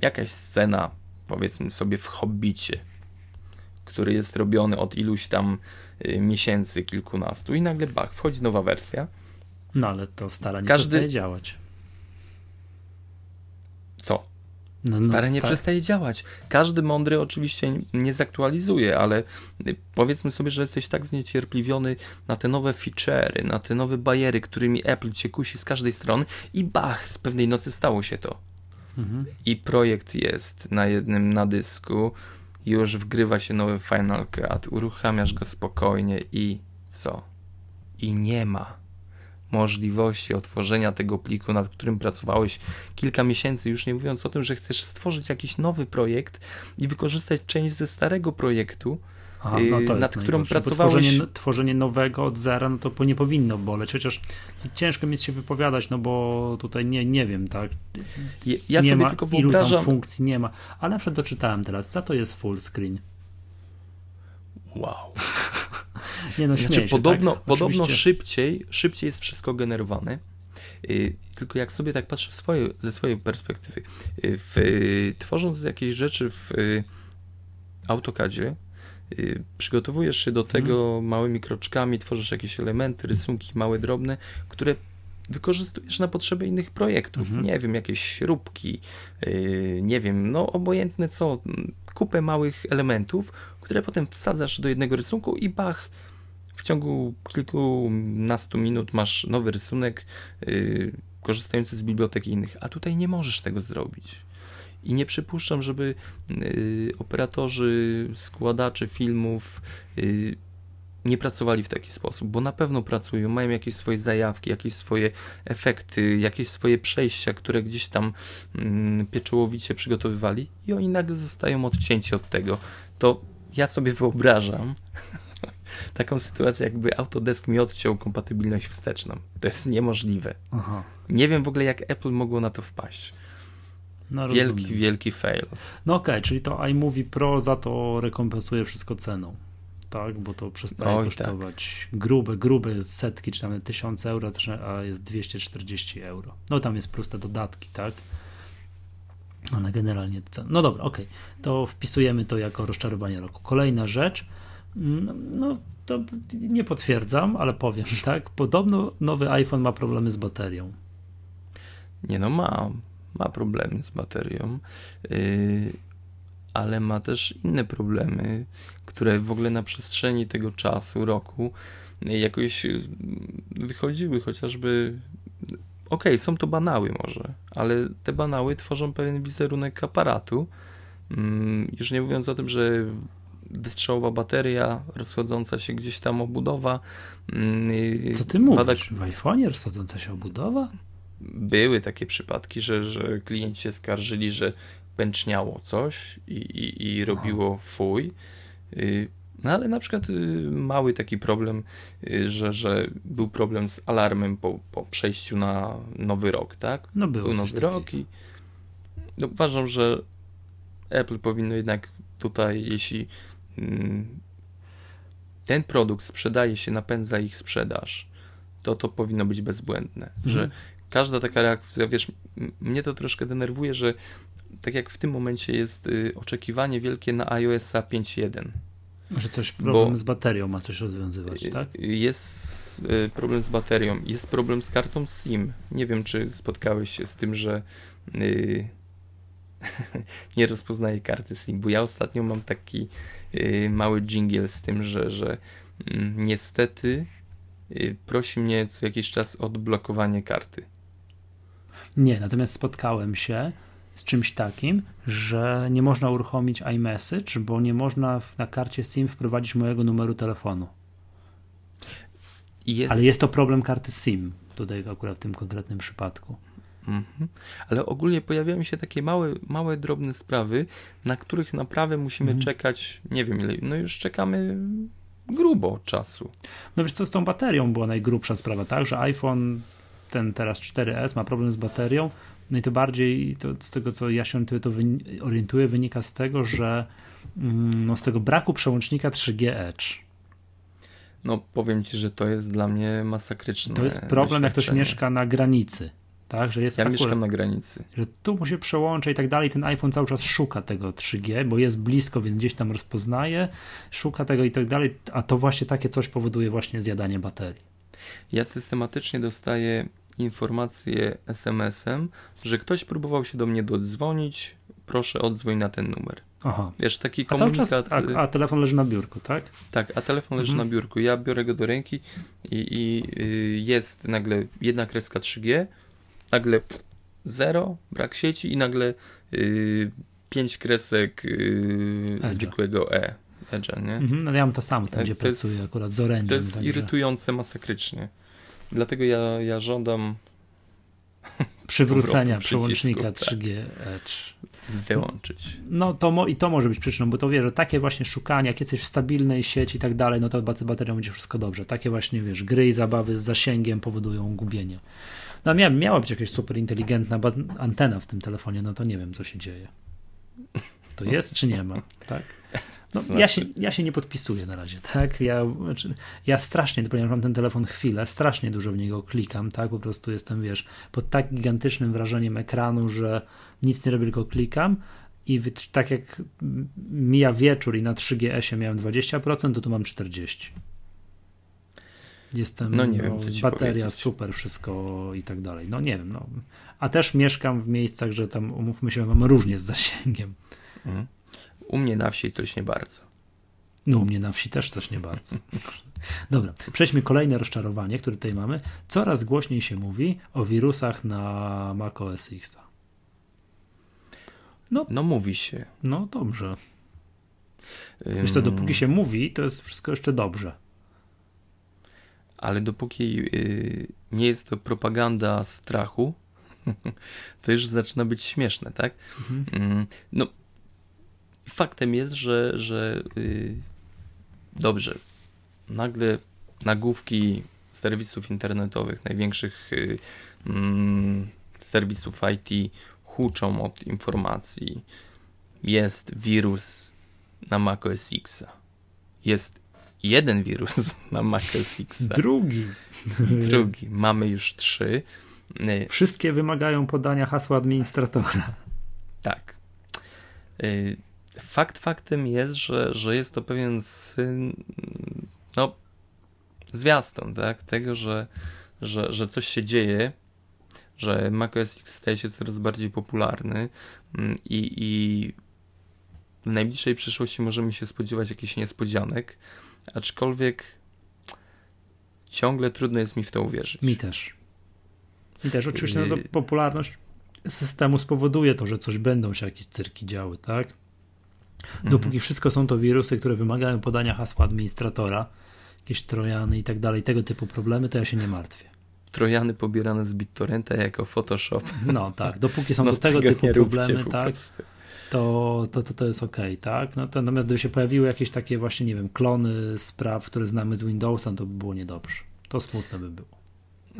jakaś scena, powiedzmy sobie w Hobbicie, który jest robiony od iluś tam y, miesięcy, kilkunastu i nagle bach, wchodzi nowa wersja.
No ale to stara nie
Każdy-
przestaje działać.
Co?
No, no,
Stare nie
sta-
przestaje działać. Każdy mądry oczywiście nie zaktualizuje, ale y, powiedzmy sobie, że jesteś tak zniecierpliwiony na te nowe feature'y, na te nowe bajery, którymi Apple cię kusi z każdej strony i bach, z pewnej nocy stało się to.
Mhm.
I projekt jest na jednym na dysku, już wgrywa się nowy Final Cut, uruchamiasz go spokojnie i co? I nie ma możliwości otworzenia tego pliku, nad którym pracowałeś kilka miesięcy, już nie mówiąc o tym, że chcesz stworzyć jakiś nowy projekt i wykorzystać część ze starego projektu,
Aha, no to nad którą pracowałeś. Tworzenie, tworzenie, nowego od zera, no to nie powinno boleć, chociaż ciężko mi się wypowiadać, no bo tutaj nie, nie wiem, tak.
Ja, ja nie sobie ma, tylko wyobrażam. Ilu
tam funkcji nie ma, ale na przykład doczytałem teraz, za to jest full screen.
Wow.
nie no, znaczy,
się, podobno, tak? podobno szybciej, szybciej jest wszystko generowane. Yy, tylko jak sobie tak patrzę swoje, ze swojej perspektywy, yy, w, yy, tworząc jakieś rzeczy w AutoCADzie, Y, przygotowujesz się do mhm. tego hmm. małymi kroczkami, tworzysz jakieś elementy, rysunki małe, drobne, które wykorzystujesz na potrzeby innych projektów. Hmm. Nie wiem, jakieś śrubki, yy, nie wiem, no obojętne co, kupę małych elementów, które potem wsadzasz do jednego rysunku i bach, w ciągu kilkunastu minut masz nowy rysunek yy, korzystający z biblioteki innych, a tutaj nie możesz tego zrobić. I nie przypuszczam, żeby y, operatorzy, składacze filmów y, nie pracowali w taki sposób, bo na pewno pracują, mają jakieś swoje zajawki, jakieś swoje efekty, jakieś swoje przejścia, które gdzieś tam mm, pieczołowicie przygotowywali i oni nagle zostają odcięci od tego. To ja sobie wyobrażam taką sytuację, jakby Autodesk mi odciął kompatybilność wsteczną. To jest niemożliwe. Aha. Nie wiem w ogóle, jak Apple mogło na to wpaść. No, wielki, wielki fail.
No okej, okay, czyli to iMovie Pro za to rekompensuje wszystko ceną. Tak, bo to przestaje Oj, kosztować tak. grube, grube setki, czy nawet 1000 euro, a jest 240 euro. No tam jest plus te dodatki, tak? Ale generalnie. No dobra, okej. Okay. To wpisujemy to jako rozczarowanie roku. Kolejna rzecz. Mm, no, to nie potwierdzam, ale powiem, tak? Podobno nowy iPhone ma problemy z baterią.
Nie no, ma ma problemy z baterią, y, ale ma też inne problemy, które w ogóle na przestrzeni tego czasu, roku, jakoś y, wychodziły, chociażby. Okej, okay, są to banały może, ale te banały tworzą pewien wizerunek aparatu. Mm, już nie mówiąc o tym, że wystrzałowa bateria, rozchodząca się gdzieś tam obudowa.
Mm, Co ty mówisz? Wada... W iPhone'ie rozchodząca się obudowa?
były takie przypadki, że, że klienci się skarżyli, że pęczniało coś i, i, i robiło fuj. Y, no ale na przykład y, mały taki problem, y, że, że był problem z alarmem po, po przejściu na nowy rok, tak?
No był
nowy rok i no, uważam, że Apple powinno jednak tutaj, jeśli ten produkt sprzedaje się, napędza ich sprzedaż, to to powinno być bezbłędne, mhm. że każda taka reakcja, wiesz, mnie to troszkę denerwuje, że tak jak w tym momencie jest y, oczekiwanie wielkie na iOSa 5.1.
Że coś problem Bo z baterią ma coś rozwiązywać, y, tak?
Jest y, problem z baterią, jest problem z kartą SIM. Nie wiem, czy spotkałeś się z tym, że yy, nie rozpoznaje karty SIM, bo ja ostatnio mam taki yy, mały jingle z tym, że, że yy, niestety prosi mnie co jakiś czas o odblokowanie karty.
Nie, natomiast spotkałem się z czymś takim, że nie można uruchomić iMessage, bo nie można na karcie SIM wprowadzić mojego numeru telefonu. Jest... Ale jest to problem karty SIM, tutaj akurat w tym konkretnym przypadku.
Mhm. Ale ogólnie pojawiają się takie małe, małe, drobne sprawy, na których naprawdę musimy mhm. czekać, nie wiem ile, no już czekamy grubo czasu.
No wiesz co, z tą baterią była najgrubsza sprawa, tak, że iPhone ten teraz 4S ma problem z baterią, no i to bardziej to z tego, co ja się to orientuję, wynika z tego, że mm, no, z tego braku przełącznika 3G Edge.
No powiem Ci, że to jest dla mnie masakryczne
To jest problem, jak ktoś mieszka na granicy. Tak, że jest
ja akurat, mieszkam na granicy.
Że tu mu się przełącza i tak dalej. Ten iPhone cały czas szuka tego 3G, bo jest blisko, więc gdzieś tam rozpoznaje, szuka tego i tak dalej, a to właśnie takie coś powoduje właśnie zjadanie baterii.
Ja systematycznie dostaję informację SMS-em, że ktoś próbował się do mnie dodzwonić, proszę odzwoń na ten numer.
Aha.
Wiesz, taki a komunikat... Czas,
a, a, telefon leży na biurku, tak?
Tak, a telefon leży mhm. na biurku. Ja biorę go do ręki i, i y, jest nagle jedna kreska 3G, nagle 0, brak sieci i nagle y, pięć kresek y, zwykłego E. Edge'a, nie?
Mhm, no ja mam to samo tam, gdzie to pracuję jest, akurat z orędziem.
To jest także... irytujące masakrycznie. dlatego ja, ja żądam
przywrócenia przełącznika
przycisku,
3G Edge.
wyłączyć.
No to mo- i to może być przyczyną, bo to wie, że takie właśnie szukania, jak jesteś w stabilnej sieci i tak dalej, no to bat- baterią będzie wszystko dobrze. Takie właśnie, wiesz, gry i zabawy z zasięgiem powodują gubienie. No mia- miała być jakaś super inteligentna antena w tym telefonie, no to nie wiem, co się dzieje. To jest czy nie ma, tak? No,
To
ja,
znaczy-
się, ja się nie podpisuję na razie, tak? Ja, znaczy, ja strasznie, ponieważ mam ten telefon chwilę, strasznie dużo w niego klikam, tak? Po prostu jestem, wiesz, pod tak gigantycznym wrażeniem ekranu, że nic nie robię, tylko klikam i tak jak m- mija wieczór i na 3GS-ie miałem 20%, to tu mam 40%. Jestem,
No nie wiem,
bateria
powiedzieć.
super, wszystko i tak dalej. No nie wiem, no. A też mieszkam w miejscach, że tam, umówmy się, mam różnie z zasięgiem.
Mhm. U mnie na wsi coś nie bardzo.
No u mnie na wsi też coś nie bardzo. Dobra, przejdźmy kolejne rozczarowanie, które tutaj mamy. Coraz głośniej się mówi o wirusach na Mac OS X.
No mówi się.
No dobrze. Wiesz co, dopóki się mówi, to jest wszystko jeszcze dobrze.
Ale dopóki y, nie jest to propaganda strachu, to już zaczyna być śmieszne, tak? Mm, No, faktem jest, że, że y, dobrze, nagle nagłówki serwisów internetowych, największych y, mm, serwisów IT huczą od informacji. Jest wirus na Mac OS X. Jest jeden wirus na Mac OS X.
Drugi.
Drugi. Mamy już trzy. Y,
Wszystkie wymagają podania hasła administratora.
Tak. Y, Fakt faktem jest, że, że jest to pewien syn, no, zwiastun, tak? Tego, że, że, że coś się dzieje, że macOS X staje się coraz bardziej popularny mm, i, i w najbliższej przyszłości możemy się spodziewać jakichś niespodzianek, aczkolwiek ciągle trudno jest mi w to uwierzyć.
Mi też. Mi też. Oczywiście no
Yy.
popularność systemu spowoduje to, że coś będą się jakieś cyrki działy, tak? Dopóki wszystko są to wirusy, które wymagają podania hasła administratora, jakieś trojany i tak dalej, tego typu problemy, to ja się nie martwię.
Trojany pobierane z BitTorrenta jako Photoshop.
No tak, dopóki są
No
to tego typu problemy, tak,
prostu.
To, to, to, to jest ok, tak? No to, natomiast gdyby się pojawiły jakieś takie właśnie, nie wiem, klony spraw, które znamy z Windowsa, to by było niedobrze. To smutne by było.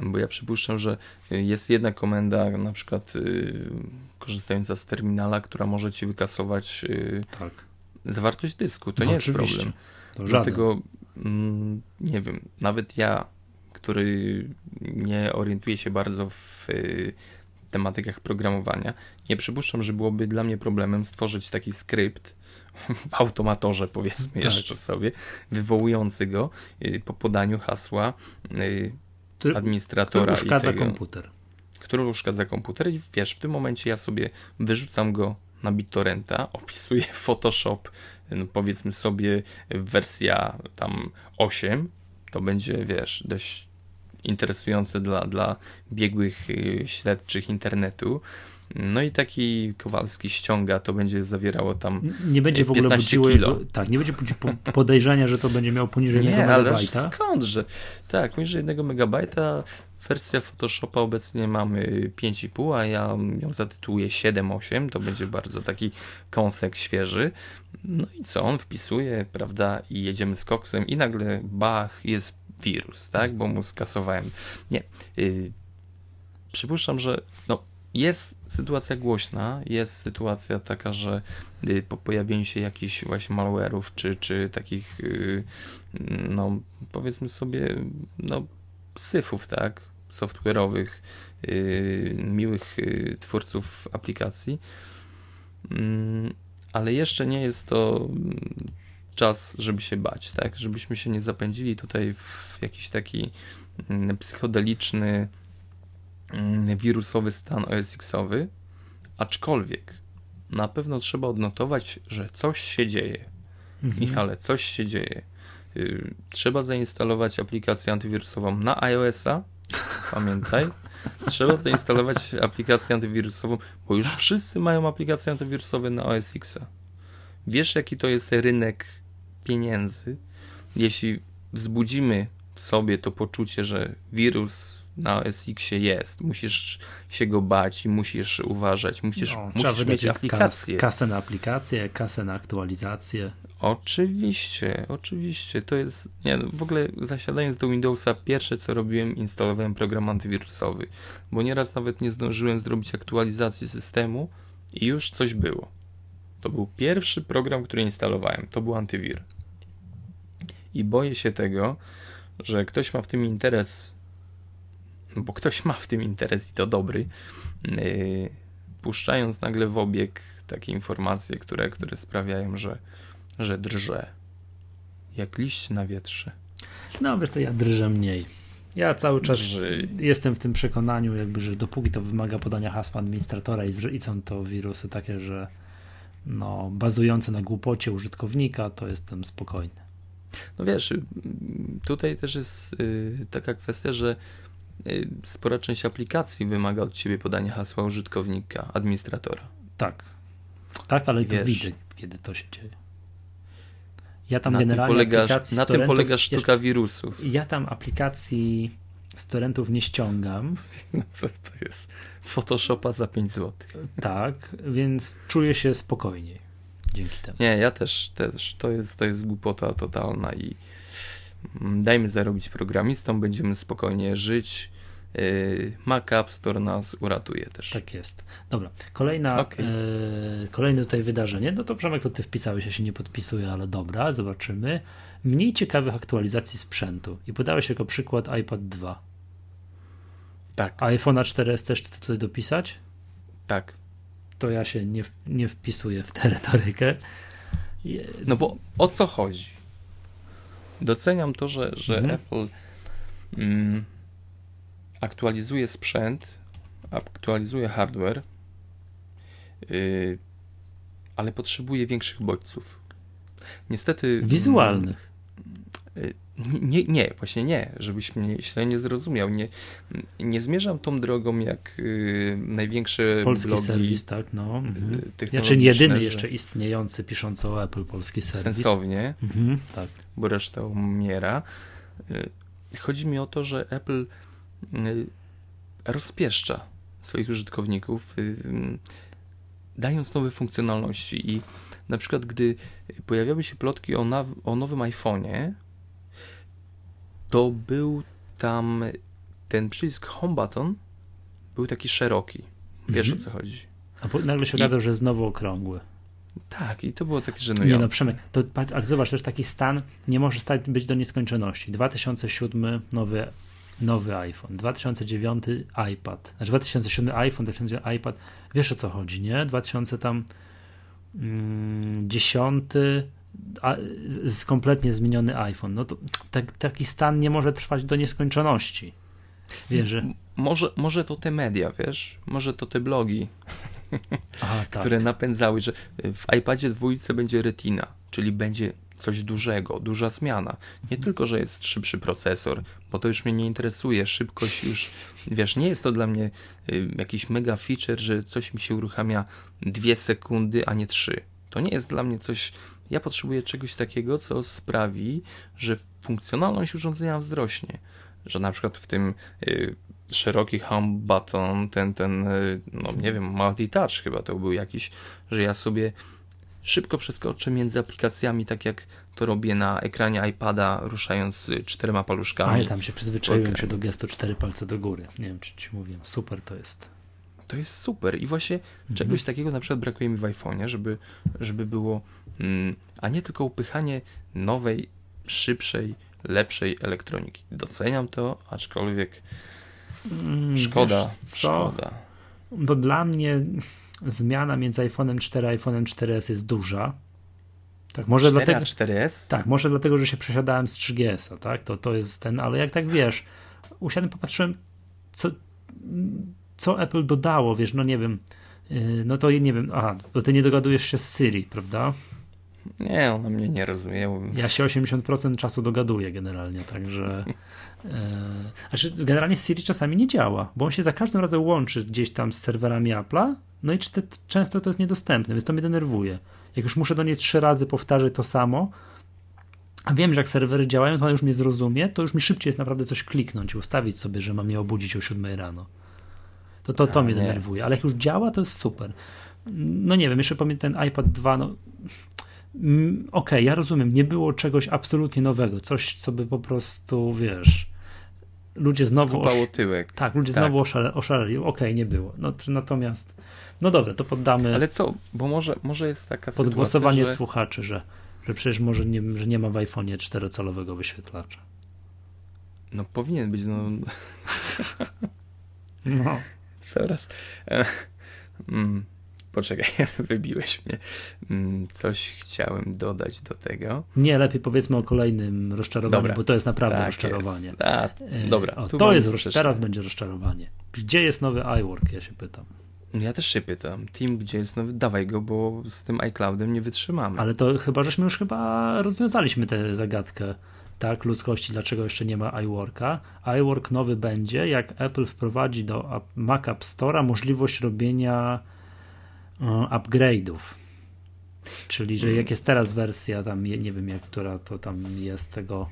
Bo ja przypuszczam, że jest jedna komenda, na przykład y, korzystająca z terminala, która może ci wykasować y,
Tak.
zawartość dysku. To
No
nie jest
oczywiście.
problem.
To.
Dlatego mm, nie wiem, nawet ja, który nie orientuje się bardzo w y, tematykach programowania, nie przypuszczam, że byłoby dla mnie problemem stworzyć taki skrypt w automatorze, powiedzmy
Tak.
jeszcze sobie, wywołujący go y, po podaniu hasła y, administratora
który uszkadza
tego,
komputer.
który uszkadza komputer i wiesz, w tym momencie ja sobie wyrzucam go na BitTorrenta, opisuję Photoshop, no powiedzmy sobie wersja tam 8, to będzie, wiesz, dość interesujące dla, dla biegłych y, śledczych internetu. No i taki Kowalski ściąga, to będzie zawierało tam
Nie będzie w ogóle
15
budziło
kilo.
tak, nie będzie podejrzenia, że to będzie miał poniżej
Nie,
1
ale
megabajta.
skądże? Tak, poniżej 1 megabajta wersja Photoshopa obecnie mamy 5,5, a ja ją zatytułuję 7,8, to będzie bardzo taki kąsek świeży. No i co, on wpisuje, prawda, i jedziemy z koksem i nagle bach, jest wirus, tak, bo mu skasowałem. Nie, yy, przypuszczam, że no, jest sytuacja głośna, jest sytuacja taka, że y, po pojawieniu się jakichś właśnie malware'ów, czy, czy takich, y, no powiedzmy sobie, no syfów, tak, software'owych, y, miłych twórców aplikacji, Mm, ale jeszcze nie jest to mm, czas, żeby się bać, tak, żebyśmy się nie zapędzili tutaj w jakiś taki mm, psychodeliczny, wirusowy stan OS X-owy, aczkolwiek na pewno trzeba odnotować, że coś się dzieje.
Mhm.
Michale, coś się dzieje. Y, Trzeba zainstalować aplikację antywirusową na iOS-a. Pamiętaj. Trzeba zainstalować aplikację antywirusową, bo już wszyscy mają aplikacje antywirusowe na OS X-a. Wiesz, jaki to jest rynek pieniędzy? Jeśli wzbudzimy w sobie to poczucie, że wirus na SX-ie jest. Musisz się go bać i musisz uważać, musisz,
No,
musisz mieć aplikację.
Kas, kasę na aplikację, kasę na aktualizację.
Oczywiście, oczywiście. To jest. Nie, no, w ogóle zasiadając do Windowsa, pierwsze co robiłem, instalowałem program antywirusowy, bo nieraz nawet nie zdążyłem zrobić aktualizacji systemu i już coś było. To był pierwszy program, który instalowałem. To był antywir. I boję się tego, że ktoś ma w tym interes, bo ktoś ma w tym interes i to dobry, yy, puszczając nagle w obieg takie informacje, które, które sprawiają, że, że drże. Jak liść na wietrze.
No wiesz to ja drżę mniej. Ja cały czas
Drży.
jestem w tym przekonaniu, jakby, że dopóki to wymaga podania hasła administratora i, i są to wirusy takie, że no, bazujące na głupocie użytkownika, to jestem spokojny.
No wiesz, y, tutaj też jest y, taka kwestia, że y, spora część aplikacji wymaga od ciebie podania hasła użytkownika, administratora.
Tak. Tak, ale to
Wiesz.
widzę, kiedy to się dzieje. Ja tam
Na tym
generalnie
polega,
aplikacji
na tym polega
wiesz,
sztuka wirusów.
Ja tam aplikacji z torrentów nie ściągam,
Co to jest? Photoshopa za 5 zł.
tak, więc czuję się spokojniej dzięki temu.
Nie, ja też, też. To jest, to jest głupota totalna i dajmy zarobić programistom, będziemy spokojnie żyć. Yy, Mac App Store nas uratuje też.
Tak jest. Dobra, kolejna,
Okej.
e, kolejne tutaj wydarzenie. No to Przemek, to ty wpisałeś, ja się nie podpisuję, ale dobra, zobaczymy. Mniej ciekawych aktualizacji sprzętu. I podałeś jako przykład iPad 2.
tak,
A iPhone'a 4S też tutaj dopisać?
tak.
To ja się nie, nie wpisuję w tę retorykę. Je-
No bo o co chodzi? Doceniam to, że, że
Mhm.
Apple mm, aktualizuje sprzęt, aktualizuje hardware, yy, ale potrzebuje większych bodźców. Niestety.
Wizualnych.
mm, Nie, nie, właśnie nie, żebyś mnie źle nie zrozumiał. Nie, nie zmierzam tą drogą jak największe
Polski
blogi
serwis, tak, no. Mhm.
yy,
Znaczy
technologiczne,
jedyny jeszcze istniejący piszący o Apple polski serwis.
Sensownie.
Mhm, tak.
bo reszta umiera. Y, Chodzi mi o to, że Apple y, rozpieszcza swoich użytkowników, y, y, dając nowe funkcjonalności. I na przykład, gdy pojawiały się plotki o, o nowym iPhone'ie, to był tam ten przycisk Home Button, był taki szeroki. Wiesz
Mhm.
o co chodzi.
A po, nagle się
I-
okazało, że jest znowu okrągły.
Tak, i to było takie
Nie
żenujące.
no, Przemek, to, ale zobacz, też taki stan nie może stać, być do nieskończoności. 2007 nowy, nowy iPhone, 2009 iPad, znaczy 2007 iPhone, 2009 iPad, wiesz o co chodzi, nie? 2000 tam mm, 10 a, z, kompletnie zmieniony iPhone. No to tak, taki stan nie może trwać do nieskończoności. Wiesz, że...
Może, może to te media, wiesz? Może to te blogi,
Aha, tak.
które napędzały, że w iPadzie dwójce będzie retina, czyli będzie coś dużego, duża zmiana. Nie tylko, że jest szybszy procesor, bo to już mnie nie interesuje. Szybkość już, wiesz, nie jest to dla mnie y, jakiś mega feature, że coś mi się uruchamia dwie sekundy, a nie trzy. To nie jest dla mnie coś. Ja potrzebuję czegoś takiego, co sprawi, że funkcjonalność urządzenia wzrośnie. Że na przykład w tym y, szeroki home button, ten, ten, y, no nie wiem, multi-touch chyba to był jakiś, że ja sobie szybko przeskoczę między aplikacjami, tak jak to robię na ekranie iPada, ruszając y, czterema
A
paluszkami.
ja tam się przyzwyczaiłem się do gestu cztery palce do góry. Nie wiem, czy ci mówiłem. Super to jest.
To jest super i właśnie
Mhm.
czegoś takiego na przykład brakuje mi w iPhone'ie, żeby, żeby było, a nie tylko upychanie nowej, szybszej, lepszej elektroniki. Doceniam to, aczkolwiek
Mm,
szkoda,
wiesz co?
szkoda.
To dla mnie zmiana między iPhone'em 4 a iPhone'em 4S jest duża. Tak, może
4
dlatego,
a 4S?
tak, może dlatego, że się przesiadałem z 3GS-a, tak? To, to jest ten, ale jak tak wiesz, usiadłem, popatrzyłem, co, co Apple dodało, wiesz, no nie wiem, yy, no to nie wiem, aha, bo ty nie dogadujesz się z Siri, prawda?
Nie, ona mnie nie rozumie.
Ja się 80% czasu dogaduję generalnie, także. E, znaczy, generalnie Siri czasami nie działa, bo on się za każdym razem łączy gdzieś tam z serwerami Apple'a, no i czy- często to jest niedostępne, więc to mnie denerwuje. Jak już muszę do niej trzy razy powtarzać to samo, a wiem, że jak serwery działają, to on już mnie zrozumie, to już mi szybciej jest naprawdę coś kliknąć i ustawić sobie, że mam je obudzić o 7 rano. To to, to
A,
mnie
nie.
denerwuje, ale jak już działa, to jest super. No nie wiem, jeszcze pamiętam ten iPad 2, no mm, okej, ja rozumiem, nie było czegoś absolutnie nowego, coś, co by po prostu, wiesz, ludzie znowu...
Skupało tyłek.
Tak, ludzie
Tak.
znowu oszale, oszaleli, okej, nie było. No, natomiast, no dobra, to poddamy
Ale co, bo może, może jest taka sytuacja,
głosowanie
że...
słuchaczy, że, że przecież może nie, że nie ma w iPhone'ie 4-calowego wyświetlacza.
No powinien być, no
No.
zaraz. E, mm, poczekaj, wybiłeś mnie. Mm, coś chciałem dodać do tego.
Nie, lepiej powiedzmy o kolejnym rozczarowaniu,
Dobra.
bo to jest naprawdę
Tak
rozczarowanie.
Jest. A,
E,
dobra,
o, to jest roz... teraz będzie rozczarowanie. Gdzie jest nowy iWork, ja się pytam.
Ja też się pytam, Team, gdzie jest nowy? Dawaj go, bo z tym iCloudem nie wytrzymamy.
Ale to chyba, żeśmy już chyba rozwiązaliśmy tę zagadkę, tak, ludzkości, dlaczego jeszcze nie ma iWorka. iWork nowy będzie, jak Apple wprowadzi do Mac App Store'a możliwość robienia upgrade'ów. Czyli, że jak jest teraz wersja tam, nie wiem jak, która to tam jest tego,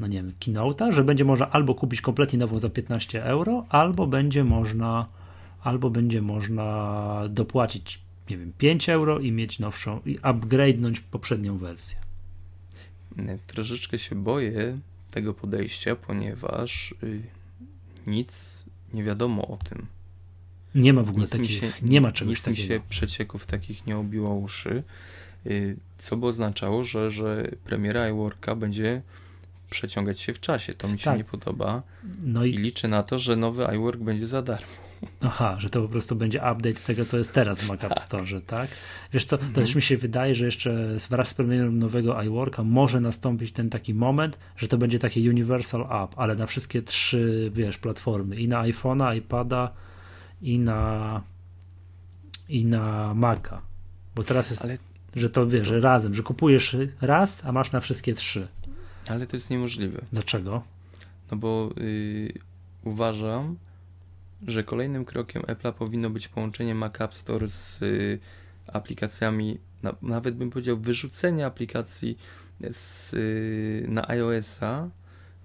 no nie wiem, Keynote'a, że będzie można albo kupić kompletnie nową za 15 euro, albo będzie można albo będzie można dopłacić, nie wiem, 5 euro i mieć nowszą, i upgrade'nąć poprzednią wersję.
Troszeczkę się boję tego podejścia, ponieważ y, nic nie wiadomo o tym.
Nie ma w ogóle
Nic mi
takich,
się,
nie ma czegoś
nic mi
takiego.
się przecieków takich nie obiło uszy, y, co by oznaczało, że, że premiera iWorka będzie przeciągać się w czasie. To mi się
Tak.
nie podoba
No
i
i
liczę na to, że nowy iWork będzie za darmo.
aha, że to po prostu będzie update tego, co jest teraz w Mac App Store, tak? Wiesz co, to
Mhm.
też mi się wydaje, że jeszcze wraz z premierą nowego iWorka może nastąpić ten taki moment, że to będzie taki universal app, ale na wszystkie trzy, wiesz, platformy, i na iPhone'a, iPada, i na i na Maca. Bo teraz jest
Ale,
że to wiesz, że razem, że kupujesz raz, a masz na wszystkie trzy.
ale to jest niemożliwe.
Dlaczego?
No bo y, uważam, że kolejnym krokiem Apple'a powinno być połączenie Mac App Store z y, aplikacjami, na, nawet bym powiedział wyrzucenie aplikacji z, y, na iOS-a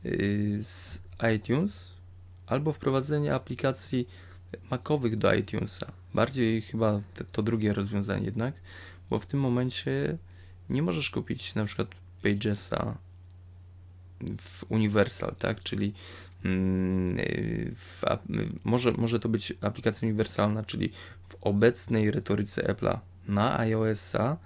y, z iTunes albo wprowadzenie aplikacji Macowych do iTunesa. Bardziej chyba to drugie rozwiązanie jednak, bo w tym momencie nie możesz kupić na przykład Pagesa w Universal, tak? Czyli mm, w, może, może to być aplikacja uniwersalna, czyli w obecnej retoryce Apple'a na iOS-a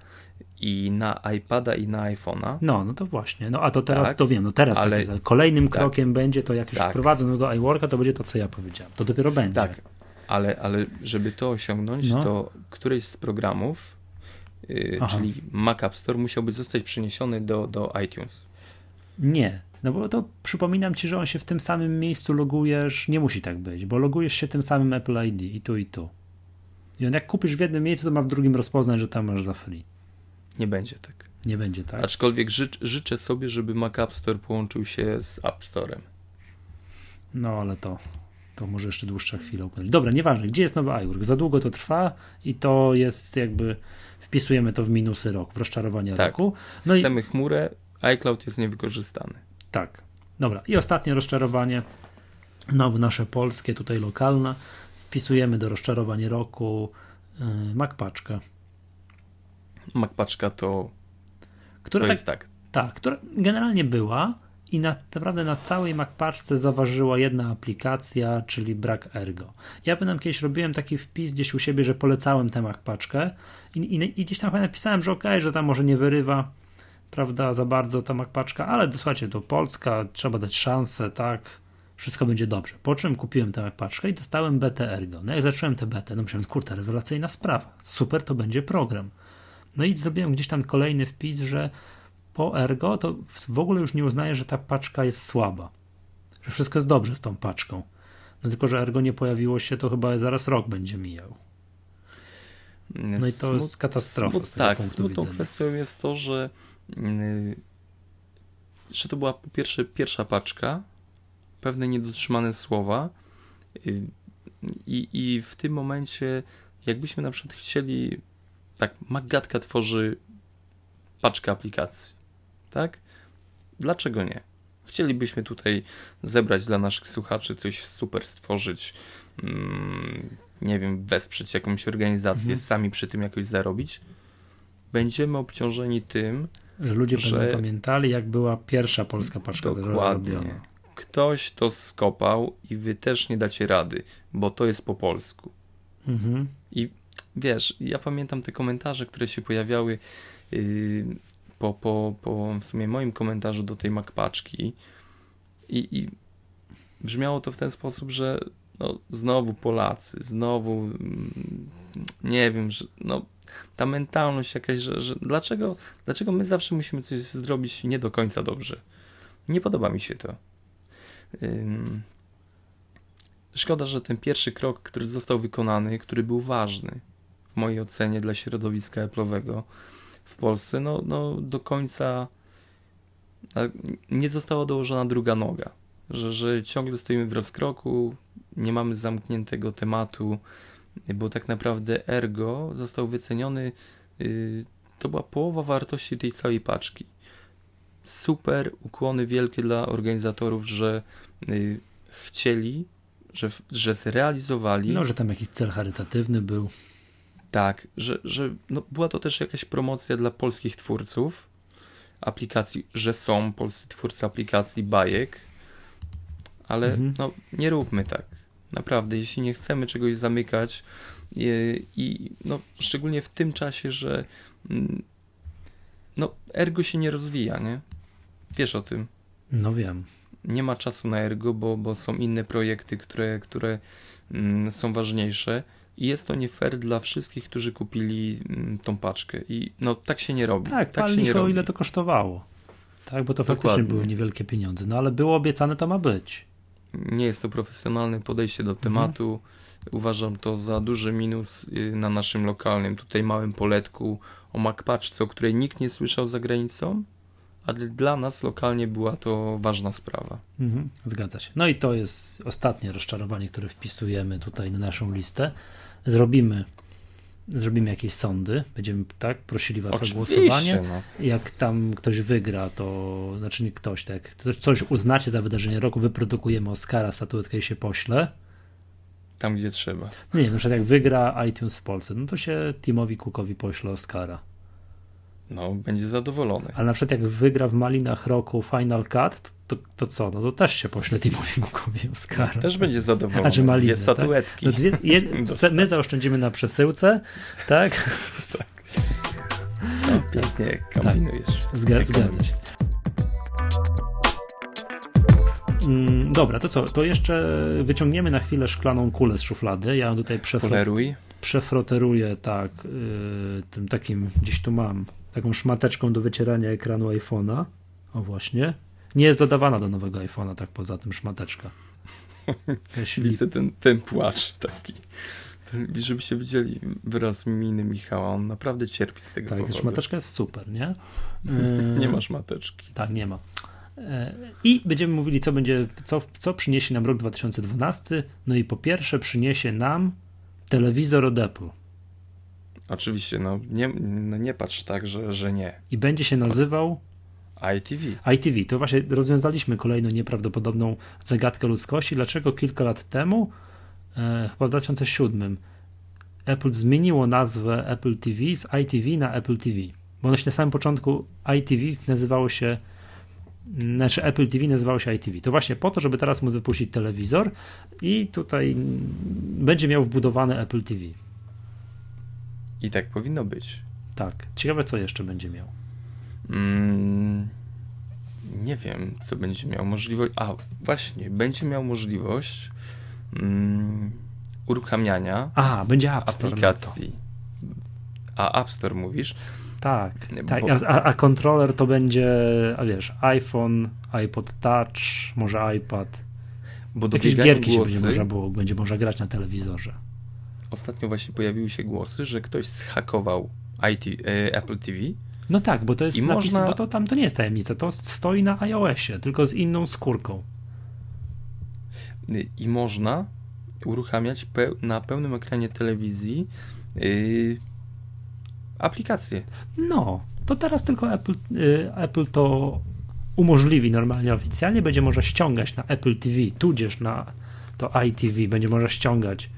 i na iPada i na iPhone'a.
No, no to właśnie. No a to teraz
Tak,
to wiem, no teraz
ale-
tak, kolejnym
tak.
krokiem będzie to, jak już
Tak.
wprowadzą nowego iWorka, to będzie to, co ja powiedziałem. To dopiero będzie.
Tak, ale, ale żeby to osiągnąć,
No.
to któryś z programów, y,
Aha.
czyli Mac App Store, musiałby zostać przeniesiony do, do iTunes.
Nie, no bo to przypominam ci, że on się w tym samym miejscu logujesz, nie musi tak być, bo logujesz się tym samym Apple ID i tu i tu. I on jak kupisz w jednym miejscu, to ma w drugim rozpoznać, że tam masz za free.
Nie będzie tak.
Nie będzie tak.
Aczkolwiek życz, życzę sobie, żeby Mac App Store połączył się z App Storem.
No ale to, to może jeszcze dłuższa chwila upłynąć. Dobra, nieważne, gdzie jest nowy iWork? Za długo to trwa i to jest jakby, wpisujemy to w minusy roku, w rozczarowanie
Tak.
roku. No i
Chcemy chmurę, iCloud jest niewykorzystany.
tak, dobra. I ostatnie rozczarowanie, znowu nasze polskie, tutaj lokalne. Wpisujemy do rozczarowania roku yy, MacPaczkę,
MacPaczka to,
która
to
tak
jest tak.
Tak, która generalnie była i na, naprawdę na całej MacPaczce zaważyła jedna aplikacja, czyli brak Ergo. Ja pamiętam kiedyś robiłem taki wpis gdzieś u siebie, że polecałem tę MacPaczkę i, i, i gdzieś tam napisałem, że okej, że tam może nie wyrywa prawda, za bardzo ta MacPaczka, ale słuchajcie, to Polska, trzeba dać szansę, tak, wszystko będzie dobrze. Po czym kupiłem tę MacPaczkę i dostałem betę Ergo. No jak zacząłem tę betę, no myślałem, kurczę, rewelacyjna sprawa, super, to będzie program. No i zrobiłem gdzieś tam kolejny wpis, że po Ergo to w ogóle już nie uznaję, że ta paczka jest słaba. Że wszystko jest dobrze z tą paczką. No tylko, że Ergo nie pojawiło się, to chyba zaraz rok będzie mijał. No i to jest katastrofa tego
tak, smutną
widzenia.
kwestią jest to, że, yy, że to była po pierwsze pierwsza paczka, pewne niedotrzymane słowa yy, i, i w tym momencie jakbyśmy na przykład chcieli, tak, Magatka tworzy paczkę aplikacji, tak? dlaczego nie? Chcielibyśmy tutaj zebrać dla naszych słuchaczy coś super stworzyć, mm, nie wiem, wesprzeć jakąś organizację,
Mhm.
sami przy tym jakoś zarobić. Będziemy obciążeni tym,
Że ludzie
Że-
będą pamiętali, jak była pierwsza polska paczka
Dokładnie.
robiona.
Ktoś to skopał i wy też nie dacie rady, bo to jest po polsku.
Mhm.
I wiesz, ja pamiętam te komentarze, które się pojawiały yy, po, po, po w sumie moim komentarzu do tej makpaczki i, i brzmiało to w ten sposób, że no, znowu Polacy, znowu mm, nie wiem, że no, ta mentalność jakaś, że, że dlaczego, dlaczego my zawsze musimy coś zrobić nie do końca dobrze. Nie podoba mi się to. Szkoda, że ten pierwszy krok, który został wykonany, który był ważny w mojej ocenie dla środowiska Apple'owego w Polsce, no, no do końca nie została dołożona druga noga. Że, że ciągle stoimy w rozkroku, nie mamy zamkniętego tematu, bo tak naprawdę Ergo został wyceniony, yy, to była połowa wartości tej całej paczki. Super, ukłony wielkie dla organizatorów, że yy, chcieli, że, że zrealizowali.
No, że tam jakiś cel charytatywny był.
Tak, że, że no, była to też jakaś promocja dla polskich twórców aplikacji, że są polscy twórcy aplikacji bajek, ale
Mhm.
no, nie róbmy tak. Naprawdę, jeśli nie chcemy czegoś zamykać i, i no, szczególnie w tym czasie, że mm, no, ergo się nie rozwija, nie? Wiesz o tym.
No wiem.
Nie ma czasu na ergo, bo, bo są inne projekty, które, które mm, są ważniejsze. I jest to nie fair dla wszystkich, którzy kupili mm, tą paczkę. I no tak się nie robi.
Tak,
tak się nie robi.
ile to kosztowało. Tak, bo to faktycznie
Dokładnie.
były niewielkie pieniądze. No ale było obiecane, to ma być.
Nie jest to profesjonalne podejście do tematu. Uważam to za duży minus y, na naszym lokalnym, tutaj małym poletku o MacPaczce, o której nikt nie słyszał za granicą, ale dla nas lokalnie była to ważna sprawa.
Mhm, zgadza się. No i to jest ostatnie rozczarowanie, które wpisujemy tutaj na naszą listę. Zrobimy, zrobimy jakieś sądy, będziemy tak prosili was o głosowanie.
no.
Jak tam ktoś wygra, to znaczy nie ktoś, tak, coś uznacie za wydarzenie roku, wyprodukujemy Oscara, statuetkę i się pośle.
Tam, gdzie trzeba.
Nie na przykład jak wygra iTunes w Polsce, no to się Timowi Cookowi pośle Oscara.
No, będzie zadowolony.
Ale na przykład jak wygra w Malinach roku Final Cut, to, to, to co? No to też się pośle Timowi Oscara.
Też będzie zadowolony.
A czy maliny,
Dwie statuetki.
No dwie, je, my zaoszczędzimy na przesyłce, tak?
No, pięknie kombinujesz.
Zga- zgadza się.
Ekonomist.
Mm, dobra, to co? To jeszcze wyciągniemy na chwilę szklaną kulę z szuflady. Ja ją tutaj przefro-
Poleruj.
przefroteruję tak, yy, tym takim, gdzieś tu mam, taką szmateczką do wycierania ekranu iPhone'a. O właśnie. Nie jest dodawana do nowego iPhone'a, tak poza tym szmateczka.
Widzę ten, ten płacz taki. Ten, żebyście widzieli wyraz miny Michała. On naprawdę cierpi z tego
Tak,
powodu.
szmateczka jest super, nie?
Nie
Yy,
masz mateczki.
Tak, nie ma. E, I będziemy mówili, co będzie, co, co przyniesie nam rok 2012. No i po pierwsze przyniesie nam telewizor od Apple.
Oczywiście, no nie, no nie patrz tak, że, że nie.
I będzie się nazywał
ITV.
ITV. To właśnie rozwiązaliśmy kolejną nieprawdopodobną zagadkę ludzkości. Dlaczego kilka lat temu, e, chyba w 2007, Apple zmieniło nazwę Apple TV z ITV na Apple TV. Bo na samym początku ITV nazywało się, znaczy Apple TV nazywało się ITV. To właśnie po to, żeby teraz móc wypuścić telewizor i tutaj będzie miał wbudowane Apple TV.
I tak powinno być.
Tak. Ciekawe, co jeszcze będzie miał.
Mm, nie wiem, co będzie miał możliwość. A, właśnie, będzie miał możliwość mm, uruchamiania
A, będzie App Store.
aplikacji. A App Store mówisz?
Tak, tak.
bo-
A, a kontroler to będzie, a wiesz, iPhone, iPod Touch, może iPad.
Bo do
Jakieś gierki się będzie
głosy,
można, było, będzie można grać na telewizorze.
Ostatnio właśnie pojawiły się głosy, że ktoś zhakował IT, e, Apple TV
No tak, bo to jest
I
napis,
można-
bo to tam to nie jest tajemnica, to stoi na iOSie, tylko z inną skórką.
y, i można uruchamiać pe na pełnym ekranie telewizji y, aplikacje.
No, to teraz tylko Apple, y, Apple to umożliwi normalnie oficjalnie, będzie można ściągać na Apple TV, tudzież na to iTV, będzie można ściągać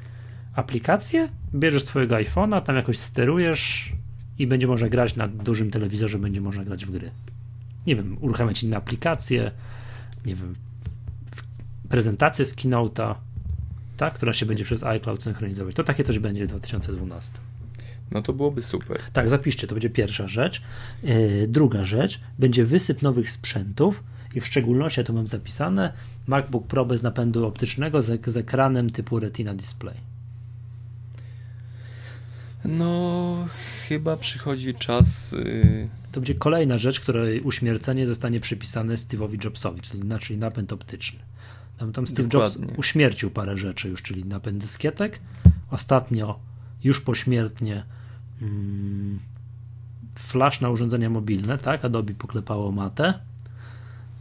aplikację, bierzesz swojego iPhone'a, tam jakoś sterujesz i będzie można grać na dużym telewizorze, będzie można grać w gry. Nie wiem, uruchamiać inne aplikacje, nie wiem, prezentację z Keynote'a, tak, która się będzie przez iCloud synchronizować. To takie coś będzie w 2012.
No to byłoby super.
Tak, zapiszcie, to będzie pierwsza rzecz. Yy, druga rzecz, będzie wysyp nowych sprzętów i w szczególności, ja tu mam zapisane, MacBook Pro bez napędu optycznego z, z ekranem typu Retina Display.
No, chyba przychodzi czas. Yy...
To będzie kolejna rzecz, której uśmiercenie zostanie przypisane Steve'owi Jobsowi, czyli, czyli napęd optyczny. Tam, tam Steve Dokładnie. Jobs uśmiercił parę rzeczy już, czyli napęd dyskietek. Ostatnio, już pośmiertnie, mm, flash na urządzenia mobilne, tak? Adobe poklepało matę.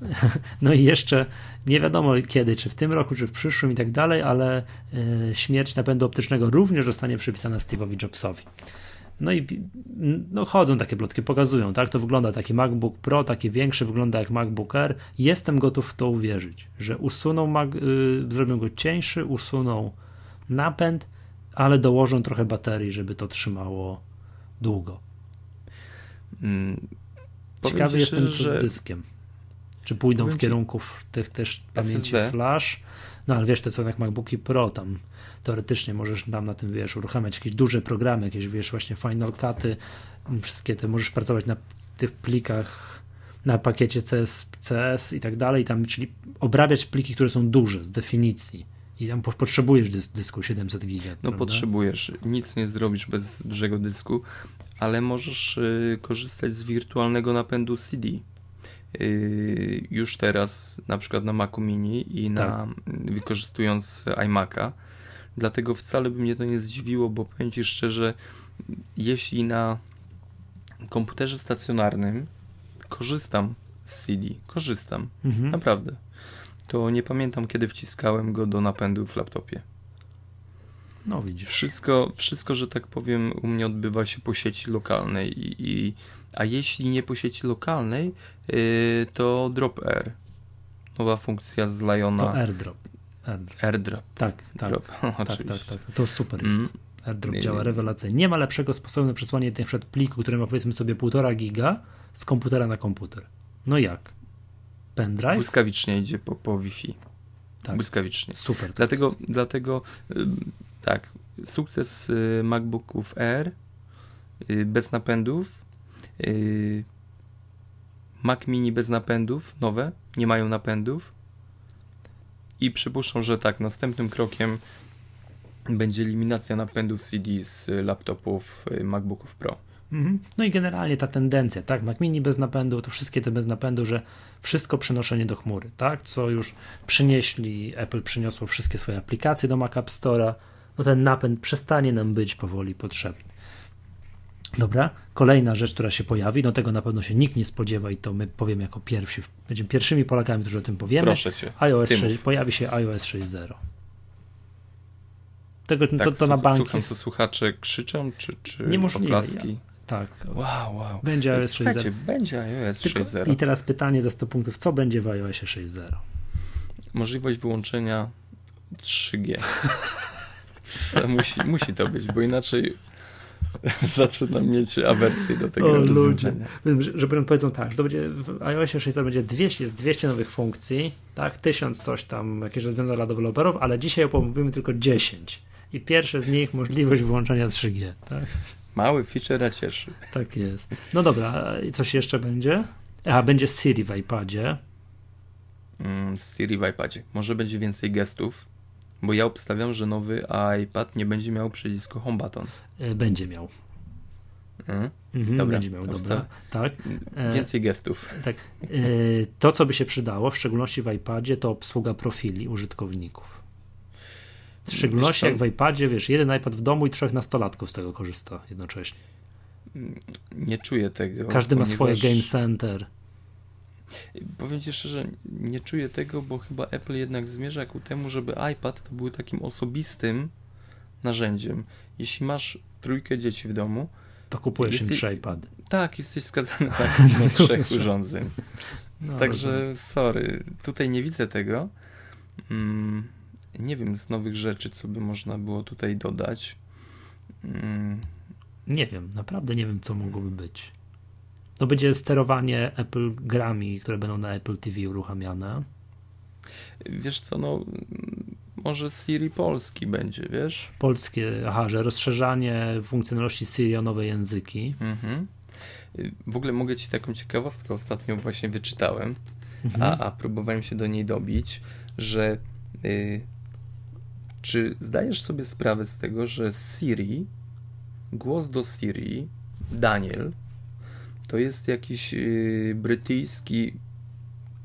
No i jeszcze nie wiadomo kiedy, czy w tym roku, czy w przyszłym i tak dalej, ale y, śmierć napędu optycznego również zostanie przypisana Steve'owi Jobsowi. No i no chodzą takie plotki, pokazują, tak? To wygląda taki MacBook Pro, taki większy, wygląda jak MacBook Air. Jestem gotów w to uwierzyć, że usuną, Mac, yy, zrobią go cieńszy, usuną napęd, ale dołożą trochę baterii, żeby to trzymało długo. Hmm, Ciekawy jestem, co że... z dyskiem. Czy pójdą w kierunku tych też pamięci SSD? flash? No ale wiesz, to są jak MacBooki Pro, tam teoretycznie możesz tam na tym, wiesz, uruchamiać jakieś duże programy, jakieś, wiesz, właśnie Final Cuty, wszystkie te, możesz pracować na tych plikach, na pakiecie CS, CS i tak dalej, tam, czyli obrabiać pliki, które są duże z definicji. I tam potrzebujesz dys dysku 700 giga.
No prawda? potrzebujesz. Nic nie zrobisz bez dużego dysku, ale możesz y, korzystać z wirtualnego napędu CD. Y, już teraz, na przykład na Macu Mini i na, tak. wykorzystując iMac'a, Dlatego wcale by mnie to nie zdziwiło, bo powiem Ci szczerze, jeśli na komputerze stacjonarnym korzystam z CD, korzystam, mhm. naprawdę, to nie pamiętam kiedy wciskałem go do napędu w laptopie.
No widzisz.
Wszystko, wszystko, że tak powiem, u mnie odbywa się po sieci lokalnej i, i a jeśli nie po sieci lokalnej, yy, to Drop Air. Nowa funkcja z Liona.
To AirDrop.
AirDrop. AirDrop.
Tak, tak. Drop. tak, tak, tak. To super jest. Mm. AirDrop nie, działa nie. rewelacyjnie. Nie ma lepszego sposobu na przesłanie na przykład pliku, który ma powiedzmy sobie 1,5 giga z komputera na komputer. No jak? Pendrive?
Błyskawicznie idzie po, po Wi-Fi. Tak. Błyskawicznie.
Super.
Dlatego, dlatego tak, sukces y, MacBooków Air y, bez napędów y, Mac Mini bez napędów, nowe, nie mają napędów i przypuszczam, że tak, następnym krokiem będzie eliminacja napędów CD z laptopów y, MacBooków Pro.
Mhm. No i generalnie ta tendencja, tak, Mac Mini bez napędu, to wszystkie te bez napędu, że wszystko przenoszenie do chmury, tak, co już przynieśli, Apple przyniosło wszystkie swoje aplikacje do Mac App Store'a, no ten napęd przestanie nam być powoli potrzebny. Dobra, kolejna rzecz, która się pojawi, no tego na pewno się nikt nie spodziewa i to my powiemy jako pierwsi, będziemy pierwszymi Polakami, którzy o tym powiemy.
Proszę cię.
iOS 6, pojawi się iOS 6.0. Tego, tak, to, to na banki.
Słucham, co słuchacze krzyczą, czy, czy Niemożliwe. oklaski? Ja,
tak.
Wow, wow.
Będzie iOS 6.0.
będzie iOS 6.0.
I teraz pytanie za 100 punktów, co będzie w iOS 6.0?
Możliwość wyłączenia 3G. musi, musi to być, bo inaczej zaczynam mieć awersję do tego o, ludzie.
Że powiedzą tak, że to będzie w iOSie 6 będzie 200, jest 200 nowych funkcji, tak, 1000 coś tam, jakieś rozwiązania dla deweloperów, ale dzisiaj opowiem tylko 10. I pierwsze z nich możliwość wyłączenia 3G, tak?
Mały feature cieszy.
Tak jest. No dobra, i coś jeszcze będzie? A, będzie Siri w iPadzie.
Mm, Siri w iPadzie. Może będzie więcej gestów, bo ja obstawiam, że nowy iPad nie będzie miał przycisku Home Button.
E, będzie miał. Mhm. Mhm, dobra, będzie miał, dobra. Tak.
E, więcej gestów.
Tak. E, to, co by się przydało, w szczególności w iPadzie, to obsługa profili użytkowników. W szczególności jak w iPadzie, wiesz, jeden iPad w domu i trzech nastolatków z tego korzysta jednocześnie.
Nie czuję tego.
Każdy ponieważ... ma swoje Game Center.
Powiem Ci szczerze, nie czuję tego, bo chyba Apple jednak zmierza ku temu, żeby iPad to był takim osobistym narzędziem. Jeśli masz trójkę dzieci w domu,
to kupujesz jesteś, im iPady.
Tak, jesteś skazany na, na trzech urządzeń. No, Także rozumiem. sorry, tutaj nie widzę tego. Mm, nie wiem z nowych rzeczy, co by można było tutaj dodać.
Mm. Nie wiem, naprawdę nie wiem, co mogłoby być. No będzie sterowanie Apple grami, które będą na Apple TV uruchamiane.
Wiesz co, no może Siri polski będzie, wiesz?
Polskie, aha, że rozszerzanie funkcjonalności Siri o nowe języki. Mhm.
W ogóle mogę ci taką ciekawostkę ostatnio właśnie wyczytałem, mhm. a, a próbowałem się do niej dobić, że y, czy zdajesz sobie sprawę z tego, że Siri, głos do Siri, Daniel, to jest jakiś y, brytyjski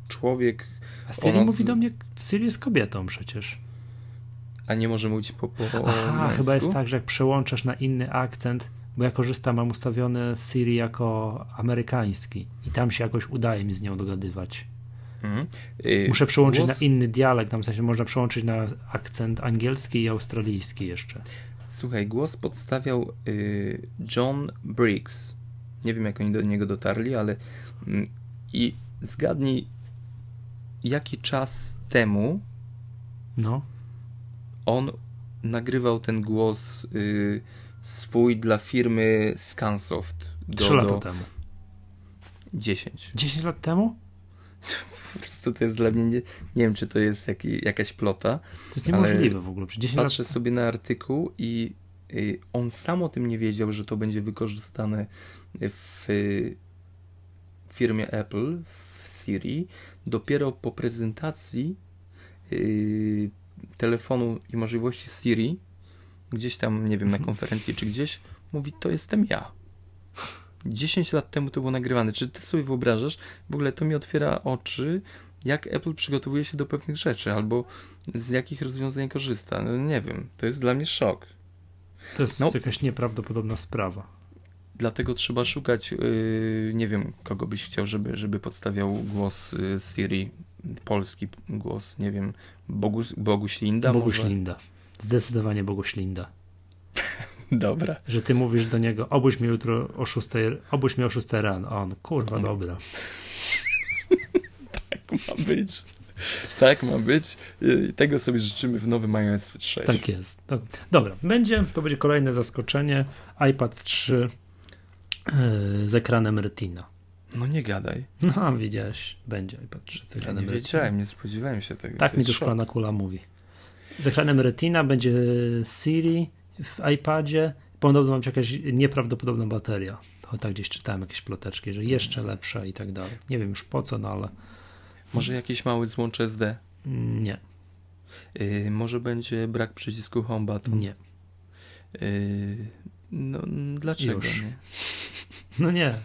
człowiek.
A Siri mówi do mnie, Siri jest kobietą przecież.
A nie może mówić po, po
Aha, chyba jest tak, że jak przełączasz na inny akcent, bo ja korzystam, mam ustawiony Siri jako amerykański i tam się jakoś udaje mi z nią dogadywać. Y, Muszę przełączyć głos... na inny dialekt, tam w sensie można przełączyć na akcent angielski i australijski jeszcze.
Słuchaj, głos podstawiał y, John Briggs. Nie wiem, jak oni do niego dotarli, ale mm, i zgadnij, jaki czas temu
no.
on nagrywał ten głos y, swój dla firmy Scansoft.
Do, 3 lata do... temu.
10.
10 lat temu?
po prostu to jest dla mnie, nie, nie wiem czy to jest jak, jakaś plota.
To jest niemożliwe w ogóle.
Patrzę lat... sobie na artykuł i y, on sam o tym nie wiedział, że to będzie wykorzystane w y, firmie Apple, w Siri. Dopiero po prezentacji y, telefonu i możliwości Siri, gdzieś tam, nie wiem, na konferencji czy gdzieś, mówi, to jestem ja. 10 lat temu to było nagrywane. Czy ty sobie wyobrażasz? W ogóle to mi otwiera oczy, jak Apple przygotowuje się do pewnych rzeczy, albo z jakich rozwiązań korzysta. No, nie wiem, to jest dla mnie szok.
To jest no, jakaś nieprawdopodobna sprawa.
Dlatego trzeba szukać, yy, nie wiem, kogo byś chciał, żeby, żeby podstawiał głos yy, Siri, polski głos, nie wiem, Bogus, Boguś Linda
Boguś może? Linda. Zdecydowanie Boguś Linda.
Dobra.
Że ty mówisz do niego, obudź mnie jutro o 6, obudź mnie o 6 rano. A on, kurwa, no. dobra.
tak ma być. Tak ma być. Tego sobie życzymy w nowym iOS 6.
Tak jest. Dobra, będzie, to będzie kolejne zaskoczenie. iPad 3 yy, z ekranem Retina.
No nie gadaj.
No, widziałeś, będzie iPad 3 z ekranem
ja nie Retina. wiedziałem, nie spodziewałem się tego.
Tak mi to szklana kula mówi. Z ekranem Retina będzie Siri, w iPadzie. Podobno mam jakaś nieprawdopodobna bateria. To tak gdzieś czytałem jakieś ploteczki, że jeszcze lepsza i tak dalej. Nie wiem już po co, no ale.
Może jakiś mały złącz SD?
Mm, nie.
Yy, może będzie brak przycisku home button?
Nie.
Yy, no, dlaczego już. nie?
No nie.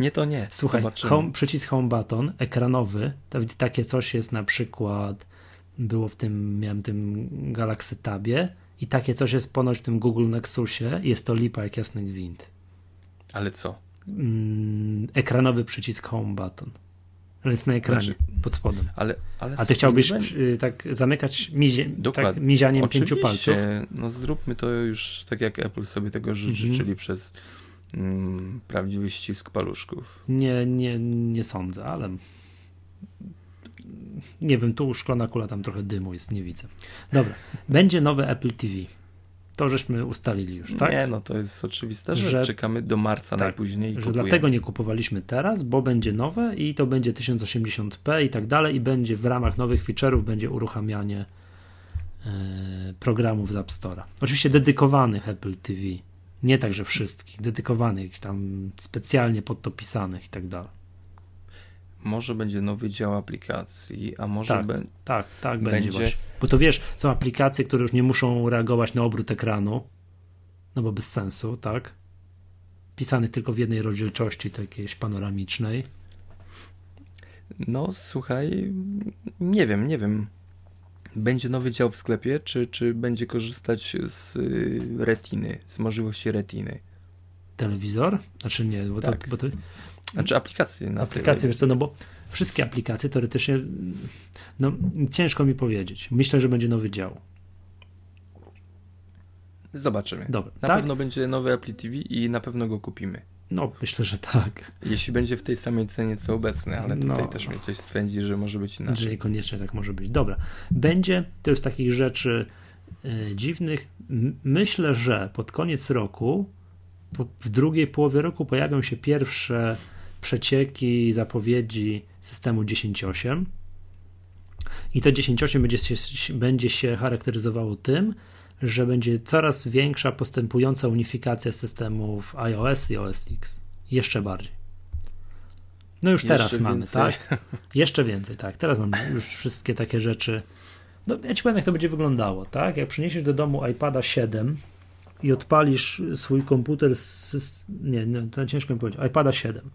nie to nie.
Słuchaj, home, przycisk home button ekranowy, takie coś jest na przykład było w tym, miałem tym Galaxy Tabie i takie coś jest ponoć w tym Google Nexusie. Jest to lipa jak jasny gwint.
Ale co?
Mm, ekranowy przycisk home button. Ale jest na ekranie, znaczy, pod spodem.
Ale, ale
A ty chciałbyś y, tak zamykać mizie, tak, mizianiem pięciu palców?
No zróbmy to już tak jak Apple sobie tego życzy, mhm. czyli przez mm, prawdziwy ścisk paluszków.
Nie, nie, nie sądzę, ale nie wiem, tu szklana kula, tam trochę dymu jest, nie widzę. Dobra, będzie nowe Apple TV. To żeśmy ustalili już, tak?
Nie, no to jest oczywiste, że, że czekamy do marca tak, najpóźniej.
Że dlatego nie kupowaliśmy teraz, bo będzie nowe i to będzie 1080p i tak dalej i będzie w ramach nowych feature'ów będzie uruchamianie e, programów z App Store'a. Oczywiście dedykowanych Apple TV. Nie także wszystkich, dedykowanych, tam specjalnie pod to pisanych i tak dalej
może będzie nowy dział aplikacji, a może
tak, be... tak, tak będzie. będzie... Bo to wiesz, są aplikacje, które już nie muszą reagować na obrót ekranu, no bo bez sensu, tak? Pisany tylko w jednej rozdzielczości, takiej panoramicznej.
No, słuchaj, nie wiem, nie wiem. Będzie nowy dział w sklepie, czy, czy będzie korzystać z y, retiny, z możliwości retiny?
Telewizor? Znaczy nie, bo, tak. to, bo to
znaczy aplikacje.
Na aplikacje, wiesz co, no bo wszystkie aplikacje teoretycznie, no ciężko mi powiedzieć. Myślę, że będzie nowy dział.
Zobaczymy.
Dobra,
na tak? pewno będzie nowy Apple TV i na pewno go kupimy.
No, myślę, że tak.
Jeśli będzie w tej samej cenie co obecny, ale tutaj
No.
też mnie coś swędzi, że może być inaczej.
Że niekoniecznie tak może być. Dobra. Będzie, to jest takich rzeczy y, dziwnych. Myślę, że pod koniec roku, po, w drugiej połowie roku pojawią się pierwsze przecieki, zapowiedzi systemu 10.8. I to 10.8 będzie się, będzie się charakteryzowało tym, że będzie coraz większa postępująca unifikacja systemów iOS i OS X. Jeszcze bardziej. No już teraz
Jeszcze
mamy,
więcej.
tak? Jeszcze więcej, tak. Teraz mamy już wszystkie takie rzeczy. No ja ci powiem, jak to będzie wyglądało, tak? Jak przyniesiesz do domu iPada 7 i odpalisz swój komputer z... Nie, nie, to ciężko mi powiedzieć. iPada 7.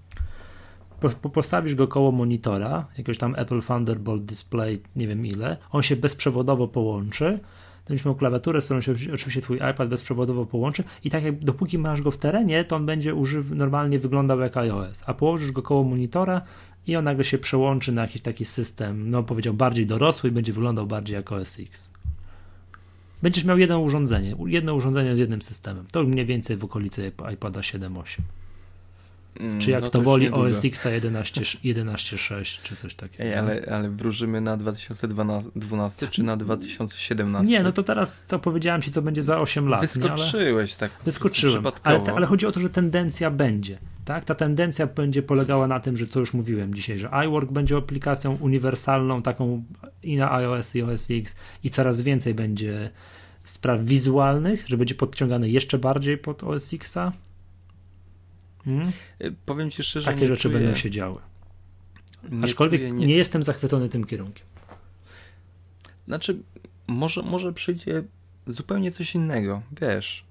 Po, po, postawisz go koło monitora, jakiegoś tam Apple Thunderbolt Display, nie wiem ile, on się bezprzewodowo połączy, będziesz miał klawiaturę, z którą się oczywiście- twój iPad bezprzewodowo połączy i tak jak dopóki masz go w terenie, to on będzie używ, normalnie wyglądał jak iOS, a położysz go koło monitora i on nagle się przełączy na jakiś taki system, no powiedział bardziej dorosły i będzie wyglądał bardziej jak OS X. Będziesz miał jedno urządzenie, jedno urządzenie z jednym systemem. To mniej więcej w okolicy iPada 7.8.
Mm,
Czy jak
no
to
już
woli
niedługo.
OS X 11 11.6 czy coś takiego.
Ej, ale, ale wróżymy na 2012 czy na 2017?
Nie, no to teraz to powiedziałem ci, co będzie za 8 lat. Nie, ale...
Wyskoczyłeś tak
Wyskoczyłem, ale, ale chodzi o to, że tendencja będzie. Tak? Ta tendencja będzie polegała na tym, że co już mówiłem dzisiaj, że iWork będzie aplikacją uniwersalną, taką i na iOS i OS X i coraz więcej będzie spraw wizualnych, że będzie podciągane jeszcze bardziej pod OS Xa. Hmm?
Y, Powiem ci szczerze,
Takie
nie
rzeczy
czuję,
będą się działy.
nie
Aczkolwiek
czuję,
nie... jestem zachwycony tym kierunkiem.
Znaczy, może, może przyjdzie zupełnie coś innego, wiesz.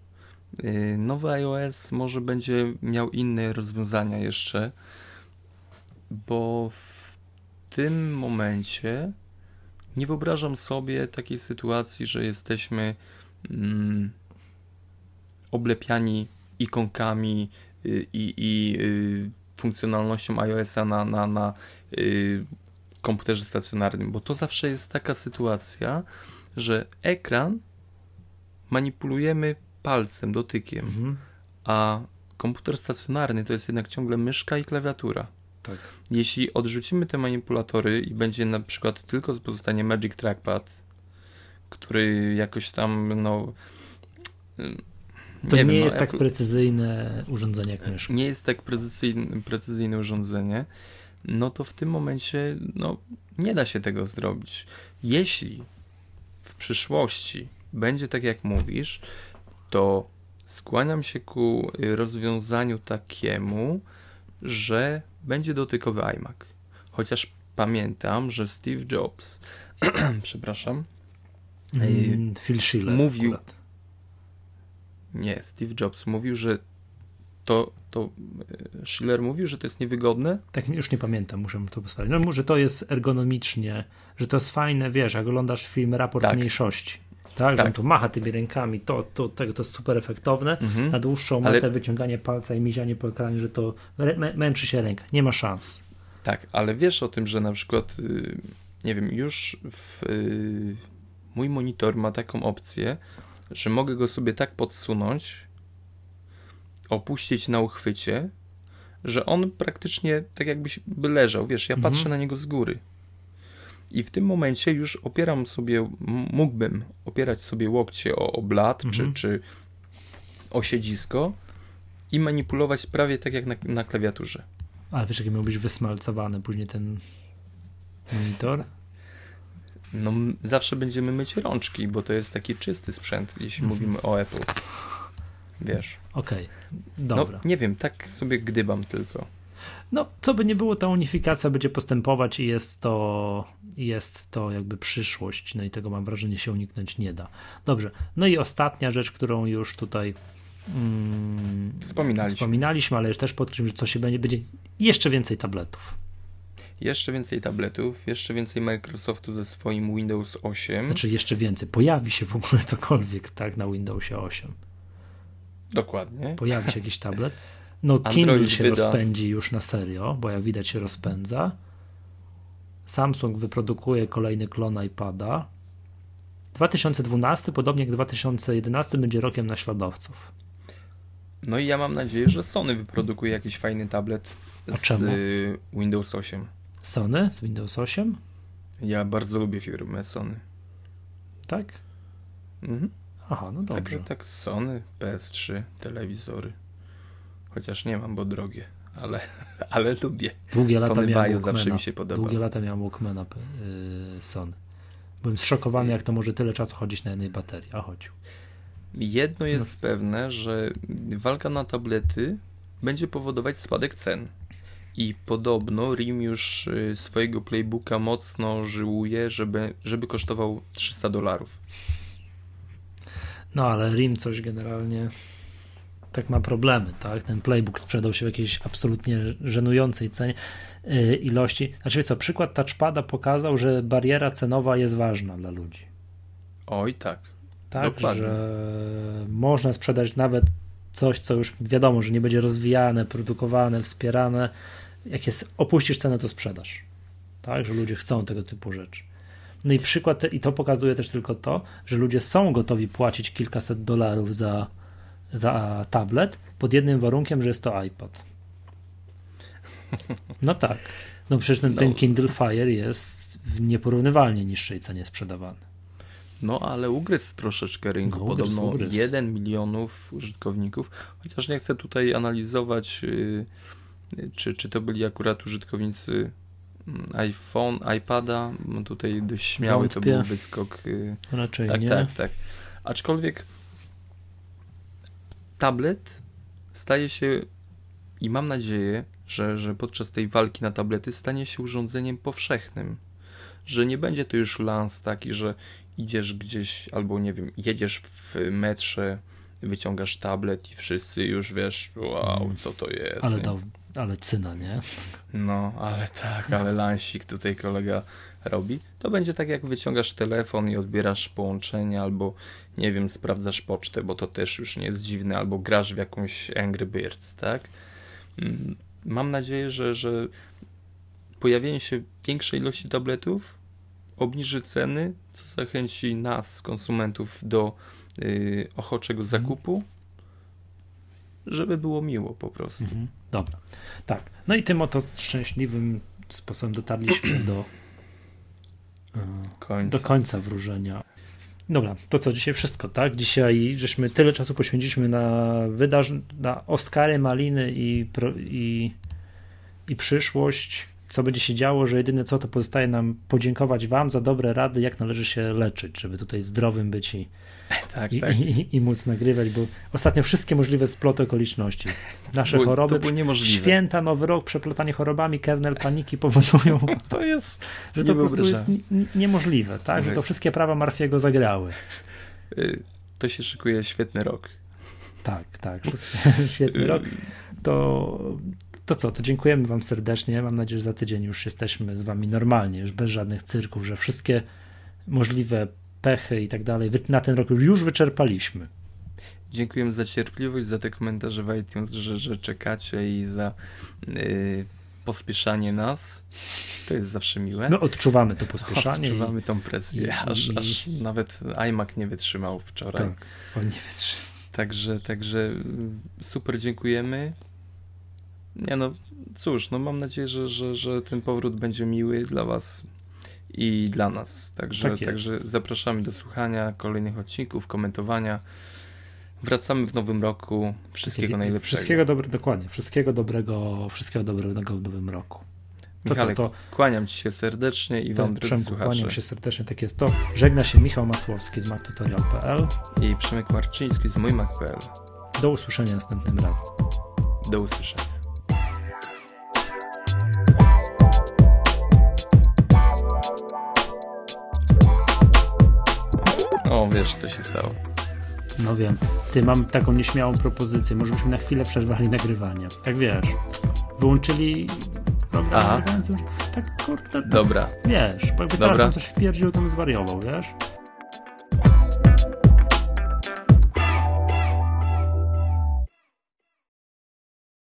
Yy, Nowy iOS może będzie miał inne rozwiązania jeszcze, bo w tym momencie nie wyobrażam sobie takiej sytuacji, że jesteśmy mm, oblepiani ikonkami y, i, i y, funkcjonalnością iOS-a na, na, na y, komputerze stacjonarnym, bo to zawsze jest taka sytuacja, że ekran manipulujemy palcem, dotykiem,
Mhm.
a komputer stacjonarny to jest jednak ciągle myszka i klawiatura.
Tak.
Jeśli odrzucimy te manipulatory i będzie na przykład tylko pozostanie Magic Trackpad, który jakoś tam, no.
To nie,
wiem, no,
jest tak
Apple-
precyzyjne urządzenie jak myszka.
nie jest tak precyzyjne, precyzyjne urządzenie, no to w tym momencie no, nie da się tego zrobić. Jeśli w przyszłości będzie tak jak mówisz, to skłaniam się ku rozwiązaniu takiemu, że będzie dotykowy iMac. Chociaż pamiętam, że Steve Jobs, przepraszam,
Mm, Phil Schiller
mówił-
akurat.
Nie, Steve Jobs mówił, że to, to e, Schiller mówił, że to jest niewygodne,
Tak już nie pamiętam, muszę to sprawdzić. No, że to jest ergonomicznie, że to jest fajne, wiesz, jak oglądasz film Raport
Tak.
Mniejszości. Tak, że on
Tak.
tu macha tymi rękami, to, to, tego, to jest super efektowne.
Mhm.
Na dłuższą
Ale-
metę wyciąganie palca i mizianie po ekranie, że to mę- mę- męczy się ręka. Nie ma szans.
Tak, ale wiesz o tym, że na przykład, y, nie wiem, już w, y, mój monitor ma taką opcję, że mogę go sobie tak podsunąć, opuścić na uchwycie, że on praktycznie tak jakbyś by leżał. Wiesz, ja
Mhm.
patrzę na niego z góry. I w tym momencie już opieram sobie, mógłbym opierać sobie łokcie o, o blat
Mhm.
czy, czy o siedzisko i manipulować prawie tak jak na, na klawiaturze.
Ale wiesz, jaki miał być wysmalcowany później ten monitor?
No, zawsze będziemy myć rączki, bo to jest taki czysty sprzęt, jeśli
Mhm.
mówimy o Apple. Wiesz.
Okej,
No,
dobra.
nie wiem, tak sobie gdybam tylko.
No, co by nie było, ta unifikacja będzie postępować i jest to, jest to jakby przyszłość. No i tego mam wrażenie się uniknąć nie da. Dobrze. No i ostatnia rzecz, którą już tutaj mm,
Wspominaliśmy.
wspominaliśmy, ale też podkreślam, że co się będzie, będzie jeszcze więcej tabletów.
Jeszcze więcej tabletów, jeszcze więcej Microsoftu ze swoim Windows 8.
Znaczy jeszcze więcej. Pojawi się w ogóle cokolwiek, tak, na Windowsie 8.
Dokładnie.
Pojawi się jakiś tablet. No,
Android
Kindle się
wyda-
rozpędzi już na serio, bo jak widać się rozpędza. Samsung wyprodukuje kolejny klon iPada. 2012, podobnie jak 2011, będzie rokiem naśladowców.
No i ja mam nadzieję, że Sony wyprodukuje jakiś fajny tablet z Windows 8.
Sony z Windows 8?
Ja bardzo lubię firmę Sony.
Tak?
Mhm.
Aha, no dobrze.
Także tak Sony, PS3, telewizory. Chociaż nie mam, bo drogie, ale, ale lubię.
Długie lata
Sony
miałem Walkmana.
zawsze mi się podoba.
Długie lata miałem Walkmana yy, Sony. Byłem zszokowany, jak to może tyle czasu chodzić na jednej baterii, a chodził.
Jedno jest
No.
pewne, że walka na tablety będzie powodować spadek cen. I podobno RIM już y, swojego playbooka mocno żyłuje, żeby, żeby kosztował 300 dolarów.
No ale RIM coś generalnie tak ma problemy, tak? Ten playbook sprzedał się w jakiejś absolutnie żenującej cenie yy, ilości. Znaczy co, przykład touchpada pokazał, że bariera cenowa jest ważna dla ludzi.
Oj tak.
Tak,
Dokładnie.
że można sprzedać nawet coś, co już wiadomo, że nie będzie rozwijane, produkowane, wspierane. Jak jest, opuścisz cenę, to sprzedasz. Tak, że ludzie chcą tego typu rzeczy. No i przykład, te, i to pokazuje też tylko to, że ludzie są gotowi płacić kilkaset dolarów za, za tablet, pod jednym warunkiem, że jest to iPad. No tak. No przecież ten, ten
No.
Kindle Fire jest w nieporównywalnie niższej cenie sprzedawany.
No ale ugryzł troszeczkę rynku.
No,
Podobno
ugryzł.
1 milionów użytkowników. Chociaż nie chcę tutaj analizować, y, y, czy, czy to byli akurat użytkownicy mm, iPhone, iPada. Tutaj dość śmiały to
Wątpię.
był wyskok. y,
Raczej
Tak,
nie.
tak, tak. Aczkolwiek tablet staje się i mam nadzieję, że, że podczas tej walki na tablety stanie się urządzeniem powszechnym. Że nie będzie to już lans taki, że idziesz gdzieś albo nie wiem, jedziesz w metrze, wyciągasz tablet i wszyscy już wiesz, wow, co to jest.
Ale,
nie?
Ale cyna, nie?
No, ale tak, ale lansik tutaj kolega robi. To będzie tak jak wyciągasz telefon i odbierasz połączenie, albo nie wiem, sprawdzasz pocztę, bo to też już nie jest dziwne, albo grasz w jakąś Angry Birds, tak? Mm, Mam nadzieję, że, że pojawienie się większej ilości tabletów obniży ceny, co zachęci nas, konsumentów, do y, ochoczego zakupu, żeby było miło po prostu.
Mhm. Dobra. Tak. No i tym oto szczęśliwym sposobem dotarliśmy do, e,
Końca.
do końca wróżenia. Dobra, to co dzisiaj wszystko, tak? Dzisiaj żeśmy tyle czasu poświęciliśmy na wydarzenia, na Oscary, Maliny i, i, i przyszłość. Co będzie się działo, że jedyne co to pozostaje nam podziękować Wam za dobre rady, jak należy się leczyć, żeby tutaj zdrowym być i,
Tak,
i,
tak.
i, i móc nagrywać, bo ostatnio wszystkie możliwe sploty okoliczności. Nasze
Było-
choroby, święta, nowy rok, przeplatanie chorobami, kernel paniki powodują,
To jest.
że to po prostu jest niemożliwe, tak? Że to
Tak.
wszystkie prawa Marfiego zagrały.
Y, To się szykuje świetny rok.
Tak, tak. Świetny rok. To, to co, to dziękujemy Wam serdecznie. Mam nadzieję, że za tydzień już jesteśmy z Wami normalnie, już bez żadnych cyrków, że wszystkie możliwe pechy i tak dalej na ten rok już wyczerpaliśmy.
Dziękujemy za cierpliwość, za te komentarze w iTunes, że, że czekacie i za y, pospieszanie nas. To jest zawsze miłe.
My odczuwamy to pospieszanie.
Odczuwamy tą presję,
i-
aż,
i-
aż nawet iMac nie wytrzymał
I,
wczoraj.
tak, on nie wytrzyma.
Także, także y, super dziękujemy. Nie no, cóż, no mam nadzieję, że, że, że ten powrót będzie miły dla Was i dla nas. Także,
Tak
także zapraszamy do słuchania kolejnych odcinków, komentowania. Wracamy w nowym roku. Wszystkiego najlepszego.
Wszystkiego dobrego, dokładnie. Wszystkiego dobrego, wszystkiego dobrego w nowym roku. To
Michale,
to,
kłaniam Ci się serdecznie i
to
Wam, drodzy
Przemku,
słuchacze.
kłaniam się serdecznie, tak jest to. Żegna się Michał Masłowski z mactutorial.pl.
I Przemek Marczyński z mójmac.pl.
Do usłyszenia następnym razem.
Do usłyszenia. O, wiesz, co się stało.
No wiem. Ty, mam taką nieśmiałą propozycję. Może byśmy na chwilę przerwali nagrywanie. Tak wiesz. Wyłączyli program
Aha.
Tak kurde. Tak,
Dobra,
Wiesz, bo jakby
Dobra.
teraz nam coś wpierdził, to bym zwariował, wiesz?